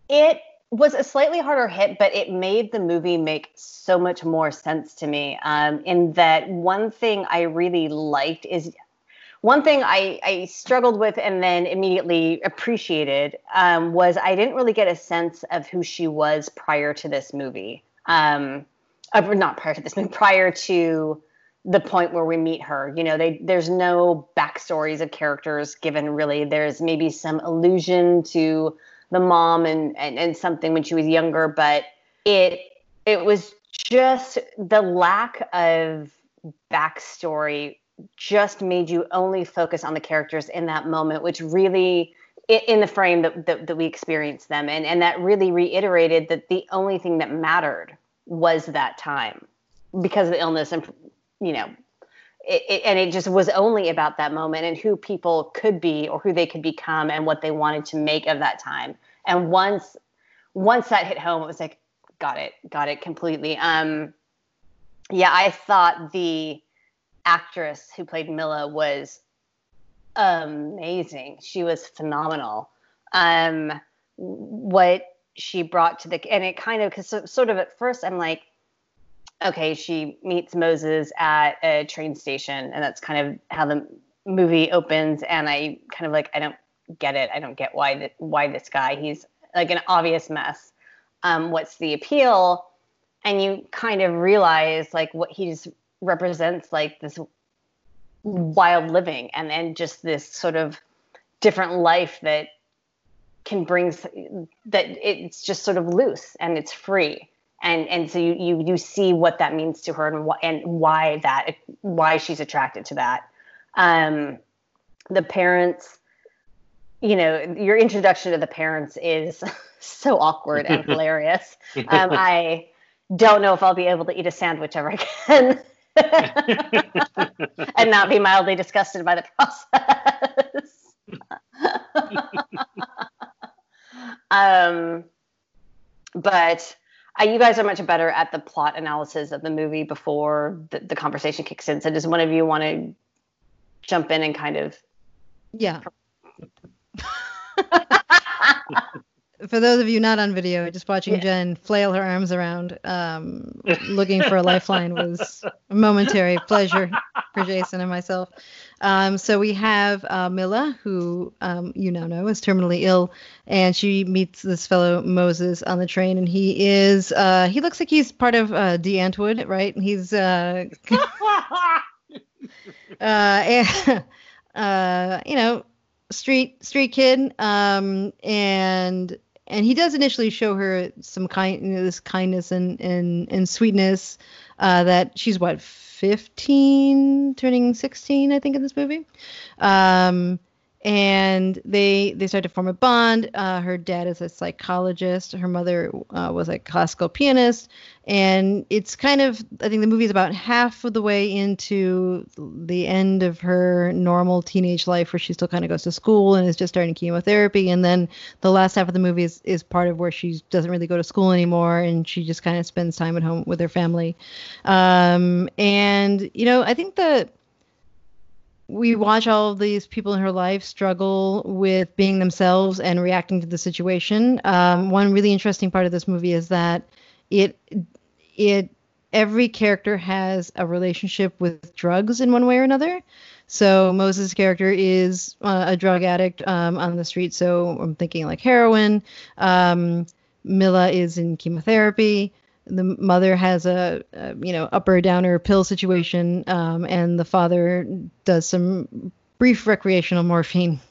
It was a slightly harder hit, but it made the movie make so much more sense to me. Um, in that one thing I really liked is one thing I, I struggled with and then immediately appreciated um, was I didn't really get a sense of who she was prior to this movie. Um, not prior to this movie, prior to the point where we meet her. You know, they, there's no backstories of characters given really. There's maybe some allusion to the mom and, and, and something when she was younger, but it it was just the lack of backstory just made you only focus on the characters in that moment, which really in the frame that, that, that we experienced them and, and that really reiterated that the only thing that mattered was that time because of the illness and you know it, it, and it just was only about that moment and who people could be or who they could become and what they wanted to make of that time. And once once that hit home it was like got it got it completely. Um yeah i thought the actress who played milla was amazing. She was phenomenal. Um what she brought to the and it kind of because sort of at first i'm like okay, she meets Moses at a train station, and that's kind of how the movie opens. And I kind of like, I don't get it. I don't get why th- why this guy. He's like an obvious mess. Um, what's the appeal? And you kind of realize like what he just represents, like this wild living, and then just this sort of different life that can bring that it's just sort of loose and it's free and and so you you you see what that means to her and why and why that why she's attracted to that. Um the parents you know your introduction to the parents is [laughs] so awkward and [laughs] hilarious. Um i don't know if i'll be able to eat a sandwich ever again [laughs] and not be mildly disgusted by the process. Um but uh, you guys are much better at the plot analysis of the movie before the, the conversation kicks in. So does one of you want to jump in and kind of? Yeah. [laughs] For those of you not on video, just watching Yeah. Jen flail her arms around, um, looking for a lifeline was a momentary pleasure for Jason and myself. Um, so we have uh, Milla, who um, you now know is terminally ill, and she meets this fellow Moses on the train, and he is uh, he looks like he's part of uh, Antwoord, right? He's uh, [laughs] uh, and, [laughs] uh, you know, street street kid, um, and and he does initially show her some kind you know, this kindness and and and sweetness uh, that she's what 15 turning 16 i think in this movie. Um, and they they start to form a bond. Uh, her dad is a psychologist. Her mother uh, was a classical pianist, and it's kind of I think the movie is about half of the way into the end of her normal teenage life, where she still kind of goes to school and is just starting chemotherapy, and then the last half of the movie is is part of where she doesn't really go to school anymore, and she just kind of spends time at home with her family. Um, and you know, I think the we watch all of these people in her life struggle with being themselves and reacting to the situation. Um, one really interesting part of this movie is that it it every character has a relationship with drugs in one way or another. So Moses' character is uh, a drug addict um, on the street. So I'm thinking like heroin. Um, Milla is in chemotherapy the mother has a, a, you know upper downer pill situation um, and the father does some brief recreational morphine. [laughs]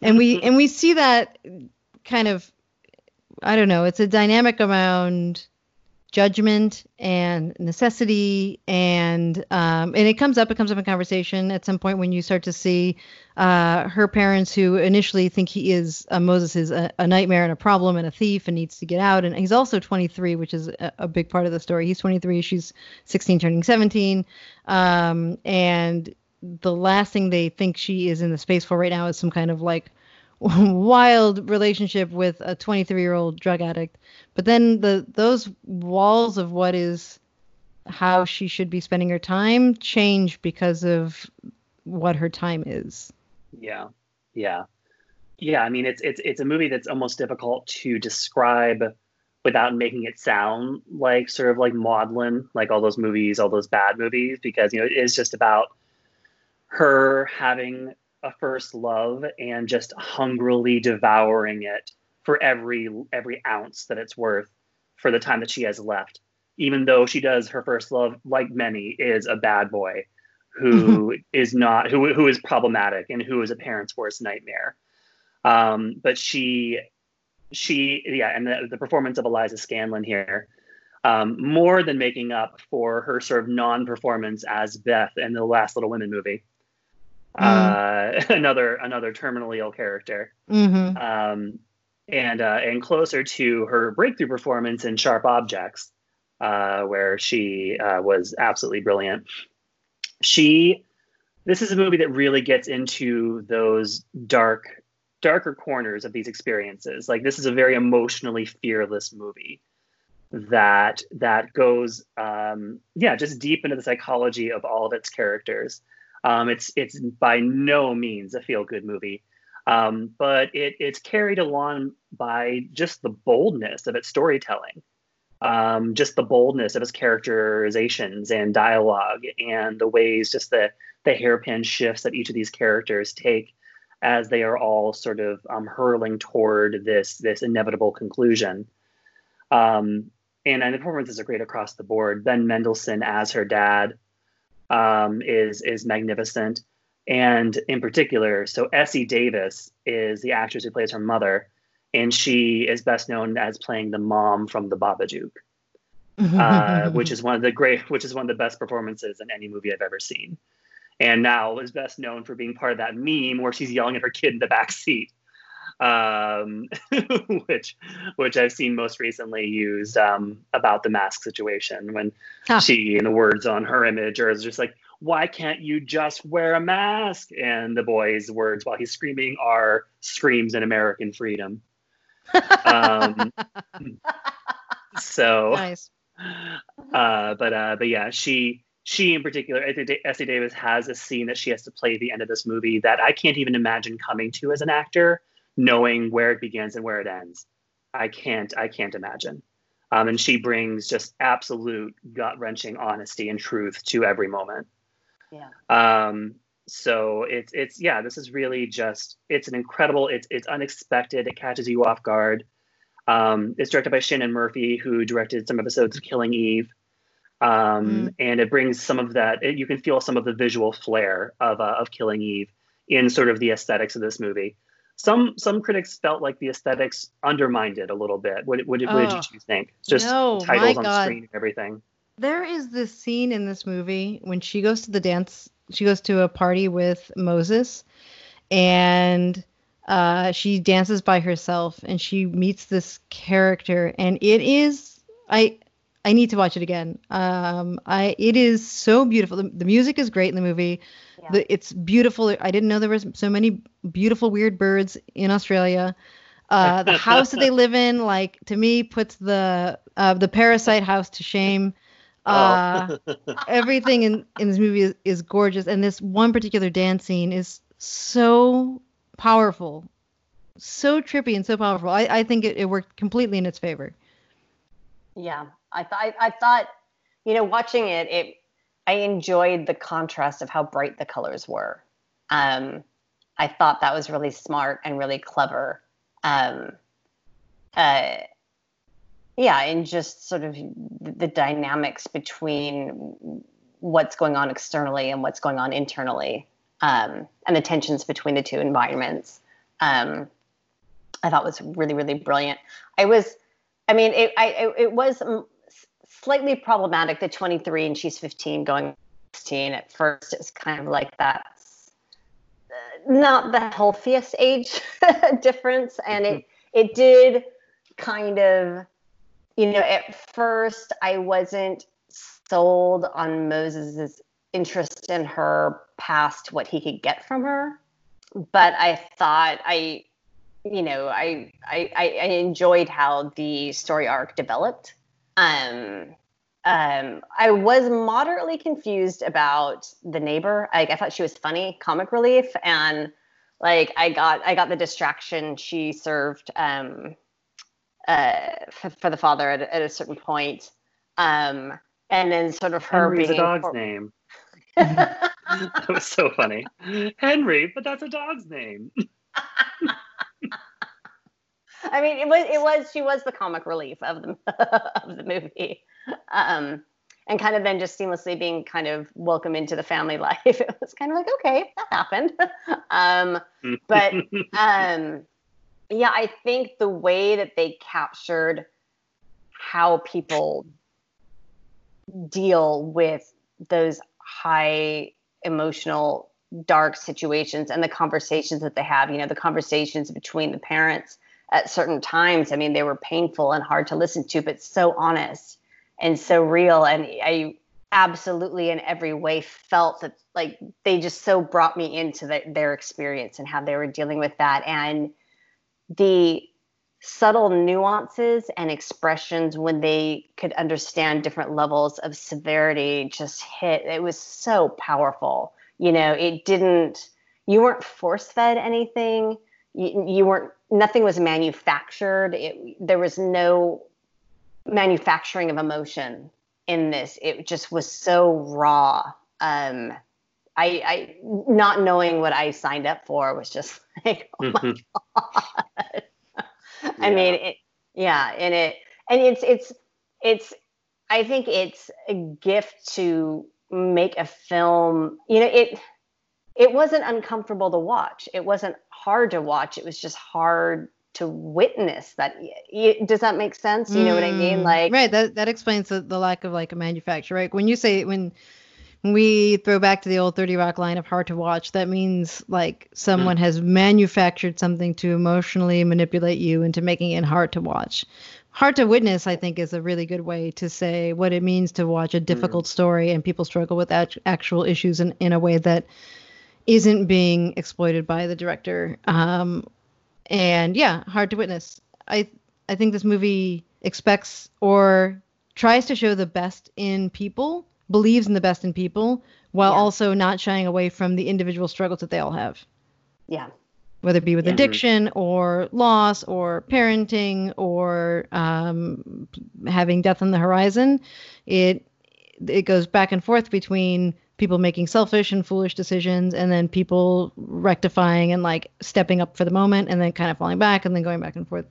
And we and we see that kind of i don't know it's a dynamic around judgment and necessity and um, and it comes up it comes up in conversation at some point when you start to see uh, her parents who initially think he is uh, Moses is a, a, nightmare and a problem and a thief and needs to get out. And he's also 23 which is a, a big part of the story. He's 23 she's 16 turning 17 um, and the last thing they think she is in the space for right now is some kind of like [laughs] wild relationship with a 23 year old drug addict. But then the those walls of what is how she should be spending her time change because of what her time is. Yeah. Yeah. Yeah i mean it's it's it's a movie that's almost difficult to describe without making it sound like sort of like maudlin like all those movies all those bad movies because you know it is just about her having a first love and just hungrily devouring it for every every ounce that it's worth for the time that she has left. Even though she does her first love like many is a bad boy who is not who who is problematic and who is a parent's worst nightmare. Um, but she she yeah and the, the performance of eliza scanlen here um, more than making up for her sort of non-performance as beth in the last little women movie mm. uh, [laughs] another another terminally ill character, mm-hmm. um, and uh, and closer to her breakthrough performance in Sharp Objects, uh, where she uh, was absolutely brilliant. She, this is a movie that really gets into those dark, darker corners of these experiences. Like this is a very emotionally fearless movie that that goes um, yeah just deep into the psychology of all of its characters um, it's it's by no means a feel good movie, um, but it, it's carried along by just the boldness of its storytelling, um, just the boldness of its characterizations and dialogue, and the ways just the the hairpin shifts that each of these characters take as they are all sort of um, hurling toward this this inevitable conclusion. Um, and, and the performances are great across the board. Ben Mendelsohn as her dad um, is is magnificent, and in particular, so Essie Davis is the actress who plays her mother, and she is best known as playing the mom from The Babadook, uh, which is one of the great, which is one of the best performances in any movie I've ever seen, and now is best known for being part of that meme where she's yelling at her kid in the back seat um, [laughs] which which I've seen most recently used um, about the mask situation when huh. she and the words on her image are just like, "Why can't you just wear a mask?" And the boy's words while he's screaming are screams in American freedom. um, [laughs] so nice. Uh, but uh, but yeah, she she in particular, I think Essie Davis has a scene that she has to play at the end of this movie that I can't even imagine coming to as an actor knowing where it begins and where it ends. I can't I can't imagine. Um, and she brings just absolute gut wrenching honesty and truth to every moment. Yeah. Um, so it's it's yeah, this is really just it's an incredible. It's it's unexpected. It catches you off guard. Um, it's directed by Shannon Murphy, who directed some episodes of Killing Eve. Um, Mm. And it brings some of that. It, you can feel some of the visual flair of uh, of Killing Eve in sort of the aesthetics of this movie. Some some critics felt like the aesthetics undermined it a little bit. What, what, did- what did Oh, you think? Just no, titles on screen and everything. There is this scene in this movie when she goes to the dance. She goes to a party with Moses, and uh, she dances by herself, and she meets this character, and it is I I need to watch it again. Um, I it is so beautiful. The, the music is great in the movie. Yeah. The, it's beautiful. I didn't know there was so many beautiful weird birds in Australia. Uh, the house that they [laughs] live in, like to me, puts the uh, the parasite house to shame. Uh, [laughs] everything in, in this movie is, is gorgeous, and this one particular dance scene is so powerful, so trippy and so powerful. I, I think it, it worked completely in its favor. Yeah, I thought I, I thought, you know, watching it, it I enjoyed the contrast of how bright the colors were. Um, I thought that was really smart and really clever. Um, uh, yeah, and just sort of the dynamics between what's going on externally and what's going on internally, um, and the tensions between the two environments. Um, I thought was really, really brilliant. I was I mean, it, I, it, it was slightly problematic that 23 and she's 15 going 16. At first, It's kind of like that's uh, not the healthiest age [laughs] difference. And it, it did kind of, you know, at first, I wasn't sold on Moses's interest in her past what he could get from her. But I thought I, you know, I I I enjoyed how the story arc developed. Um, um, I was moderately confused about the neighbor. Like I thought she was funny, comic relief, and like I got I got the distraction she served um, uh, for, for the father at, a- at a certain point. Um, and then sort of her Henry's a being dog's name. [laughs] [laughs] that was so funny. Henry, but that's a dog's name. [laughs] I mean, it was it was she was the comic relief of the [laughs] of the movie, um, and kind of then just seamlessly being kind of welcome into the family [laughs] life. It was kind of like okay, that happened. [laughs] um, but um, yeah, I think the way that they captured how people deal with those high emotional dark situations and the conversations that they have you know the conversations between the parents at certain times i mean they were painful and hard to listen to but so honest and so real. And i absolutely in every way felt that like they just so brought me into the, their experience and how they were dealing with that. And the subtle nuances and expressions when they could understand different levels of severity just hit. It was so powerful. You know it didn't you weren't force fed anything you, you weren't nothing was manufactured. It, there was no manufacturing of emotion in this. It just was so raw. Um i i not knowing what i signed up for was just [laughs] like oh my god. [laughs] I mean, it, yeah, and it and it's it's it's I think it's a gift to make a film. You know, it it wasn't uncomfortable to watch. It wasn't hard to watch. It was just hard to witness. That does that make sense? You know what I mean? Mm, Like, right. That that explains the, the lack of like a manufacturer. Right. When you say when we throw back to the old 30 Rock line of hard to watch, that means like someone has manufactured something to emotionally manipulate you into making it hard to watch. Hard to witness, I think, is a really good way to say what it means to watch a difficult story and people struggle with act- actual issues in, in a way that isn't being exploited by the director. Um, and yeah, hard to witness. I I think this movie expects or tries to show the best in people, believes in the best in people, while Yeah. also not shying away from the individual struggles that they all have, yeah, whether it be with Yeah. addiction or loss or parenting or um, having death on the horizon. It it goes back and forth between people making selfish and foolish decisions and then people rectifying and like stepping up for the moment and then kind of falling back and then going back and forth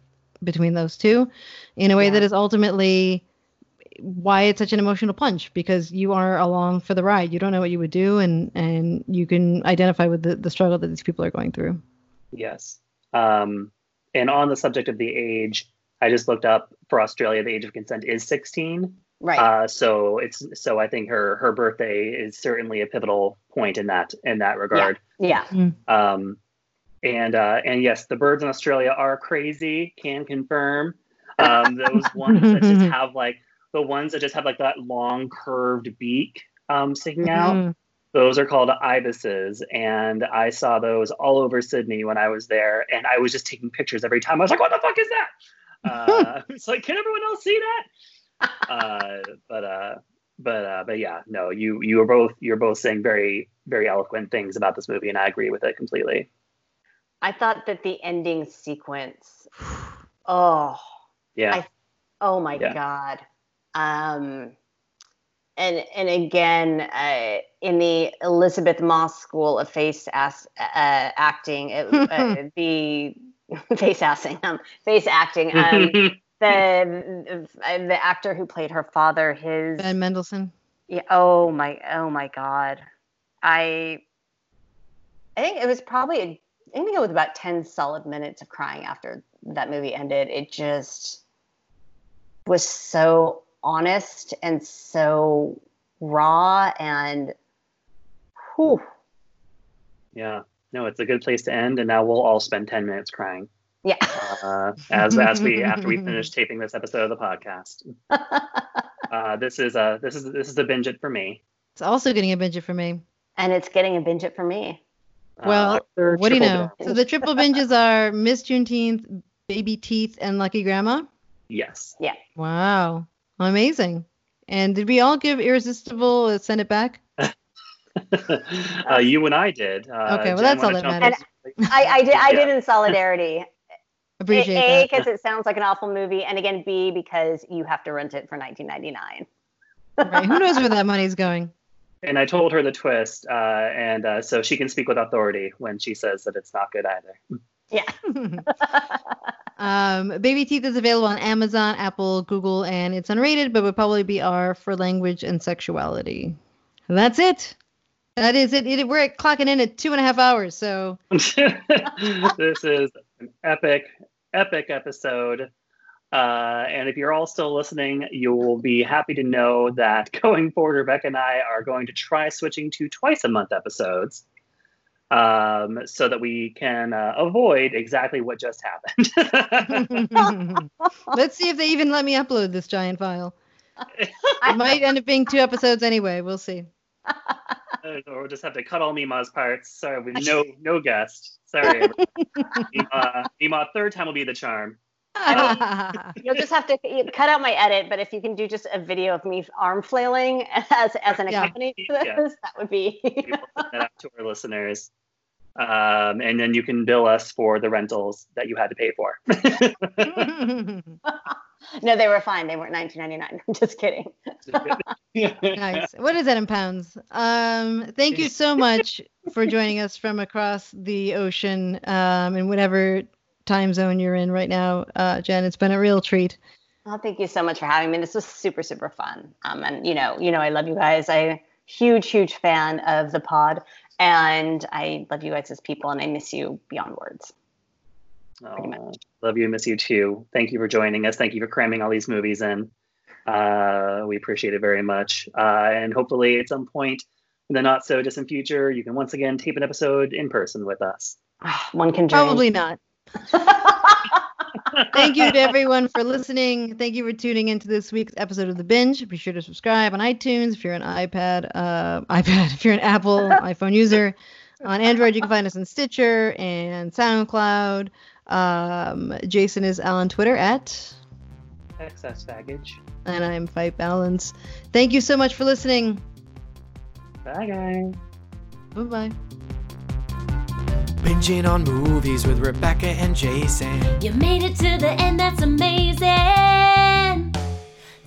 between those two in a way Yeah. that is ultimately why it's such an emotional punch because you are along for the ride you don't know what you would do and and you can identify with the, the struggle that these people are going through Yes. Um, and on the subject of the age, I just looked up for Australia, the age of consent is 16. Right. Uh, so it's so I think her her birthday is certainly a pivotal point in that in that regard. yeah. Um, and uh, and yes, the birds in Australia are crazy. Can confirm. Um, those [laughs] ones that just have like the ones that just have like that long curved beak um, sticking out. Mhm. Those are called ibises, and I saw those all over Sydney when I was there, and I was just taking pictures every time. I was like, "What the fuck is that?" [laughs] Uh, it's like, can everyone else see that? Uh, but uh, but uh, but yeah, no, you you are both you're both saying very very eloquent things about this movie, and I agree with it completely. I thought that the ending sequence. Oh, Yeah, I- oh my Yeah. god. Um, and and again, uh, in the Elisabeth Moss School of Face ass, uh, Acting, it, uh, [laughs] the face assing, um, face acting. Um, [laughs] the the actor who played her father, his ben mendelsohn yeah, oh my oh my god. I I think it was probably a, I think it was about 10 solid minutes of crying after that movie ended. It just was so honest and so raw and whew, yeah. No, it's a good place to end, and now we'll all spend ten minutes crying yeah. uh, as as we [laughs] after we finish taping this episode of the podcast. [laughs] Uh, this is a this is this is a binge it for me. it's also getting a binge it for me and it's getting a binge it for me. Uh, Well, they're what do you know binge. so the triple binges are miss juneteenth babyteeth and lucky grandma Yes. Yeah. Wow. Amazing. And did we all give Irresistible a send it back? [laughs] uh, you and I did. Uh, Okay, well, Jen, that's all that matters. I, I did I Yeah. did in solidarity. Appreciate a because it sounds like an awful movie, and again B because you have to rent it for 19.99. Right. Who knows where that [laughs] money's going? And I told her the twist, uh, and uh, so she can speak with authority when she says that it's not good either. Yeah. [laughs] um, Babyteeth is available on Amazon, Apple, Google, and it's unrated, but would probably be R for language and sexuality. And that's it. That is it. it. We're at clocking in at two and a half hours. So [laughs] this is an epic, epic episode. Uh, and if you're all still listening, you will be happy to know that [laughs] going forward, Rebecca and I are going to try switching to twice a month episodes um, so that we can uh, avoid exactly what just happened. [laughs] let's see if they even let me upload this giant file. [laughs] It might end up being two episodes anyway. We'll see. [laughs] or we'll just have to cut all Memaw's parts. Sorry, with no [laughs] no guest. Sorry. everyone. Memaw, [laughs] Mima, third time will be the charm. You'll just have to cut out my edit, but if you can do just a video of me arm flailing as as an Yeah. accompaniment to Yeah. this, that would be. We will send that out to our listeners. Um, and then you can bill us for the rentals that you had to pay for. [laughs] no, they were fine. They weren't 19.99. [laughs] I'm just kidding. nice. [laughs] What is that in pounds? Um, thank you so much for joining us from across the ocean um, in whatever time zone you're in right now, uh, Jen. It's been a real treat. Well, thank you so much for having me. This was super, super fun. Um, and you know, you know, I love you guys. I'm huge, huge fan of the pod, and I love you guys as people, and I miss you beyond words. Pretty Aw, love you, miss you too. Thank you for joining us. Thank you for cramming all these movies in. Uh, we appreciate it very much. Uh, and hopefully, at some point in the not so distant future, you can once again tape an episode in person with us. One can dream. Probably not. [laughs] Thank you to everyone for listening. Thank you for tuning into this week's episode of The Binge. Be sure to subscribe on iTunes if you're an iPad, uh, [laughs] iPad, if you're an Apple iPhone user. On Android, you can find us on Stitcher and SoundCloud. Um, Jason is on Twitter at, Excess baggage. and I'm Fight Balance. Thank you so much for listening. Bye, guys. Bye bye. Binging on movies with Rebecca and Jason. You made it to the end, that's amazing. There,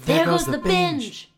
There goes, goes the binge. binge.